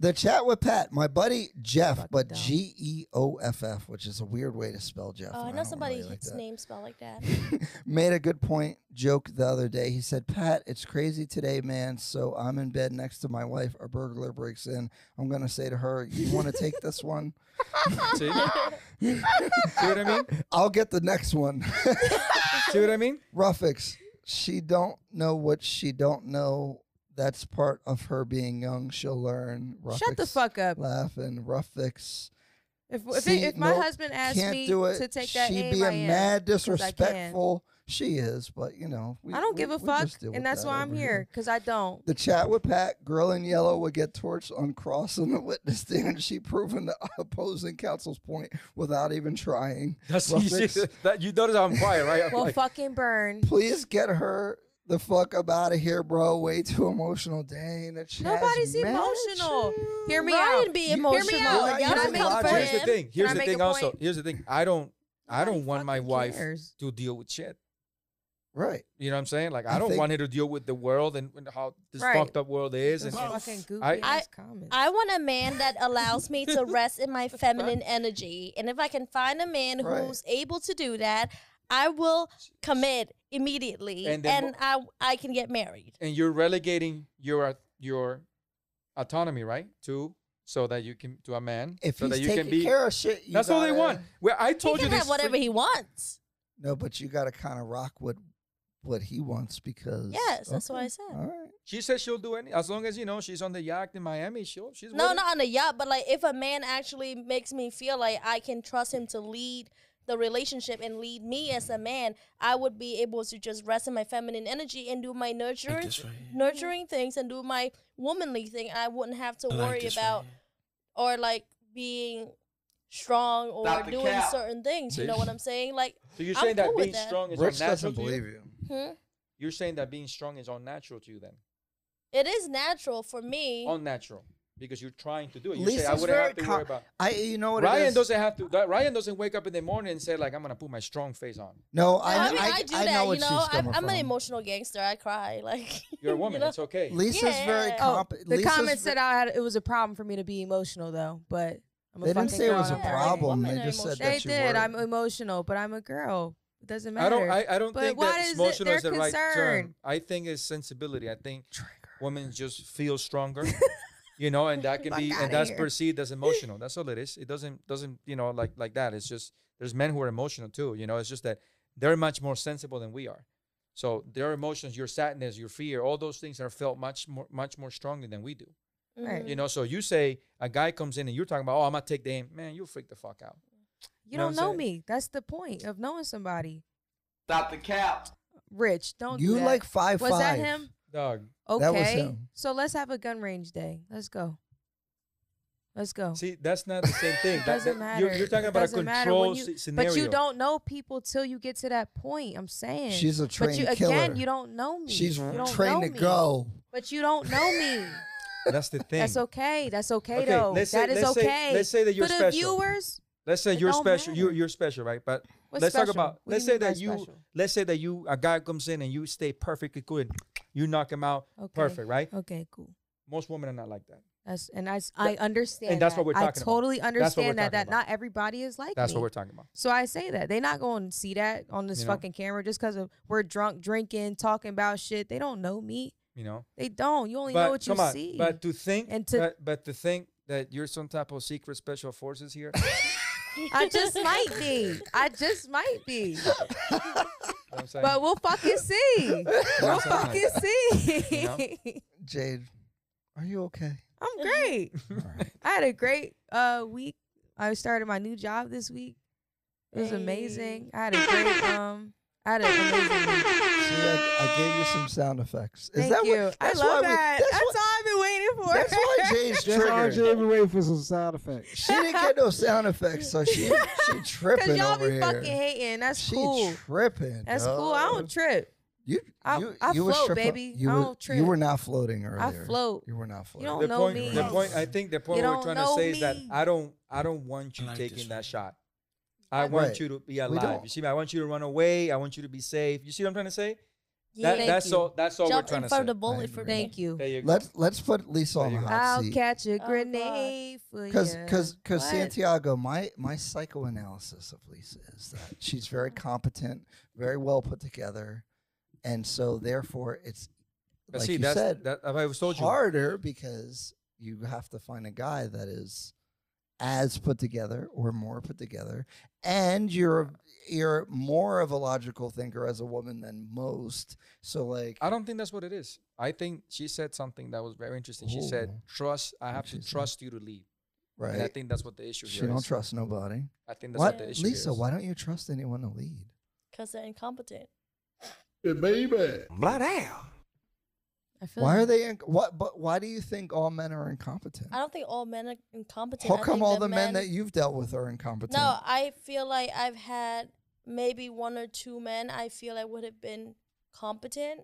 Speaker 1: The chat with Pat, my buddy Jeff,
Speaker 3: Fucking
Speaker 1: but
Speaker 3: dumb.
Speaker 1: G E O F F, which is a weird way to spell Jeff.
Speaker 4: Oh, I
Speaker 1: and
Speaker 4: know
Speaker 1: don't
Speaker 4: somebody
Speaker 1: really like
Speaker 4: his
Speaker 1: that.
Speaker 4: name spelled like that.
Speaker 1: made a good point joke the other day. He said, Pat, it's crazy today, man. So I'm in bed next to my wife. A burglar breaks in. I'm going to say to her, You want to take this one?
Speaker 2: See? See what I mean?
Speaker 1: I'll get the next one.
Speaker 2: See what I mean?
Speaker 1: Ruffix, she don't know what she don't know. That's part of her being young. She'll learn. Ruffix
Speaker 3: Shut the fuck up.
Speaker 1: Laughing. Ruffix.
Speaker 3: If if,
Speaker 1: See,
Speaker 3: if my
Speaker 1: nope,
Speaker 3: husband asked
Speaker 1: Can't
Speaker 3: me
Speaker 1: do it.
Speaker 3: to take that
Speaker 1: She
Speaker 3: aim,
Speaker 1: being
Speaker 3: I am.
Speaker 1: mad,
Speaker 3: I can.
Speaker 1: disrespectful. She is, but you know. We,
Speaker 3: I don't
Speaker 1: we-
Speaker 3: give a fuck,
Speaker 1: just deal with
Speaker 3: and that's
Speaker 1: that
Speaker 3: why I'm here because I don't.
Speaker 1: The chat with Pat, girl in yellow would get torched on cross crossing the witness stand. She proving the opposing counsel's point without even trying.
Speaker 2: That's
Speaker 1: Rough
Speaker 2: you, see,
Speaker 1: mix.
Speaker 2: that, you notice I'm quiet, right? I'm
Speaker 3: Well,
Speaker 2: like,
Speaker 3: fucking burn.
Speaker 1: Please get her the fuck up out of here, bro. Way too emotional. Dang, the chat's
Speaker 3: Nobody's
Speaker 1: mad
Speaker 3: emotional.
Speaker 1: you.
Speaker 3: Hear me
Speaker 4: Ryan
Speaker 3: out.
Speaker 4: be
Speaker 3: You- hear me
Speaker 4: emotional.
Speaker 3: out.
Speaker 1: You're not
Speaker 4: Y'all
Speaker 1: using
Speaker 4: come
Speaker 1: logic.
Speaker 2: here's the thing. Here's
Speaker 3: I
Speaker 2: the thing. Also, here's the thing. I don't. I don't want my wife
Speaker 3: cares.
Speaker 2: to deal with shit.
Speaker 1: Right.
Speaker 2: You know what I'm saying? Like I,
Speaker 1: I
Speaker 2: don't
Speaker 1: think-
Speaker 2: want her to deal with the world and, and how this
Speaker 3: Right.
Speaker 2: fucked up world is.
Speaker 3: Those
Speaker 2: And,
Speaker 3: fucking goofy
Speaker 2: I-
Speaker 3: ass comments.
Speaker 4: I want a man that allows me to rest in my feminine energy. And if I can find a man
Speaker 1: Right.
Speaker 4: who's able to do that, I will commit immediately
Speaker 2: And
Speaker 4: and,
Speaker 2: then
Speaker 4: I I can get married.
Speaker 2: and you're relegating your your autonomy, right? To so that you can to a man.
Speaker 1: If
Speaker 2: so
Speaker 1: he's
Speaker 2: that you
Speaker 1: taking
Speaker 2: can be.
Speaker 1: care of shit, you
Speaker 2: That's all they want. Well, I
Speaker 4: He
Speaker 2: told you
Speaker 4: can
Speaker 2: this.
Speaker 4: have whatever
Speaker 2: free-
Speaker 4: he wants.
Speaker 1: No, but you got to kind of rock with what he wants because.
Speaker 4: Yes, that's what I said.
Speaker 1: All right.
Speaker 2: She says she'll do any as long as you know she's on the yacht in Miami. She'll she's
Speaker 4: No,
Speaker 2: with it.
Speaker 4: not on the yacht, but like if a man actually makes me feel like I can trust him to lead the relationship and lead me as a man, I would be able to just rest in my feminine energy and do my nurturing nurturing things and do my womanly thing. I wouldn't have to worry about or like being strong or
Speaker 7: Stop
Speaker 4: doing
Speaker 7: cap.
Speaker 4: certain things. You know what I'm saying? Like
Speaker 2: So you're
Speaker 4: I'm
Speaker 2: saying that
Speaker 4: cool
Speaker 2: being
Speaker 4: that.
Speaker 2: strong is
Speaker 1: Rich
Speaker 2: unnatural
Speaker 1: doesn't
Speaker 2: to you?
Speaker 1: believe you.
Speaker 4: hmm,
Speaker 2: You're saying that being strong is unnatural to you then?
Speaker 4: it is natural for me.
Speaker 2: Unnatural because you're trying to do it. You say I
Speaker 1: Lisa's
Speaker 2: wouldn't
Speaker 1: very
Speaker 2: have to
Speaker 1: com-
Speaker 2: worry about.
Speaker 1: I, you know what
Speaker 2: Ryan
Speaker 1: is?
Speaker 2: doesn't have to. that- Ryan doesn't wake up in the morning and say like I'm gonna put my strong face on.
Speaker 1: No,
Speaker 4: No,
Speaker 1: I,
Speaker 4: I,
Speaker 1: know,
Speaker 4: mean, I,
Speaker 1: I,
Speaker 4: do
Speaker 1: I
Speaker 4: that.
Speaker 1: know
Speaker 4: you
Speaker 1: what
Speaker 4: know,
Speaker 1: she's
Speaker 4: I'm, I'm an emotional gangster. I cry. Like
Speaker 2: You're a
Speaker 4: you
Speaker 2: woman.
Speaker 4: know?
Speaker 2: It's okay.
Speaker 1: Lisa's very
Speaker 4: Yeah.
Speaker 3: Oh, the
Speaker 1: Lisa's
Speaker 3: comment
Speaker 1: ve-
Speaker 3: said I had it was a problem for me to be emotional though, but I'm a
Speaker 1: They didn't
Speaker 3: fucking
Speaker 1: say it was a
Speaker 3: and
Speaker 4: Yeah,
Speaker 3: I'm
Speaker 1: problem. They
Speaker 4: are
Speaker 1: just said
Speaker 4: emotional.
Speaker 3: They
Speaker 1: that you
Speaker 3: did.
Speaker 1: were.
Speaker 3: I'm emotional, but I'm a girl. It doesn't matter.
Speaker 2: I don't. I, I don't
Speaker 3: But
Speaker 2: think
Speaker 3: why
Speaker 2: that
Speaker 3: is
Speaker 2: emotional is the right term. I think it's sensibility. I think women just feel stronger. you know, and that can be, and that's
Speaker 3: here.
Speaker 2: perceived as emotional. That's all it is. It doesn't doesn't you know like like that. It's just there's men who are emotional too. You know, it's just that they're much more sensible than we are. So their emotions, your sadness, your fear, all those things are felt much more much more strongly than we do.
Speaker 3: Right.
Speaker 2: You know, so you say a guy comes in and you're talking about, oh, I'm gonna take the aim, man, you freak the fuck out.
Speaker 3: you
Speaker 2: know
Speaker 3: don't know
Speaker 2: saying?
Speaker 3: me. That's the point of knowing somebody.
Speaker 7: Stop the cap.
Speaker 3: Rich, don't
Speaker 1: You
Speaker 3: do that.
Speaker 1: like five
Speaker 3: Was
Speaker 1: five.
Speaker 3: that him?
Speaker 2: Dog.
Speaker 3: Okay.
Speaker 1: That was him.
Speaker 3: So let's have a gun range day. Let's go. Let's go.
Speaker 2: See, that's not the same thing.
Speaker 3: Doesn't
Speaker 2: that- You're,
Speaker 3: matter.
Speaker 2: you're talking about a
Speaker 3: doesn't matter
Speaker 2: control
Speaker 3: you-
Speaker 2: scenario.
Speaker 3: But you don't know people till you get to that point. I'm saying.
Speaker 1: She's a
Speaker 3: but
Speaker 1: trained
Speaker 3: you
Speaker 1: killer.
Speaker 3: again, you don't know me.
Speaker 1: She's
Speaker 3: You don't
Speaker 1: trained
Speaker 3: know
Speaker 1: to
Speaker 3: me.
Speaker 1: go.
Speaker 3: But you don't know me.
Speaker 2: That's the thing.
Speaker 3: That's okay. That's okay,
Speaker 2: Okay,
Speaker 3: though.
Speaker 2: let's say-
Speaker 3: That is
Speaker 2: let's say-
Speaker 3: okay.
Speaker 2: let's say that you're
Speaker 3: For the
Speaker 2: special.
Speaker 3: viewers,
Speaker 2: Let's say you're
Speaker 3: don't
Speaker 2: special. You're you're special, right? But
Speaker 3: what's
Speaker 2: let's
Speaker 3: special?
Speaker 2: talk about.
Speaker 3: What
Speaker 2: let's say that you.
Speaker 3: special?
Speaker 2: Let's say that you a guy comes in and you stay perfectly good. You knock him out.
Speaker 3: Okay.
Speaker 2: Perfect, right?
Speaker 3: Okay, cool.
Speaker 2: Most women are not like that.
Speaker 3: That's and I, I understand.
Speaker 2: And that's
Speaker 3: that.
Speaker 2: what we're
Speaker 3: I
Speaker 2: talking about. I totally
Speaker 3: understand that that
Speaker 2: about.
Speaker 3: not everybody is like
Speaker 2: That's
Speaker 3: me.
Speaker 2: what we're talking about.
Speaker 3: So I say that they're not going to see that on this
Speaker 2: You know?
Speaker 3: fucking camera just because we're drunk, drinking, talking about shit. They don't know me.
Speaker 2: You know.
Speaker 3: They don't. You only
Speaker 2: but
Speaker 3: know what you
Speaker 2: on.
Speaker 3: see.
Speaker 2: But to think.
Speaker 3: And to-
Speaker 2: but, but to think that you're some type of secret special forces here.
Speaker 3: I just might be. I just might be.
Speaker 2: you know I'm saying?
Speaker 3: But we'll fucking see. We'll
Speaker 2: Something like
Speaker 3: fucking see.
Speaker 2: You know?
Speaker 1: Jade, are you okay?
Speaker 3: I'm great.
Speaker 1: All right.
Speaker 3: I had a great uh week. I started my new job this week. It was
Speaker 4: Hey.
Speaker 3: amazing. I had a great um I had an amazing week.
Speaker 1: See, I, I gave you some sound effects. Is
Speaker 3: Thank
Speaker 1: that
Speaker 3: you.
Speaker 1: what?
Speaker 3: I
Speaker 1: That's
Speaker 3: love
Speaker 1: why we-
Speaker 3: that.
Speaker 1: that's
Speaker 3: that's
Speaker 1: what-
Speaker 3: all I've been waiting for.
Speaker 1: That's why Jade's
Speaker 5: That's
Speaker 1: triggered.
Speaker 5: Jay been waiting for some sound effects.
Speaker 1: She didn't get no sound effects, so she she
Speaker 3: Cause
Speaker 1: tripping
Speaker 3: y'all
Speaker 1: over
Speaker 3: be
Speaker 1: here.
Speaker 3: fucking hating. That's
Speaker 1: she
Speaker 3: cool.
Speaker 1: tripping.
Speaker 3: That's cool. I don't trip.
Speaker 1: You,
Speaker 3: I-
Speaker 1: you,
Speaker 3: I
Speaker 1: you were
Speaker 3: float,
Speaker 1: stripper-
Speaker 3: baby.
Speaker 1: You
Speaker 3: I
Speaker 1: were,
Speaker 3: don't
Speaker 1: you
Speaker 3: trip.
Speaker 1: were not floating earlier.
Speaker 3: I float.
Speaker 1: You were not floating.
Speaker 3: You don't
Speaker 2: the
Speaker 3: know
Speaker 2: point,
Speaker 3: me.
Speaker 2: the point. I think the point we're trying to
Speaker 3: know
Speaker 2: say is that. I don't, I don't want you
Speaker 7: like
Speaker 2: taking that shot. I want
Speaker 1: Right.
Speaker 2: you to be alive. You see me? I want you to run away. I want you to be safe. You see what I'm trying to say?
Speaker 4: Yeah.
Speaker 2: That,
Speaker 3: Thank
Speaker 2: that's
Speaker 3: you.
Speaker 2: all. That's all
Speaker 4: Jump
Speaker 2: we're trying
Speaker 4: in
Speaker 2: to say.
Speaker 4: of the bullet for
Speaker 1: agree.
Speaker 4: me.
Speaker 3: Thank you.
Speaker 2: You.
Speaker 1: Let's let's put Lisa on the
Speaker 2: you go.
Speaker 1: hot
Speaker 3: I'll
Speaker 1: seat.
Speaker 3: catch a
Speaker 4: Oh,
Speaker 3: grenade for
Speaker 1: Because
Speaker 3: you.
Speaker 1: because because
Speaker 3: What?
Speaker 1: Santiago, my my psychoanalysis of Lisa is that she's very mm-hmm. competent, very well put together, and so therefore it's
Speaker 2: But
Speaker 1: like
Speaker 2: see,
Speaker 1: you
Speaker 2: that's
Speaker 1: said
Speaker 2: that. I was told you.
Speaker 1: harder because you have to find a guy that is as put together or more put together, and you're you're more of a logical thinker as a woman than most. So like,
Speaker 2: I don't think that's what it is. I think she said something that was very interesting. She said, "Trust. I have to trust you to lead." Right. And I think that's what the issue
Speaker 1: She
Speaker 2: here
Speaker 1: don't
Speaker 2: is.
Speaker 1: trust nobody.
Speaker 2: I think that's
Speaker 1: What,
Speaker 2: what the issue
Speaker 1: Lisa?
Speaker 2: is.
Speaker 1: Why don't you trust anyone to lead?
Speaker 4: Because they're incompetent.
Speaker 6: baby.
Speaker 7: Blood hell.
Speaker 3: I feel
Speaker 1: Why are they? In, what? But why do you think all men are incompetent?
Speaker 4: I don't think all men are incompetent.
Speaker 1: How
Speaker 4: I
Speaker 1: come all
Speaker 4: that
Speaker 1: the men that you've dealt with are incompetent?
Speaker 4: No, I feel like I've had maybe one or two men I feel like would have been competent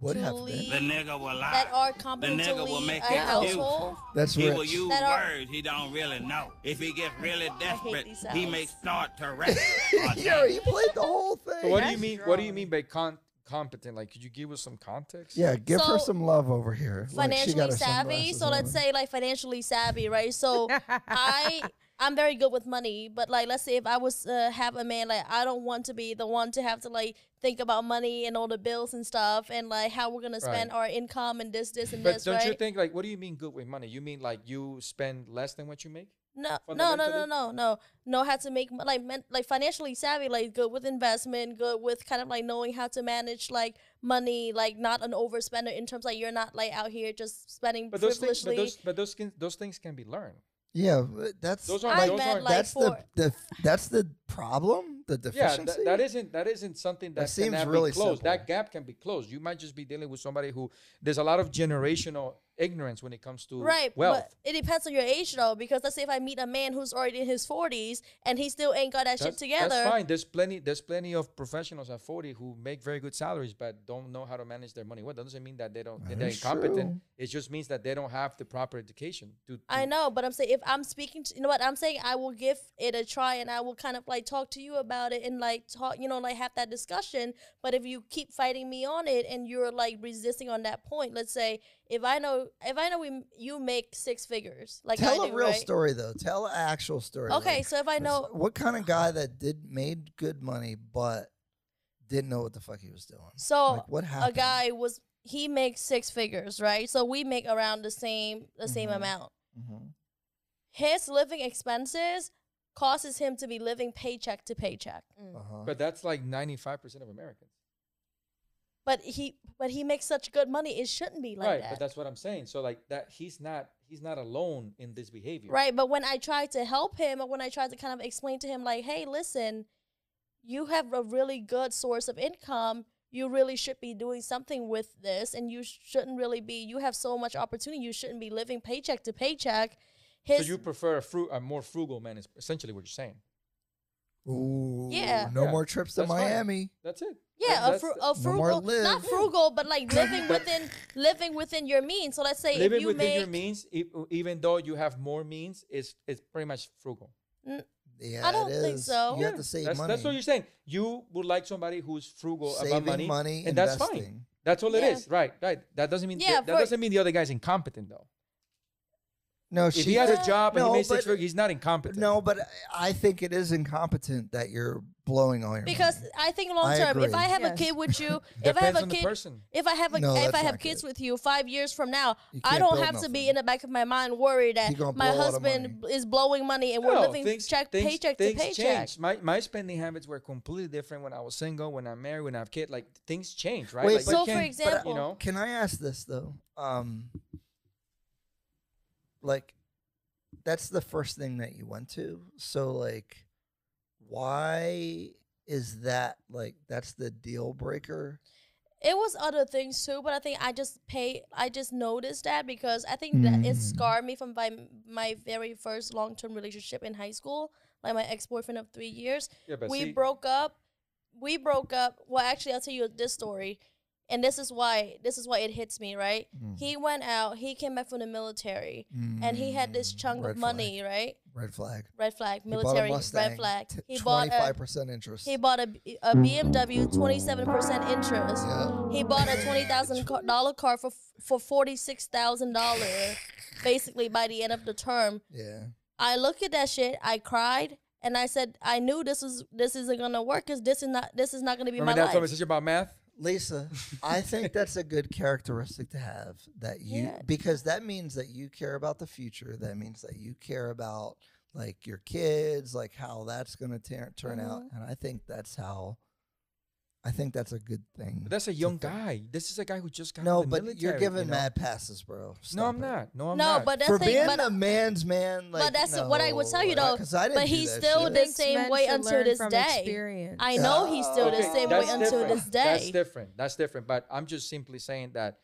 Speaker 1: would
Speaker 4: to
Speaker 1: have
Speaker 4: lead
Speaker 1: been.
Speaker 7: The nigga will lie.
Speaker 4: that are competent to
Speaker 7: nigga will make
Speaker 4: a
Speaker 7: it
Speaker 4: household.
Speaker 1: That's
Speaker 7: he will
Speaker 1: rich.
Speaker 7: use
Speaker 4: That are-
Speaker 7: words he don't really know. If he gets really desperate, he may start to rap. or
Speaker 1: Yo,
Speaker 7: dance.
Speaker 1: you played the whole thing.
Speaker 2: So what do you
Speaker 3: That's
Speaker 2: mean? What do you mean by con- competent? Like, could you give us some context?
Speaker 1: Yeah, give her some love over here.
Speaker 4: Financially
Speaker 1: got her
Speaker 4: savvy.
Speaker 1: sunglasses
Speaker 4: So let's say like financially savvy, right? So I I'm very good with money, but like let's say if I was uh, have a man like I don't want to be the one to have to like think about money and all the bills and stuff and like how we're gonna spend our income and this this and
Speaker 2: But
Speaker 4: this,
Speaker 2: don't
Speaker 4: right?
Speaker 2: you think like what do you mean good with money? You mean like you spend less than what you make?
Speaker 4: No, no, no, no,
Speaker 2: fundamentally?
Speaker 4: no, no. Know how to make mo- like men, like financially savvy, like good with investment, good with kind of like knowing how to manage like money, like not an overspender in terms like you're not like out here just spending
Speaker 2: But those things, but those, but those, can, those things can be learned.
Speaker 1: Yeah, that's
Speaker 2: Those aren't. Those
Speaker 4: meant,
Speaker 2: aren't.
Speaker 4: like,
Speaker 1: that's the, the that's the problem. The
Speaker 2: yeah,
Speaker 1: deficiency.
Speaker 2: that, that isn't that isn't something that,
Speaker 1: That seems really
Speaker 2: be closed.
Speaker 1: simple.
Speaker 2: That gap can be closed. You might just be dealing with somebody who there's a lot of generational ignorance when it comes to
Speaker 4: Right,
Speaker 2: wealth.
Speaker 4: but it depends on your age though, because let's say if I meet a man who's already in his forties and he still ain't got that shit together.
Speaker 2: that's fine. There's plenty. There's plenty of professionals at 40 who make very good salaries, but don't know how to manage their money. What doesn't mean that they don't. That they're incompetent.
Speaker 1: true.
Speaker 2: It just means that they don't have the proper education. To, to
Speaker 4: I know, but I'm saying if I'm speaking to you know what I'm saying, I will give it a try and I will kind of like talk to you about it and like talk, you know, like have that discussion. But if you keep fighting me on it and you're like resisting on that point, let's say if I know if I know we you make six figures, like
Speaker 1: Tell
Speaker 4: I
Speaker 1: a
Speaker 4: do,
Speaker 1: real
Speaker 4: right?
Speaker 1: story though. Tell an actual story.
Speaker 4: Okay,
Speaker 1: like,
Speaker 4: so if I know
Speaker 1: what kind of guy that did made good money but didn't know what the fuck he was doing.
Speaker 4: so
Speaker 1: like what happened?
Speaker 4: a guy was he makes six figures, right? So we make around the same the same
Speaker 1: Mhm.
Speaker 4: amount.
Speaker 1: Mhm.
Speaker 4: His living expenses causes him to be living paycheck to paycheck.
Speaker 1: Uh-huh.
Speaker 2: but that's like 95% of Americans.
Speaker 4: But he but he makes such good money, it shouldn't be like
Speaker 2: right,
Speaker 4: that.
Speaker 2: but that's what I'm saying. So like that, he's not he's not alone in this behavior.
Speaker 4: Right, but when I tried to help him, or when I tried to kind of explain to him, like, hey, listen, you have a really good source of income. You really should be doing something with this, and you shouldn't really be. You have so much opportunity. You shouldn't be living paycheck to paycheck.
Speaker 2: So you prefer a, fru- a more frugal man is essentially what you're saying.
Speaker 1: Ooh,
Speaker 4: Yeah.
Speaker 1: no
Speaker 2: Yeah,
Speaker 1: more trips to
Speaker 2: that's fine.
Speaker 1: Miami.
Speaker 2: That's it.
Speaker 4: yeah,
Speaker 2: That-
Speaker 4: a, fru-
Speaker 2: the-
Speaker 4: a
Speaker 1: No
Speaker 4: frugal, not frugal, but like living within living within your means. So let's say
Speaker 2: living
Speaker 4: if you
Speaker 2: within
Speaker 4: make
Speaker 2: your means, even though you have more means, is it's pretty much frugal.
Speaker 1: Mm, yeah,
Speaker 4: I don't
Speaker 1: it
Speaker 4: think so.
Speaker 1: You have
Speaker 2: Yeah,
Speaker 1: to save
Speaker 2: that's,
Speaker 1: money.
Speaker 2: That's what you're saying. You would like somebody who's frugal
Speaker 1: Saving
Speaker 2: about money,
Speaker 1: money,
Speaker 2: and that's fine. That's all it
Speaker 4: Yeah.
Speaker 2: is. Right, right. That doesn't mean
Speaker 4: Yeah,
Speaker 2: that, that doesn't mean the other guy's incompetent though.
Speaker 1: No,
Speaker 2: If
Speaker 1: she
Speaker 2: he has a job and
Speaker 1: No,
Speaker 2: he makes six
Speaker 1: but-
Speaker 2: figures, he's not incompetent.
Speaker 1: No, but I think it is incompetent that you're blowing all your
Speaker 4: because
Speaker 1: money.
Speaker 4: I think long
Speaker 1: I
Speaker 4: term, if. I have a kid with you, if I have a kid, if I have a
Speaker 1: No,
Speaker 4: if I have kids
Speaker 1: good.
Speaker 4: with you five years from now, I don't
Speaker 1: build
Speaker 4: have to be in the back of my mind worried that my
Speaker 1: blow all the
Speaker 4: husband is blowing money and we're living
Speaker 2: things-
Speaker 4: check
Speaker 2: things-
Speaker 4: paycheck
Speaker 2: things
Speaker 4: to paycheck.
Speaker 2: change. My my spending habits were completely different when I was single, when I'm married, when I have kids. Like things change, right?
Speaker 1: Wait,
Speaker 2: like,
Speaker 4: So, for
Speaker 2: can't-
Speaker 4: example-
Speaker 2: you know,
Speaker 1: Can I ask this though? Um, like, that's the first thing that you went to. So, like, why is that like that's the deal breaker?
Speaker 4: It was other things too, but I think I just pay. I just noticed that because I think that it
Speaker 1: Mm.
Speaker 4: scarred me from my my very first long term relationship in high school, like my ex boyfriend of three years.
Speaker 2: yeah, but
Speaker 4: we
Speaker 2: see,
Speaker 4: broke up we broke up. Well, actually, I'll tell you this story, and this is why this is why it hits me. Right?
Speaker 1: Mm.
Speaker 4: He went out. He came back from the military, and he had this
Speaker 1: Mm,
Speaker 4: chunk
Speaker 1: red
Speaker 4: of money. Right?
Speaker 1: Red flag.
Speaker 4: Red flag.
Speaker 1: He bought a
Speaker 4: Military. Red flag.
Speaker 1: t-
Speaker 4: He bought a
Speaker 1: 25% interest.
Speaker 4: he bought a, B- a BMW, twenty seven percent interest.
Speaker 1: yeah.
Speaker 4: He bought a twenty thousand dollar car for for forty six thousand dollars, basically by the end of the term.
Speaker 1: Yeah.
Speaker 4: I look at that shit. I cried and I said, I knew this was this isn't gonna work because this is not this is not gonna be
Speaker 2: Remember
Speaker 4: my
Speaker 2: that
Speaker 4: life.
Speaker 2: conversation about math?
Speaker 1: Lisa, I think that's a good characteristic to have that you
Speaker 4: Yeah.
Speaker 1: because that means that you care about the future. That means that you care about like your kids, like how that's going to tur- turn out.
Speaker 4: Mm-hmm.
Speaker 1: And I think that's how I think that's a good thing.
Speaker 2: But that's a
Speaker 1: to
Speaker 2: young
Speaker 1: think.
Speaker 2: guy. This is a guy who just got
Speaker 1: No,
Speaker 2: out of the
Speaker 1: but you're giving
Speaker 2: you know?
Speaker 1: mad passes, bro.
Speaker 2: No, I'm
Speaker 1: it.
Speaker 2: not. No, I'm
Speaker 4: no,
Speaker 2: not.
Speaker 4: but that's
Speaker 1: For
Speaker 4: the
Speaker 1: being.
Speaker 4: But,
Speaker 1: a man's man, like
Speaker 4: that's what I would tell you,
Speaker 1: no,
Speaker 4: though.
Speaker 1: 'cause I didn't
Speaker 4: but he's still
Speaker 1: shit.
Speaker 4: the
Speaker 3: Thinks
Speaker 4: same way until this day.
Speaker 3: experience.
Speaker 4: I know he's still the same way
Speaker 2: that's
Speaker 4: until
Speaker 2: different.
Speaker 4: this
Speaker 2: That's
Speaker 4: day.
Speaker 2: different. That's different. But I'm just simply saying that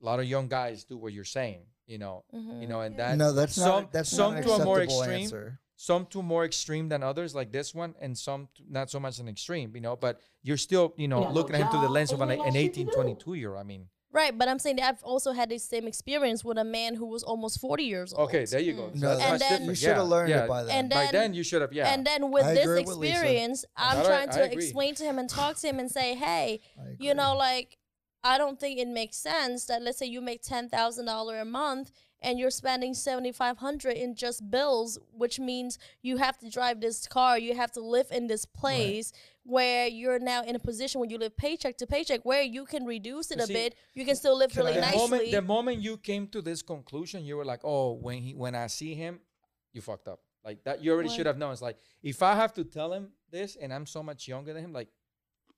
Speaker 2: a lot of young guys do what you're saying. You know,
Speaker 4: Mhm.
Speaker 2: you know, and that
Speaker 1: no, that's
Speaker 2: some
Speaker 1: not. That's
Speaker 2: some
Speaker 1: not
Speaker 2: to a more extreme,
Speaker 1: answer.
Speaker 2: Some to more extreme than others, like this one, and some to not so much an extreme. You know, but you're still, you know, looking at him through the lens of an, an 18, 22 year. I mean,
Speaker 4: Right, but I'm saying that I've also had the same experience with a man who was almost 40 years old.
Speaker 2: okay, there you go.
Speaker 4: Mm.
Speaker 2: So
Speaker 1: No,
Speaker 2: that's
Speaker 4: And
Speaker 2: much
Speaker 4: then-
Speaker 2: different.
Speaker 1: you should have
Speaker 2: Yeah,
Speaker 1: learned
Speaker 2: yeah.
Speaker 1: it by then.
Speaker 4: And
Speaker 2: By
Speaker 4: then-
Speaker 2: then you should have. Yeah.
Speaker 4: And then with
Speaker 1: I
Speaker 4: this
Speaker 1: agree with
Speaker 4: experience, I'm
Speaker 2: That
Speaker 4: trying
Speaker 2: I
Speaker 4: to explain to him and talk to him and say, hey, you know, like, I don't think it makes sense that let's say you make ten thousand dollar a month and you're spending seventy five hundred in just bills, which means you have to drive this car, you have to live in this place where you're now in a position where you live paycheck to paycheck, where you can reduce it
Speaker 2: You
Speaker 4: a
Speaker 2: see,
Speaker 4: bit, you can still live
Speaker 1: can
Speaker 4: really
Speaker 1: I
Speaker 2: the
Speaker 1: ask-
Speaker 2: moment
Speaker 4: nicely.
Speaker 2: the moment you came to this conclusion, you were like, oh, when he when I see him, you fucked up. Like that, you already
Speaker 4: What?
Speaker 2: should have known. It's like if I have to tell him this, and I'm so much younger than him, like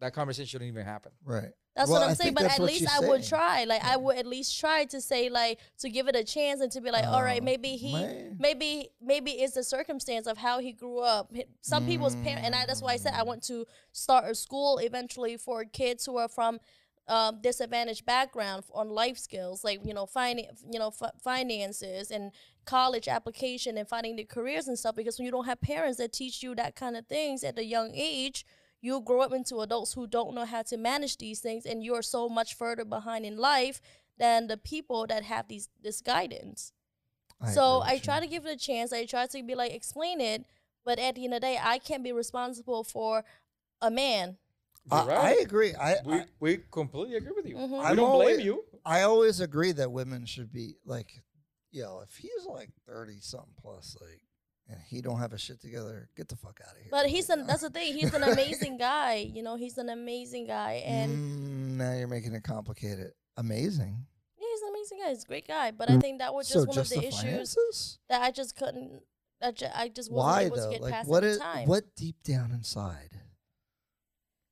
Speaker 2: that conversation shouldn't even happen.
Speaker 1: right.
Speaker 4: That's
Speaker 1: Well,
Speaker 4: what
Speaker 1: I
Speaker 4: I'm saying. But at least I would try. Like I would at least try to say like to give it a chance and to be like, all right,
Speaker 1: Oh,
Speaker 4: maybe he,
Speaker 1: man.
Speaker 4: maybe maybe it's the circumstance of how he grew up. Some people's parents, and I, that's why I said I want to start a school eventually for kids who are from um, disadvantaged background on life skills, like you know, finding you know f- finances and college application and finding the careers and stuff. Because when you don't have parents that teach you that kind of things at a young age, you grow up into adults who don't know how to manage these things, and you're so much further behind in life than the people that have these this guidance.
Speaker 1: I
Speaker 4: so I try
Speaker 1: you.
Speaker 4: to give it a chance. I try to be like explain it, but at the end of the day, I can't be responsible for a man.
Speaker 2: You're
Speaker 1: I, I agree. I,
Speaker 2: we
Speaker 1: I
Speaker 2: we completely agree with you.
Speaker 4: Mhm.
Speaker 1: I'm
Speaker 2: don't
Speaker 1: always-
Speaker 2: blame you.
Speaker 1: I always agree that women should be like, you know if he's like thirty something plus, like, and he don't have a shit together, get the fuck out of here.
Speaker 4: But he's
Speaker 1: Like,
Speaker 4: an that's the thing. He's an amazing guy. You know, he's an amazing guy, and
Speaker 1: Mm, now you're making it complicated. Amazing.
Speaker 4: yeah, he's an amazing guy. He's a great guy. But I think that was just
Speaker 1: so
Speaker 4: one
Speaker 1: just
Speaker 4: of the,
Speaker 1: the,
Speaker 4: issues that I just couldn't. That ju- I just wasn't
Speaker 1: Why
Speaker 4: able to
Speaker 1: though?
Speaker 4: get
Speaker 1: Like,
Speaker 4: past
Speaker 1: what
Speaker 4: at the
Speaker 1: is
Speaker 4: time.
Speaker 1: what deep down inside?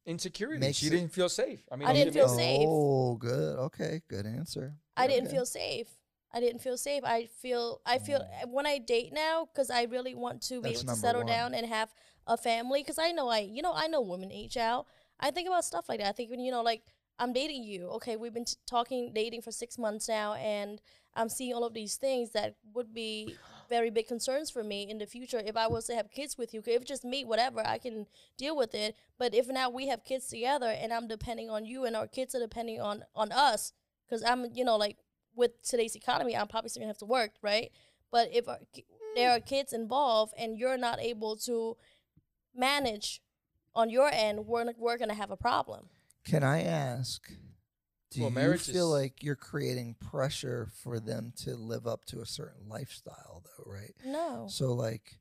Speaker 2: Insecurity.
Speaker 1: Makes
Speaker 2: she didn't feel safe. I mean,
Speaker 4: I didn't feel safe.
Speaker 1: Oh, good. Okay, good answer.
Speaker 4: I didn't
Speaker 1: Okay.
Speaker 4: feel safe. I didn't feel safe. I feel I feel when I date now because I really want to be
Speaker 1: Mm. That's
Speaker 4: able to settle
Speaker 1: one.
Speaker 4: down and have a family because I know I you know I know women age out. I think about stuff like that. I think when you know like I'm dating you. Okay, we've been t- talking dating for six months now, and I'm seeing all of these things that would be very big concerns for me in the future if I was to have kids with you. If it's just me, whatever, I can deal with it. But if now we have kids together and I'm depending on you and our kids are depending on on us, because I'm you know like with today's economy, I'm probably still gonna have to work, right? But if our, ki- there are kids involved and you're not able to manage on your end, we're we're gonna have a problem.
Speaker 1: Can I ask? Do
Speaker 2: Well,
Speaker 1: you feel
Speaker 2: is-
Speaker 1: like you're creating pressure for them to live up to a certain lifestyle, though, right?
Speaker 4: No.
Speaker 1: So, like,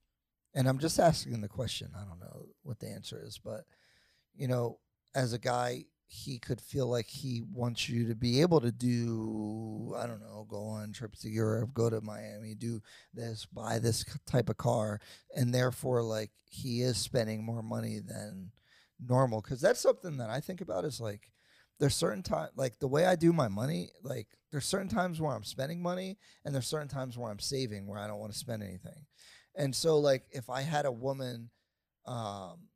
Speaker 1: and I'm just asking the question. I don't know what the answer is, but you know, as a guy, he could feel like he wants you to be able to do, I don't know, go on trips to Europe, go to Miami, do this, buy this type of car, and therefore, like, he is spending more money than normal. Because that's something that I think about is like, there's certain time, like the way I do my money, like there's certain times where I'm spending money, and there's certain times where I'm saving, where I don't want to spend anything. And so, like, if I had a woman, um,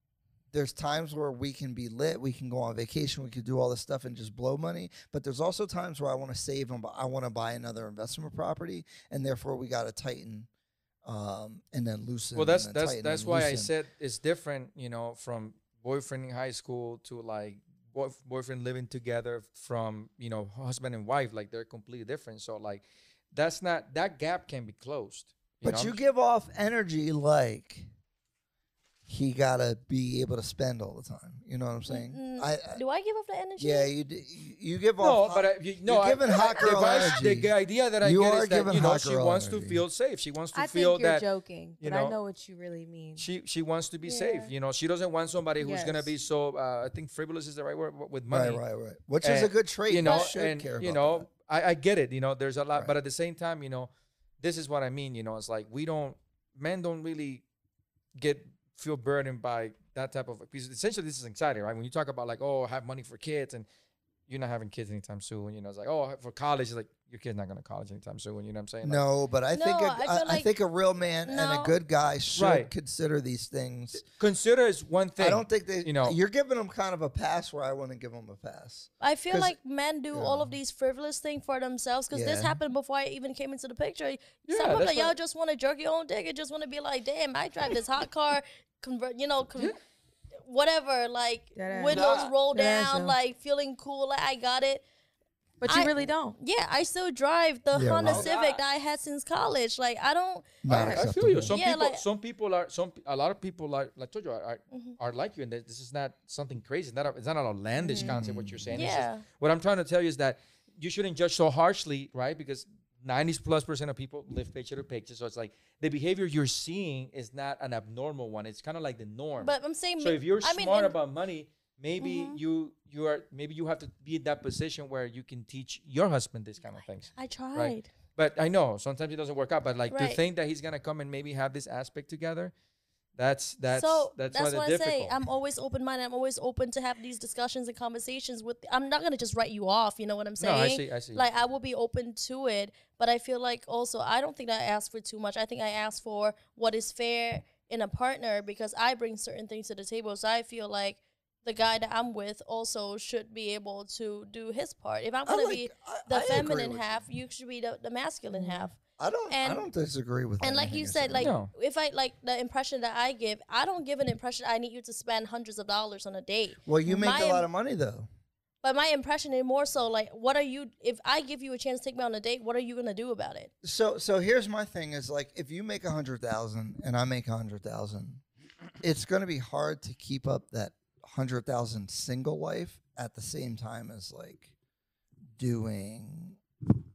Speaker 1: there's times where we can be lit, we can go on vacation, we can do all this stuff and just blow money. But there's also times where I want to save and I want to buy another investment property, and therefore we got to tighten, um, and then loosen.
Speaker 2: Well, that's that's that's why I said it's different, you know, from boyfriend in high school to like boy, boyfriend living together from you know husband and wife like they're completely different so like that's not that gap can be closed
Speaker 1: But
Speaker 2: know?
Speaker 1: you give off energy like he gotta be able to spend all the time. You know what I'm saying?
Speaker 4: Mm,
Speaker 1: I, I
Speaker 4: Do I give up the energy?
Speaker 1: yeah, you d- you you give
Speaker 2: no
Speaker 1: off.
Speaker 2: but I, you, no
Speaker 1: you're giving
Speaker 2: I-
Speaker 1: hot
Speaker 2: the
Speaker 1: girl
Speaker 2: vibe- the
Speaker 1: energy.
Speaker 2: g- idea that I
Speaker 1: You
Speaker 2: get
Speaker 1: are
Speaker 2: is that
Speaker 1: giving
Speaker 2: you know she
Speaker 1: girl
Speaker 2: wants to feel safe she wants to
Speaker 3: I
Speaker 2: feel
Speaker 3: think you're
Speaker 2: that
Speaker 3: joking,
Speaker 2: you
Speaker 3: but I
Speaker 2: know,
Speaker 3: know what you really mean.
Speaker 2: she she wants to be
Speaker 4: Yeah.
Speaker 2: safe you know she doesn't want somebody who's gonna be so uh, I think frivolous is the right word with money
Speaker 1: right, right, right. Which is a good trait.
Speaker 2: you know,
Speaker 1: should
Speaker 2: and
Speaker 1: care
Speaker 2: you know. I, I get it. You know, there's a lot,
Speaker 1: Right.
Speaker 2: but at the same time, you know, this is what I mean. You know, it's like we don't, men don't really get feel burdened by that type of because essentially this is anxiety, right? When you talk about like, oh, I have money for kids and you're not having kids anytime soon. You know, it's like, oh, for college, it's like your kid's not going to college anytime soon. You know what I'm saying? Like,
Speaker 1: No, but I think
Speaker 4: No,
Speaker 1: a,
Speaker 4: I feel
Speaker 1: I, I think a real man and a good guy should
Speaker 2: Right.
Speaker 1: consider these things.
Speaker 2: consider is one thing.
Speaker 1: I don't think they.
Speaker 2: you know-
Speaker 1: you're giving them kind of a pass where I wouldn't give them a pass.
Speaker 4: I feel like men do all of these frivolous things for themselves because this happened before I even came into the picture.
Speaker 2: Yeah,
Speaker 4: Some of like y'all just want to jerk your own dick and just want to be like, damn, I drive this hot car, convert, you know, con- whatever, like
Speaker 3: Deadass.
Speaker 4: windows
Speaker 2: Nah.
Speaker 4: roll down,
Speaker 3: though.
Speaker 4: like feeling cool, like I got it.
Speaker 3: but you
Speaker 4: I-
Speaker 3: really don't.
Speaker 4: Yeah, I still drive the
Speaker 1: Yeah,
Speaker 4: Honda
Speaker 1: right.
Speaker 4: Civic that I had since college. Like I don't.
Speaker 1: Not
Speaker 2: I, I feel you. Some
Speaker 4: Yeah,
Speaker 2: people,
Speaker 4: like-
Speaker 2: some people are, some a lot of people are, like I told you, are, are,
Speaker 4: Mm-hmm.
Speaker 2: are like you, and this is not something crazy. It's not, a, it's not an outlandish concept. What you're saying. It's just-
Speaker 4: Yeah.
Speaker 2: what I'm trying to tell you is that you shouldn't judge so harshly, right? Because 90 plus percent of people live paycheck to paycheck. So it's like the behavior you're seeing is not an abnormal one. It's kind of like the norm.
Speaker 4: But I'm saying.
Speaker 2: so if you're
Speaker 4: I
Speaker 2: smart
Speaker 4: in-
Speaker 2: about money, maybe
Speaker 4: Mhm.
Speaker 2: you you are maybe you have to be in that position where you can teach your husband these kind of things.
Speaker 4: I tried.
Speaker 2: But I know sometimes it doesn't work out. But like to
Speaker 4: Right.
Speaker 2: think that he's gonna come and maybe have this aspect together, that's that's
Speaker 4: so
Speaker 2: that's,
Speaker 4: that's,
Speaker 2: why
Speaker 4: what
Speaker 2: they're
Speaker 4: I say. I'm always open minded. I'm always open to have these discussions and conversations with. I'm not gonna just write you off. You know what I'm saying?
Speaker 2: no,
Speaker 4: saying?
Speaker 2: I see, I see.
Speaker 4: Like I will be open to it, but I feel like also I don't think I ask for too much. I think I ask for what is fair in a partner because I bring certain things to the table. So I feel like the guy that I'm with also should be able to do his part. If I'm
Speaker 1: I
Speaker 4: gonna
Speaker 1: like-
Speaker 4: be the
Speaker 1: I agree
Speaker 4: feminine
Speaker 1: with
Speaker 4: half, you. should be the, the masculine mm-hmm. half.
Speaker 1: I don't. I don't disagree with. That.
Speaker 4: And like you said, like
Speaker 2: No.
Speaker 4: if I like the impression that I give, I don't give an impression I need you to spend hundreds of dollars on a date.
Speaker 1: well, you make
Speaker 4: my
Speaker 1: a lot of money though.
Speaker 4: But my impression is more so like, what are you? If I give you a chance to take me on a date, what are you gonna do about it?
Speaker 1: So so here's my thing is like if you make a hundred thousand and I make a hundred thousand, it's gonna be hard to keep up that hundred thousand single life at the same time as like doing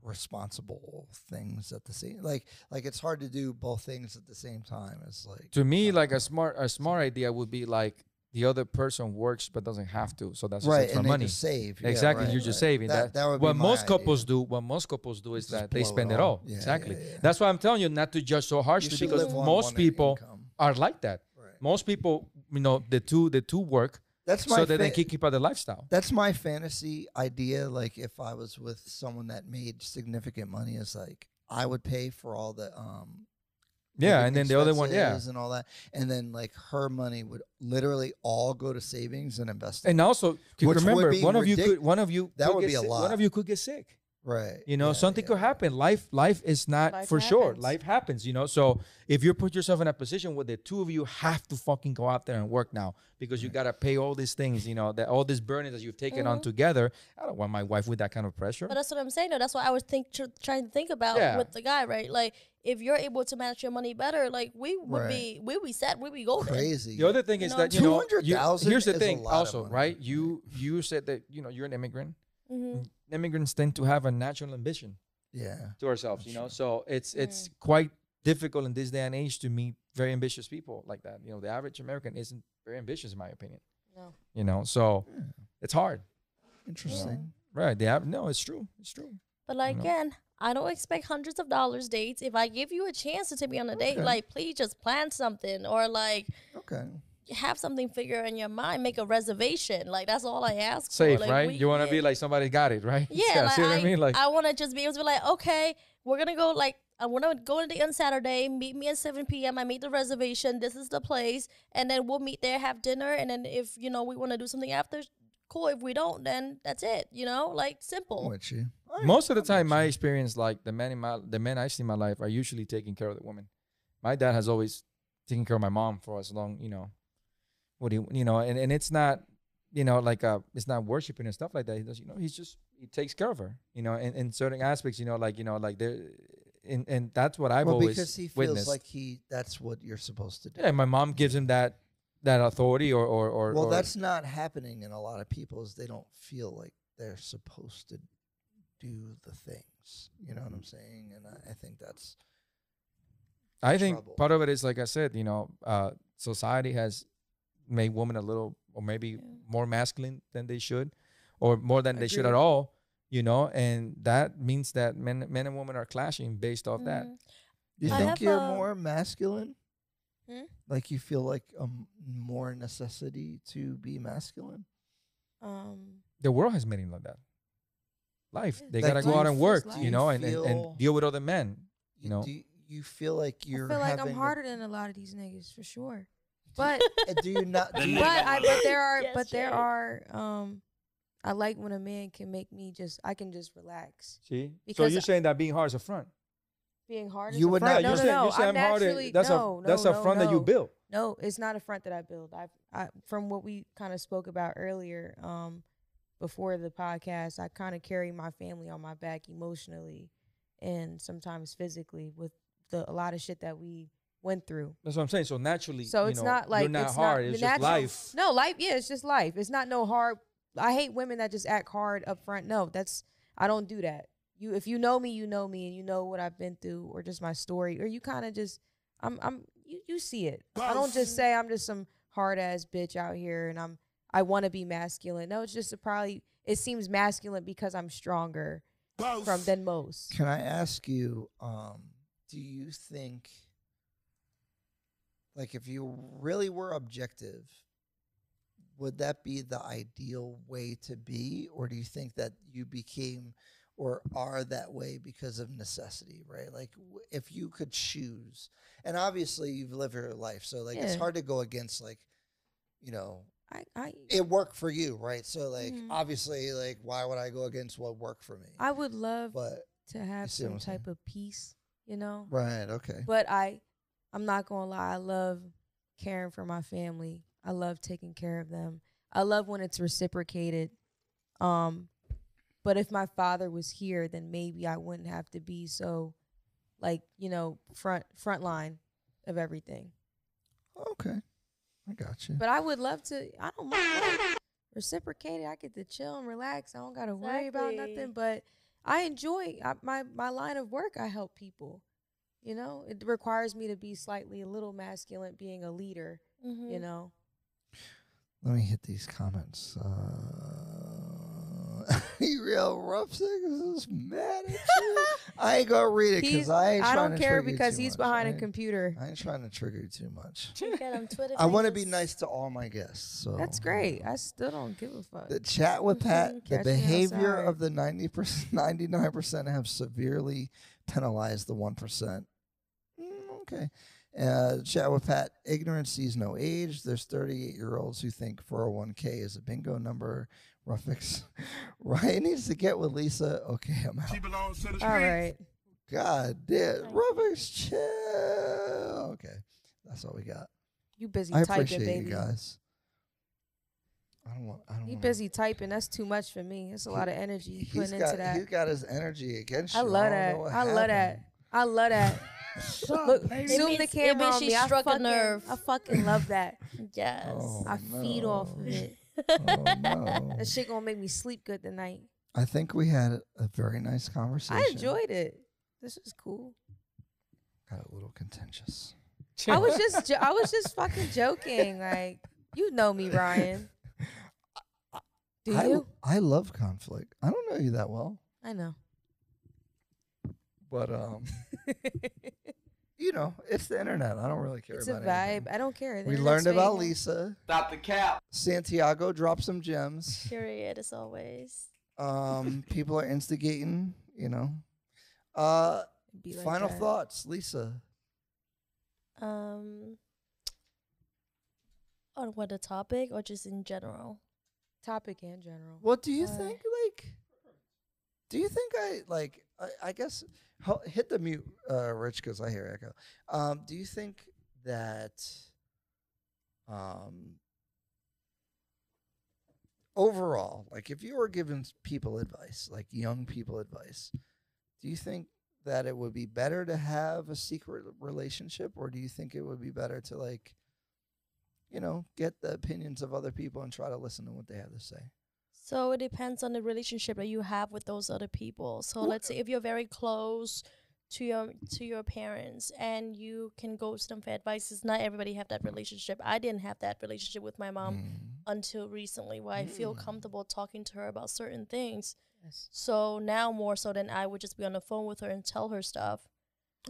Speaker 1: responsible things at the same like like it's hard to do both things at the same time it's like
Speaker 2: to me, like a smart a smart idea would be like the other person works but doesn't have to, so that's
Speaker 1: right
Speaker 2: extra
Speaker 1: and
Speaker 2: money.
Speaker 1: just save Yeah,
Speaker 2: exactly,
Speaker 1: right,
Speaker 2: you're just
Speaker 1: right.
Speaker 2: saving that.
Speaker 1: that would
Speaker 2: what most
Speaker 1: idea.
Speaker 2: couples do, what most couples do is
Speaker 1: Just
Speaker 2: that they
Speaker 1: blow it
Speaker 2: spend it
Speaker 1: all.
Speaker 2: all.
Speaker 1: Yeah,
Speaker 2: exactly.
Speaker 1: yeah, yeah.
Speaker 2: That's why I'm telling you not to judge so harshly because most people
Speaker 1: income.
Speaker 2: are like that.
Speaker 1: Right.
Speaker 2: Most people, you know, the two the two work
Speaker 1: that's my
Speaker 2: so that they can keep up the lifestyle.
Speaker 1: that's my fantasy idea. Like if I was with someone that made significant money, is like I would pay for all the um
Speaker 2: Yeah, and then the other one, yeah.
Speaker 1: and all that, and then like her money would literally all go to savings and investing.
Speaker 2: And also, remember,
Speaker 1: be
Speaker 2: one of you could one of you
Speaker 1: That would
Speaker 2: get
Speaker 1: be a
Speaker 2: sick- One of you could get sick.
Speaker 1: Right.
Speaker 2: You know,
Speaker 1: yeah,
Speaker 2: something
Speaker 1: yeah.
Speaker 2: could happen. Life, life is not
Speaker 3: Life
Speaker 2: for sure. Life happens. You know, so if you put yourself in a position where the two of you have to fucking go out there and work now because you gotta pay all these things, you know, that all this burden that you've taken on mm-hmm. together. I don't want my wife with that kind of pressure.
Speaker 4: But that's what I'm saying. though. That's what I was think tr- trying to think about
Speaker 2: Yeah.
Speaker 4: with the guy, right? Like if you're able to manage your money better, like we would
Speaker 1: Right.
Speaker 4: be, we be set, we be golden.
Speaker 1: Crazy.
Speaker 2: The other thing
Speaker 4: You
Speaker 2: is
Speaker 4: know,
Speaker 2: that you know, you,
Speaker 1: 200,000
Speaker 2: here's the
Speaker 1: is
Speaker 2: thing. Also, right? You you said that you know you're an immigrant.
Speaker 4: Hmm
Speaker 2: Immigrants tend to have a natural ambition
Speaker 1: yeah.
Speaker 2: to ourselves. You know, so it's it's quite difficult in this day and age to meet very ambitious people like that. You know, the average American isn't very ambitious, in my opinion.
Speaker 3: No.
Speaker 2: You know, so it's hard.
Speaker 1: Interesting.
Speaker 2: Right? The av- no, it's true. It's true.
Speaker 4: But like
Speaker 2: know?
Speaker 4: again, I don't expect hundreds of dollars dates. If I give you a chance to take me on a date, like please just plan something or like
Speaker 1: Okay.
Speaker 4: Have something figure in your mind, make a reservation. Like that's all I ask
Speaker 2: Safe,
Speaker 4: for. Like,
Speaker 2: right?
Speaker 4: we-
Speaker 2: you want to be like somebody got it, right?
Speaker 4: Yeah, like
Speaker 2: see what
Speaker 4: I,
Speaker 2: I mean? Like,
Speaker 4: I want to just be able to be like, okay, we're gonna go. Like, I want to go on a date on Saturday. Meet me at seven p.m. I made the reservation. This is the place, and then we'll meet there, have dinner, and then if you know we want to do something after, cool. If we don't, then that's it. You know, like
Speaker 1: I'm
Speaker 4: simple.
Speaker 1: with you. All right,
Speaker 2: most of the
Speaker 1: I'm
Speaker 2: time, my
Speaker 1: you.
Speaker 2: experience, like the men in my the men I see in my life, are usually taking care of the women. My dad has always taken care of my mom for as long, you know, What do you you know? And and it's not you know like uh it's not worshiping and stuff like that. He does you know he's just he takes care of her. You know, in, in certain aspects. You know, like you know like there. And, and that's what I've
Speaker 1: well,
Speaker 2: always
Speaker 1: because he feels
Speaker 2: witnessed.
Speaker 1: like he that's what you're supposed to do.
Speaker 2: yeah, my mom gives him that that authority or or or,
Speaker 1: well,
Speaker 2: or
Speaker 1: that's not happening in a lot of people. Is they don't feel like they're supposed to do the things. You know what I'm saying? And I, I think that's
Speaker 2: I think part of it is like I said, you know, uh, society has made women a little, or maybe
Speaker 4: Yeah.
Speaker 2: more masculine than they should, or more than they should at all. You know, and that means that men, men and women are clashing based off that.
Speaker 4: Mhm.
Speaker 1: You
Speaker 4: I
Speaker 1: think you're
Speaker 4: a-
Speaker 1: more masculine?
Speaker 3: Hmm?
Speaker 1: Like you feel like a m- more necessity to be masculine?
Speaker 3: Um,
Speaker 2: The world has made him like that. Life, they
Speaker 1: Like,
Speaker 2: gotta go out and work,
Speaker 3: do
Speaker 2: you
Speaker 1: you
Speaker 2: know, and, and, and deal with other men. You know,
Speaker 1: do you, you feel like you're
Speaker 3: I feel like I'm
Speaker 1: a-
Speaker 3: harder than a lot of these niggas for sure. But
Speaker 1: do you not? Do you,
Speaker 3: but I but there are
Speaker 4: Yes,
Speaker 3: but there
Speaker 4: Jay.
Speaker 3: are um I like when a man can make me just I can just relax.
Speaker 2: see. So you're saying that being hard is a front?
Speaker 3: Being hard
Speaker 1: You
Speaker 3: is a
Speaker 1: would
Speaker 3: front.
Speaker 1: not-
Speaker 3: No,
Speaker 2: you're
Speaker 3: no,
Speaker 2: saying,
Speaker 3: no.
Speaker 2: you're saying
Speaker 3: I'm
Speaker 2: I'm hard.
Speaker 3: naturally
Speaker 2: That's
Speaker 3: no,
Speaker 2: a that's
Speaker 3: no,
Speaker 2: a
Speaker 3: no,
Speaker 2: front that you
Speaker 3: no.
Speaker 2: built.
Speaker 3: No, it's not a front that I build. I, I from what we kind of spoke about earlier, um, before the podcast, I kind of carry my family on my back emotionally, and sometimes physically with the a lot of shit that we went through.
Speaker 2: That's what I'm saying. So naturally,
Speaker 3: So
Speaker 2: you
Speaker 3: it's
Speaker 2: know,
Speaker 3: not like
Speaker 2: you're not
Speaker 3: it's
Speaker 2: hard.
Speaker 3: Not
Speaker 2: it's
Speaker 3: the
Speaker 2: just
Speaker 3: natural-
Speaker 2: life.
Speaker 3: No, life. Yeah, it's just life. It's not no hard. I hate women that just act hard up front. No, that's I don't do that. You, if you know me, you know me, and you know what I've been through, or just my story, or you kind of just, I'm, I'm, you, you see it. I don't just say I'm just some hard ass bitch out here, and I'm, I want to be masculine. No, it's just a probably. It seems masculine because I'm stronger from than most.
Speaker 1: can I ask you? Um, do you think, like, if you really were objective, would that be the ideal way to be, or do you think that you became or are that way because of necessity? Right? Like, if you could choose, and obviously you've lived your life, so like it's hard to go against like, you know,
Speaker 3: I, I,
Speaker 1: it worked for you, right? So like
Speaker 3: Mhm.
Speaker 1: obviously like why would I go against what worked for me?
Speaker 3: I would love
Speaker 1: but
Speaker 3: to have some type of peace. You know,
Speaker 1: right, okay.
Speaker 3: But I, I'm not gonna lie. I love caring for my family. I love taking care of them. I love when it's reciprocated. Um, but if my father was here, then maybe I wouldn't have to be so, like you know, front front line of everything.
Speaker 1: Okay. I got you.
Speaker 3: But I would love to. I don't mind like, reciprocated. I get to chill and relax. I don't gotta worry about nothing. But I enjoy I, my my line of work. I help people. You know, it requires me to be slightly a little masculine, being a leader.
Speaker 4: Mhm.
Speaker 3: You know,
Speaker 1: Let me hit these comments. Uh, you real rough niggas is mad at you. I ain't gonna read it because
Speaker 3: he's.
Speaker 1: I ain't
Speaker 3: I don't
Speaker 1: to
Speaker 3: care because he's
Speaker 1: much.
Speaker 3: behind a computer.
Speaker 1: I ain't trying to trigger you too much.
Speaker 4: Twitter
Speaker 1: I want to be nice to all my guests. So
Speaker 3: That's great. I still don't give a fuck.
Speaker 1: The chat with Pat, the behavior
Speaker 3: outside.
Speaker 1: of the 90%, 99% have severely penalized the 1%. Mm, okay. Uh, chat with Pat, ignorance sees no age. There's 38 year olds who think 401k is a bingo number. Ruffix. Ryan needs to get with Lisa. Okay, I'm out.
Speaker 7: She belongs to the
Speaker 3: All right.
Speaker 1: God damn.
Speaker 4: Thank
Speaker 1: Ruffix, chill. Okay. That's all we got.
Speaker 3: You busy
Speaker 1: I
Speaker 3: typing,
Speaker 1: appreciate
Speaker 3: baby.
Speaker 1: you guys. I don't want. I don't
Speaker 3: You
Speaker 1: wanna-
Speaker 3: busy typing. That's too much for me. It's a lot of energy you
Speaker 1: He's
Speaker 3: putting
Speaker 1: got,
Speaker 3: into that.
Speaker 1: He's got his energy against you.
Speaker 3: I
Speaker 1: you.
Speaker 3: love
Speaker 1: don't
Speaker 3: that.
Speaker 1: know what
Speaker 3: I love that. I love that. Look,
Speaker 4: It
Speaker 3: zoom
Speaker 4: means-
Speaker 3: the camera on
Speaker 4: she
Speaker 3: me. I
Speaker 4: struck a
Speaker 3: fucking,
Speaker 4: nerve.
Speaker 3: I fucking love that.
Speaker 4: Yes.
Speaker 1: Oh,
Speaker 3: I feed off of
Speaker 1: no.
Speaker 3: it.
Speaker 1: Oh, no.
Speaker 3: That shit gonna make me sleep good tonight.
Speaker 1: I think we had a very nice conversation.
Speaker 3: I enjoyed it. This was cool.
Speaker 1: Got a little contentious.
Speaker 3: I was just, jo- I was just fucking joking. Like, you know me, Ryan. Do
Speaker 1: I,
Speaker 3: you?
Speaker 1: I love conflict. I don't know you that well,
Speaker 3: I know.
Speaker 1: but um, you know, it's the internet. I don't really care
Speaker 3: It's a
Speaker 1: about
Speaker 3: vibe.
Speaker 1: anything.
Speaker 3: I don't care. The
Speaker 1: We
Speaker 3: internet's
Speaker 1: learned about
Speaker 3: fake.
Speaker 1: Lisa.
Speaker 7: Stop the cap.
Speaker 1: Santiago dropped some gems.
Speaker 4: Period, as always.
Speaker 1: Um, people are instigating. You know. Uh,
Speaker 3: be like
Speaker 1: final
Speaker 3: that.
Speaker 1: thoughts, Lisa.
Speaker 4: Um, on what a topic or just in general?
Speaker 3: Topic in general.
Speaker 1: What do you
Speaker 4: Uh,
Speaker 1: think? Like, do you think I like? I, I guess hit the mute, uh, Rich, because I hear echo. Um, do you think that, um, overall, like if you were giving people advice, like young people advice, do you think that it would be better to have a secret relationship or do you think it would be better to like you know, get the opinions of other people and try to listen to what they have to say?
Speaker 4: So it depends on the relationship that you have with those other people. So let's say if you're very close to your to your parents and you can go to them for advice. It's not everybody have that relationship. I didn't have that relationship with my mom
Speaker 1: Mm.
Speaker 4: until recently where I feel
Speaker 1: Mm.
Speaker 4: comfortable talking to her about certain things.
Speaker 3: Yes.
Speaker 4: So now more so than I would just be on the phone with her and tell her stuff.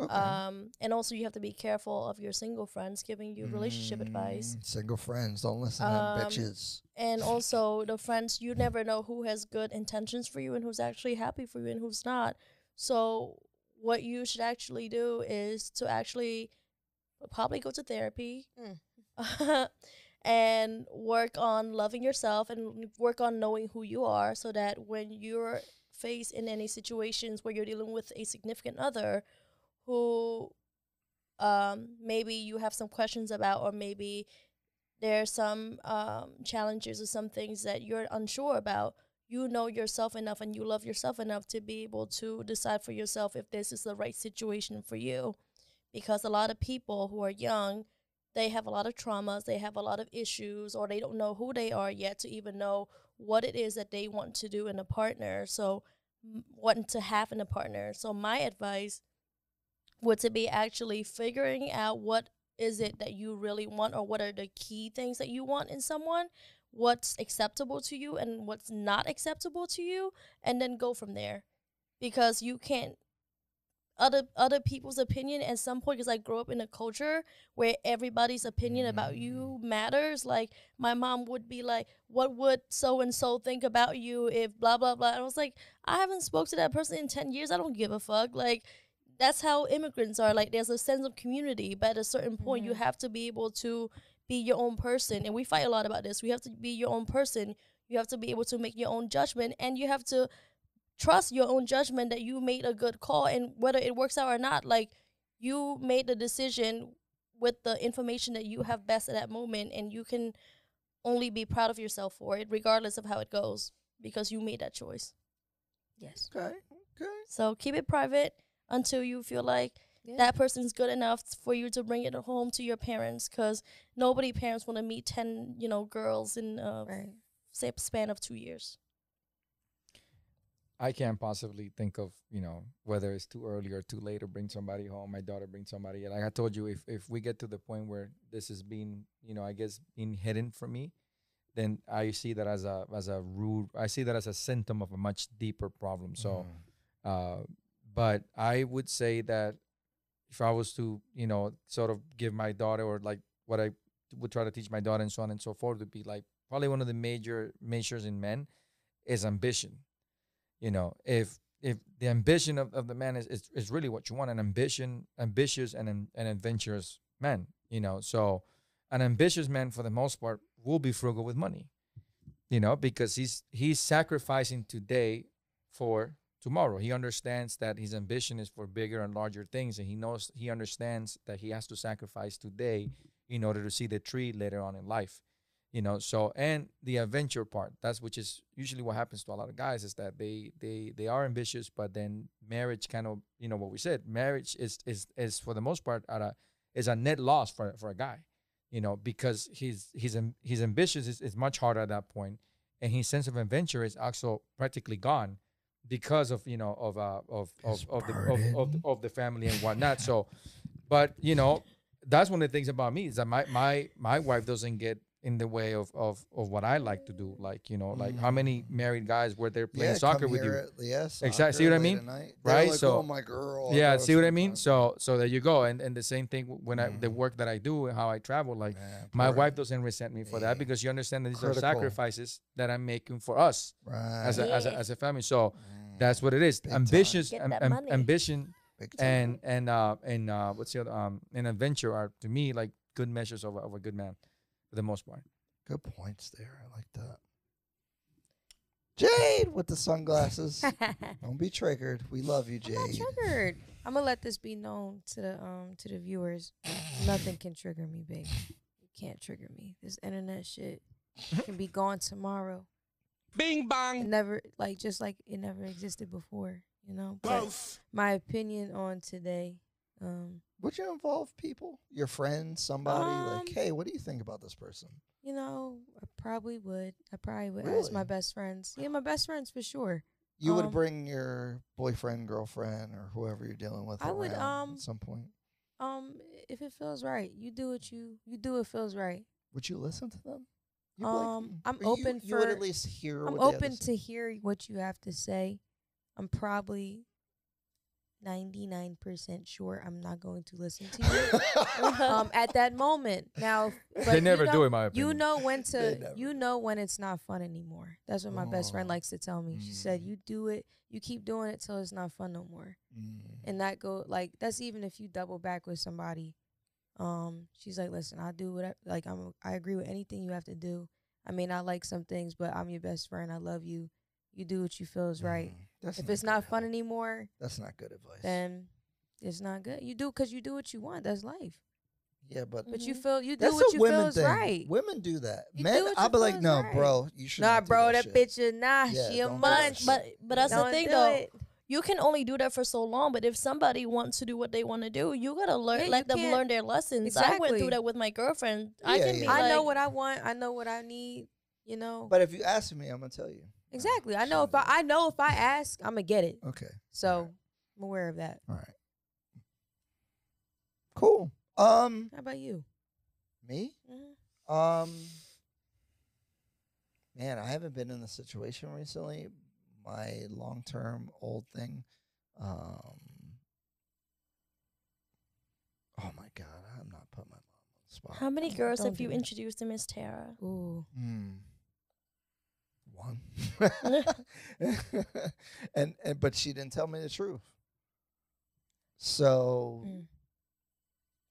Speaker 1: Okay.
Speaker 4: Um, and also you have to be careful of your single friends giving you relationship advice.
Speaker 1: Mm, Single friends, don't listen to
Speaker 4: Um,
Speaker 1: them bitches.
Speaker 4: And also the friends, you never know who has good intentions for you and who's actually happy for you and who's not. So what you should actually do is to actually probably go to therapy and work on loving yourself and work on knowing who you are so that when you're faced in any situations where you're dealing with a significant other who um, maybe you have some questions about or maybe there are some um, challenges or some things that you're unsure about you know yourself enough and you love yourself enough to be able to decide for yourself if this is the right situation for you. Because a lot of people who are young they have a lot of traumas they have a lot of issues or they don't know who they are yet to even know what it is that they want to do in a partner so wanting to have in a partner. So my advice would to be actually figuring out what is it that you really want or what are the key things that you want in someone what's acceptable to you and what's not acceptable to you and then go from there because you can't other other people's opinion at some point because I grew up in a culture where everybody's opinion about mm. you matters. Like my mom would be like, "What would so and so think about you if blah blah blah?" And I was like, "I haven't spoke to that person in ten years. I don't give a fuck." Like that's how immigrants are. Like there's a sense of community, but at a certain point, you mm-hmm. have to be able to be your own person. And we fight a lot about this. We have to be your own person. You have to be able to make your own judgment, and you have to trust your own judgment that you made a good call and whether it works out or not like you made the decision with the information that you have best at that moment and you can only be proud of yourself for it regardless of how it goes because you made that choice
Speaker 3: Yes.
Speaker 1: Okay. Okay.
Speaker 4: so keep it private until you feel like
Speaker 3: Yeah.
Speaker 4: that person's good enough for you to bring it home to your parents because nobody parents want to meet 10 you know girls in a
Speaker 3: Right.
Speaker 4: sa- span of two years
Speaker 2: I can't possibly think of you know whether it's too early or too late to bring somebody home. My daughter brings somebody. Like I told you, if if we get to the point where this is being you know I guess being hidden from me, then I see that as a as a rude. I see that as a symptom of a much deeper problem. So, uh, but I would say that if I was to you know sort of give my daughter or like what I would try to teach my daughter and so on and so forth would be like probably one of the major measures in men is ambition. You know if if the ambition of, of the man is, is is really what you want an ambition ambitious and an, adventurous man you know so an ambitious man for the most part will be frugal with money you know because he's he's sacrificing today for tomorrow. He understands that his ambition is for bigger and larger things and he knows he understands that he has to sacrifice today in order to see the tree later on in life you know? So and the adventure part that's which is usually what happens to a lot of guys is that they they they are ambitious but then marriage kind of you know what we said marriage is is is for the most part at a is a net loss for for a guy you know? Because his his am- his ambitious is, is much harder at that point and his sense of adventure is also practically gone because of you know of uh of of, of the of, of, of the family and whatnot. So but you know that's one of the things about me is that my my my wife doesn't get in the way of of of what I like to do. Like you know, like how many married guys were there playing
Speaker 1: Mm. Yeah,
Speaker 2: soccer
Speaker 1: come
Speaker 2: with you?
Speaker 1: here at- yes.
Speaker 2: Exact- see what I mean? Right,
Speaker 1: Like,
Speaker 2: so-
Speaker 1: oh, my girl.
Speaker 2: Yeah, see what I mean.
Speaker 1: time
Speaker 2: So so there you go. And and the same thing w- when I the
Speaker 1: Mhm.
Speaker 2: work that I do and how I travel. Like
Speaker 1: Man,
Speaker 2: my wife doesn't resent me for that because you understand that these
Speaker 1: Critical.
Speaker 2: are sacrifices that I'm making for us
Speaker 1: Right.
Speaker 2: as a as a as a family. So
Speaker 1: Mm,
Speaker 2: that's what it is.
Speaker 1: Big.
Speaker 2: Ambitious, am, am- ambition, and and uh and uh what's the other um and adventure are to me like good measures of of a good man for the most part.
Speaker 1: Good points there. I like that. Jade with the sunglasses. Don't be triggered. We love you, Jade.
Speaker 3: I'm not
Speaker 1: Jade.
Speaker 3: triggered. I'm gonna let this be known to the um to the viewers. Nothing can trigger me, baby. You can't trigger me. This internet shit can be gone tomorrow.
Speaker 7: Bing
Speaker 3: It
Speaker 7: bong.
Speaker 3: never like just like it never existed before, you know. But
Speaker 7: Close.
Speaker 3: my opinion on today, um,
Speaker 1: Would you involve people, your friends, somebody? like,
Speaker 3: Um,
Speaker 1: hey, what do you think about this person?
Speaker 3: you know, I probably would. I probably would ask my best friends. Yeah, my best friends for sure.
Speaker 1: You would
Speaker 3: um,
Speaker 1: bring your boyfriend, girlfriend, or whoever you're dealing with
Speaker 3: I would, um,
Speaker 1: at some point.
Speaker 3: Um, if it feels right, you do what you you do. What feels right.
Speaker 1: Would you listen to them? You'd be like,
Speaker 3: Um,
Speaker 1: "Hmm,"
Speaker 3: I'm
Speaker 1: or you-
Speaker 3: open
Speaker 1: You would
Speaker 3: for-
Speaker 1: at least hear.
Speaker 3: I'm open to hear what you have to say. I'm probably ninety nine percent sure I'm not going to listen to you. um, at that moment. Now, but
Speaker 2: they
Speaker 3: you
Speaker 2: never
Speaker 3: know,
Speaker 2: do, in my opinion.
Speaker 3: You know when to. You know when it's not fun anymore. That's what my best friend
Speaker 1: Oh.
Speaker 3: likes to tell me. She said,
Speaker 1: Mm.
Speaker 3: "You do it. You keep doing it till it's not fun no more."
Speaker 1: Mm.
Speaker 3: and that go like that's even if you double back with somebody um she's like listen i do whatever like i'm i agree with anything you have to do i may not like some things but i'm your best friend i love you you do what you feel is right
Speaker 1: Mm, That's
Speaker 3: if it's not fun
Speaker 1: advice.
Speaker 3: anymore
Speaker 1: that's not good advice.
Speaker 3: then it's not good you do because you do what you want that's life
Speaker 1: yeah, but
Speaker 3: but you
Speaker 4: Mhm.
Speaker 3: feel you do
Speaker 1: that's
Speaker 3: what
Speaker 1: a
Speaker 3: you
Speaker 1: women
Speaker 3: feel is right
Speaker 1: Women do that.
Speaker 3: You
Speaker 1: Men,
Speaker 3: do
Speaker 1: I'll be like, no,
Speaker 3: right.
Speaker 1: bro, you should.
Speaker 3: nah
Speaker 1: not do
Speaker 3: bro
Speaker 1: that,
Speaker 3: that
Speaker 1: shit.
Speaker 3: bitch is nah
Speaker 1: Yeah,
Speaker 3: she a
Speaker 1: don't that
Speaker 3: munch.
Speaker 4: But but that's
Speaker 3: Don't
Speaker 4: the thing though.
Speaker 3: it.
Speaker 4: You can only do that for so long, but if somebody wants to do what they want to do, you gotta learn,
Speaker 3: Yeah,
Speaker 4: let them
Speaker 3: can't-
Speaker 4: learn their lessons. I went through that with my girlfriend. I can be
Speaker 3: i know what i want i know what i need you know
Speaker 1: But if you ask me, I'm gonna tell you.
Speaker 3: Exactly i know if i i know if i ask i'm gonna get it
Speaker 1: Okay.
Speaker 3: So I'm aware of that.
Speaker 1: All right. Cool. Um,
Speaker 3: How about you?
Speaker 1: me.
Speaker 3: Mhm.
Speaker 1: Um, man, I haven't been in the situation recently. My long-term old thing. Um. Oh my God, I'm not putting my mom on the spot.
Speaker 4: How many girls
Speaker 3: Don't
Speaker 4: have you
Speaker 3: that.
Speaker 4: introduced to Miss Tara?
Speaker 3: Ooh.
Speaker 1: Hmm. One. and and but she didn't tell me the truth. So
Speaker 3: Mm.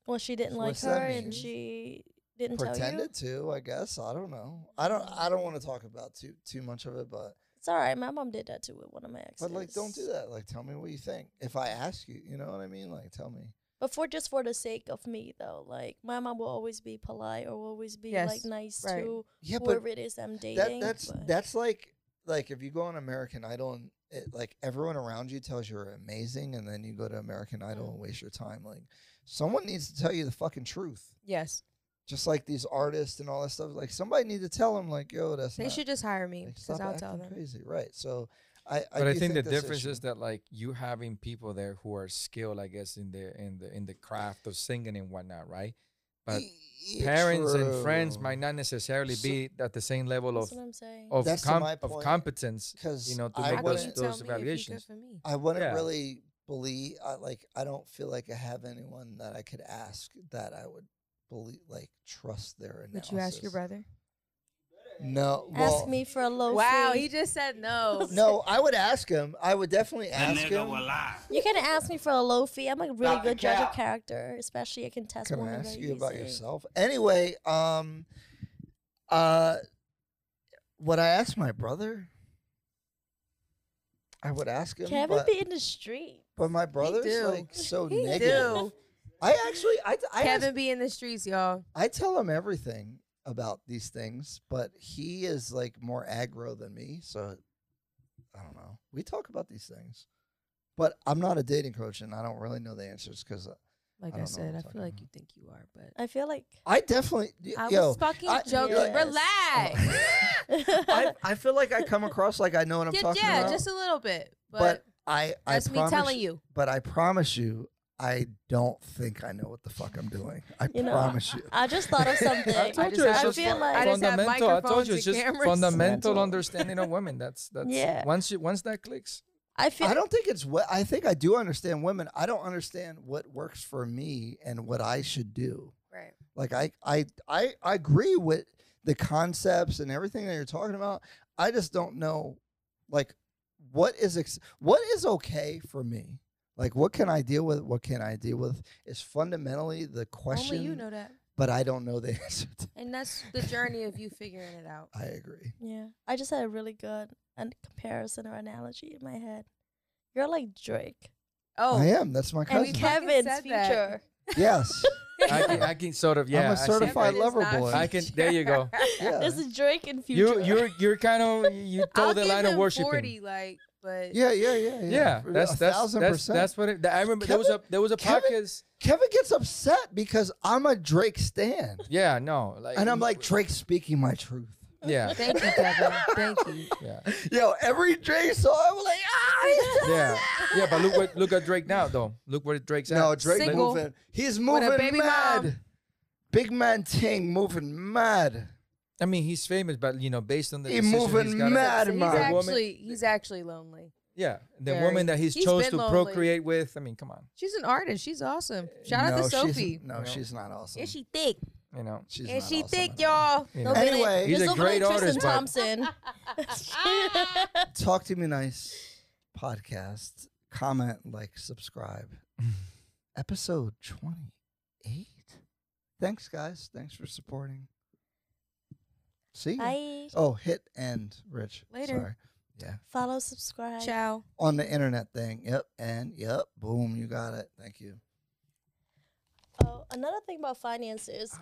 Speaker 4: Well, she didn't like her, and she didn't tell you.
Speaker 1: pretended to, I guess. I don't know. I don't I don't want to talk about too too much of it, but
Speaker 4: It's all right. My mom did that too with one of my exes.
Speaker 1: but like don't do that. Like tell me what you think. If I ask you, you know what I mean? Like tell me.
Speaker 4: But for just for the sake of me, though, like my mom will always be polite or will always be
Speaker 3: Yes,
Speaker 4: like nice
Speaker 3: right.
Speaker 4: to
Speaker 1: Yeah, but
Speaker 4: whoever it is I'm
Speaker 1: that
Speaker 4: dating.
Speaker 1: that's
Speaker 4: but-
Speaker 1: that's like like if you go on American Idol and it, like everyone around you tells you're amazing, and then you go to American Idol and waste your time. Like someone needs to tell you the fucking truth.
Speaker 3: Yes.
Speaker 1: Just like these artists and all that stuff. Like somebody need to tell them like, yo, that's
Speaker 3: They
Speaker 1: not,
Speaker 3: should just hire me
Speaker 1: like,
Speaker 3: because
Speaker 1: stop
Speaker 3: I'll
Speaker 1: acting
Speaker 3: tell them.
Speaker 1: crazy, right? So I, I
Speaker 2: but I
Speaker 1: do
Speaker 2: think, the difference
Speaker 1: issue-
Speaker 2: is that like you having people there who are skilled, I guess, in the in the in the craft of singing and whatnot, right? But
Speaker 1: Y-
Speaker 2: parents and friends might not necessarily
Speaker 1: So-
Speaker 2: be at the same level of
Speaker 4: what I'm
Speaker 2: of, com- of
Speaker 1: point,
Speaker 2: competence,
Speaker 1: 'cause
Speaker 2: you know, to
Speaker 1: I
Speaker 2: make those,
Speaker 3: can you
Speaker 1: wouldn't-
Speaker 3: tell
Speaker 2: those
Speaker 3: me if you good
Speaker 2: evaluations.
Speaker 1: I wouldn't
Speaker 2: Yeah.
Speaker 1: really believe. I like. I don't feel like I have anyone that I could ask that I would believe, like, trust their analysis.
Speaker 3: Would you ask your brother?
Speaker 1: No. Well,
Speaker 4: Ask me for a low
Speaker 3: Wow,
Speaker 4: fee.
Speaker 3: he just said no.
Speaker 1: No, I would ask him. I would definitely ask him.
Speaker 4: You can ask me for a low fee. I'm a really
Speaker 1: Stop the
Speaker 4: good judge
Speaker 1: cap.
Speaker 4: of character, especially a contestant.
Speaker 1: Can I ask
Speaker 4: very
Speaker 1: you about yourself? Anyway, um, uh, would I ask my brother? I would ask him,
Speaker 4: Kevin
Speaker 1: but,
Speaker 4: be in the street.
Speaker 1: but my brother's
Speaker 3: do.
Speaker 1: like so
Speaker 3: He
Speaker 1: negative.
Speaker 3: do.
Speaker 1: I actually, I, ask-
Speaker 3: Kevin be in the streets, y'all.
Speaker 1: I tell him everything about these things, but he is like more aggro than me. So I don't know. We talk about these things, but I'm not a dating coach, and I don't really know the answers because uh,
Speaker 3: Like
Speaker 1: I
Speaker 3: I, said, I feel like
Speaker 1: about.
Speaker 3: you think you are, but
Speaker 4: I feel like
Speaker 1: I definitely, y-
Speaker 3: I
Speaker 1: yo,
Speaker 3: was fucking
Speaker 1: I-
Speaker 3: joking.
Speaker 4: Yes.
Speaker 3: Relax.
Speaker 1: I, I feel like I come across like I know what I'm
Speaker 3: yeah,
Speaker 1: talking
Speaker 3: yeah,
Speaker 1: about.
Speaker 3: Yeah, just a little bit. But,
Speaker 1: but I, I
Speaker 3: that's me
Speaker 1: promise
Speaker 3: telling you.
Speaker 1: But I promise you, I don't think I know what the fuck I'm doing. I
Speaker 4: You know,
Speaker 1: promise you.
Speaker 4: I just thought of something.
Speaker 2: I told you it's
Speaker 3: have-
Speaker 2: just
Speaker 4: I feel like-
Speaker 3: I just have
Speaker 2: fundamental. I told you it's just
Speaker 3: cameras.
Speaker 2: fundamental understanding of women. That's that's
Speaker 4: Yeah.
Speaker 2: once you once that clicks.
Speaker 4: I feel
Speaker 1: I don't think it's what I think I do understand women. I don't understand what works for me and what I should do.
Speaker 3: Right.
Speaker 1: Like I I I, I agree with the concepts and everything that you're talking about. I just don't know like what is ex- what is okay for me. Like what can I deal with? What can I deal with? Is fundamentally the question.
Speaker 3: Only you know that.
Speaker 1: but I don't know the answer. To.
Speaker 3: And that's the journey of you figuring it out.
Speaker 1: I agree.
Speaker 4: Yeah, I just had a really good an comparison or analogy in my head. You're like Drake
Speaker 3: Oh,
Speaker 1: I am. That's my
Speaker 3: And we
Speaker 1: cousin.
Speaker 3: fucking
Speaker 4: Kevin's future.
Speaker 1: yes.
Speaker 2: I can, I can sort of, yeah.
Speaker 1: I'm
Speaker 2: I
Speaker 1: a
Speaker 2: see-
Speaker 1: certified lover boy.
Speaker 2: I can. There you go.
Speaker 1: Yeah.
Speaker 4: This is Drake in future.
Speaker 2: You, you're, you're kind of, you
Speaker 3: I'll
Speaker 2: told the line of
Speaker 3: him
Speaker 2: worshiping.
Speaker 3: 40, like, but
Speaker 1: yeah, yeah, yeah, yeah.
Speaker 2: Yeah, that's
Speaker 1: a
Speaker 2: that's
Speaker 1: thousand
Speaker 2: that's,
Speaker 1: percent.
Speaker 2: that's what it, I remember. there was a there was a
Speaker 1: Kevin-
Speaker 2: podcast.
Speaker 1: Kevin gets upset because I'm a Drake stan,
Speaker 2: Yeah, no, like,
Speaker 1: and I'm like Drake speaking my truth.
Speaker 2: yeah,
Speaker 3: thank you, Kevin. Thank you.
Speaker 2: yeah,
Speaker 1: Yo, every Drake song, I'm like, ah.
Speaker 2: yeah, yeah. But look what look at Drake now, though. Look where Drake's at.
Speaker 1: No, Drake
Speaker 3: Single.
Speaker 1: moving. He's moving
Speaker 3: baby
Speaker 1: mad.
Speaker 3: mom.
Speaker 1: Big man Ting moving mad.
Speaker 2: I mean, he's famous, but you know, based on the
Speaker 1: He
Speaker 2: decision
Speaker 1: moving
Speaker 2: he's got
Speaker 1: mad,
Speaker 3: So he's
Speaker 1: man.
Speaker 2: Woman-
Speaker 3: actually he's actually lonely.
Speaker 2: Yeah, the
Speaker 3: Very.
Speaker 2: woman that he's,
Speaker 3: He's
Speaker 2: chose to
Speaker 3: lonely.
Speaker 2: procreate with. I mean, come on,
Speaker 3: She's an artist. She's awesome. Uh, Shout out
Speaker 1: no,
Speaker 3: to
Speaker 1: she's-
Speaker 3: Sophie.
Speaker 1: No,
Speaker 2: No.
Speaker 1: she's not awesome.
Speaker 3: Is she thick?
Speaker 2: you know.
Speaker 1: She's
Speaker 3: Is
Speaker 1: not
Speaker 3: she
Speaker 1: awesome
Speaker 3: thick, y'all?
Speaker 2: You
Speaker 4: No,
Speaker 2: know.
Speaker 1: Anyway.
Speaker 2: He's a great artist, but-
Speaker 4: Thompson.
Speaker 1: Talk to me nice. Podcast. Comment, like, subscribe. Episode 28. Thanks, guys. Thanks for supporting. See? ya.
Speaker 4: Bye.
Speaker 1: Oh, hit end, Rich.
Speaker 3: Later.
Speaker 1: Sorry. Yeah.
Speaker 4: Follow, subscribe.
Speaker 3: Ciao.
Speaker 1: On the internet thing. Yep. And yep. Boom. You got it. Thank you.
Speaker 4: Oh, another thing about finances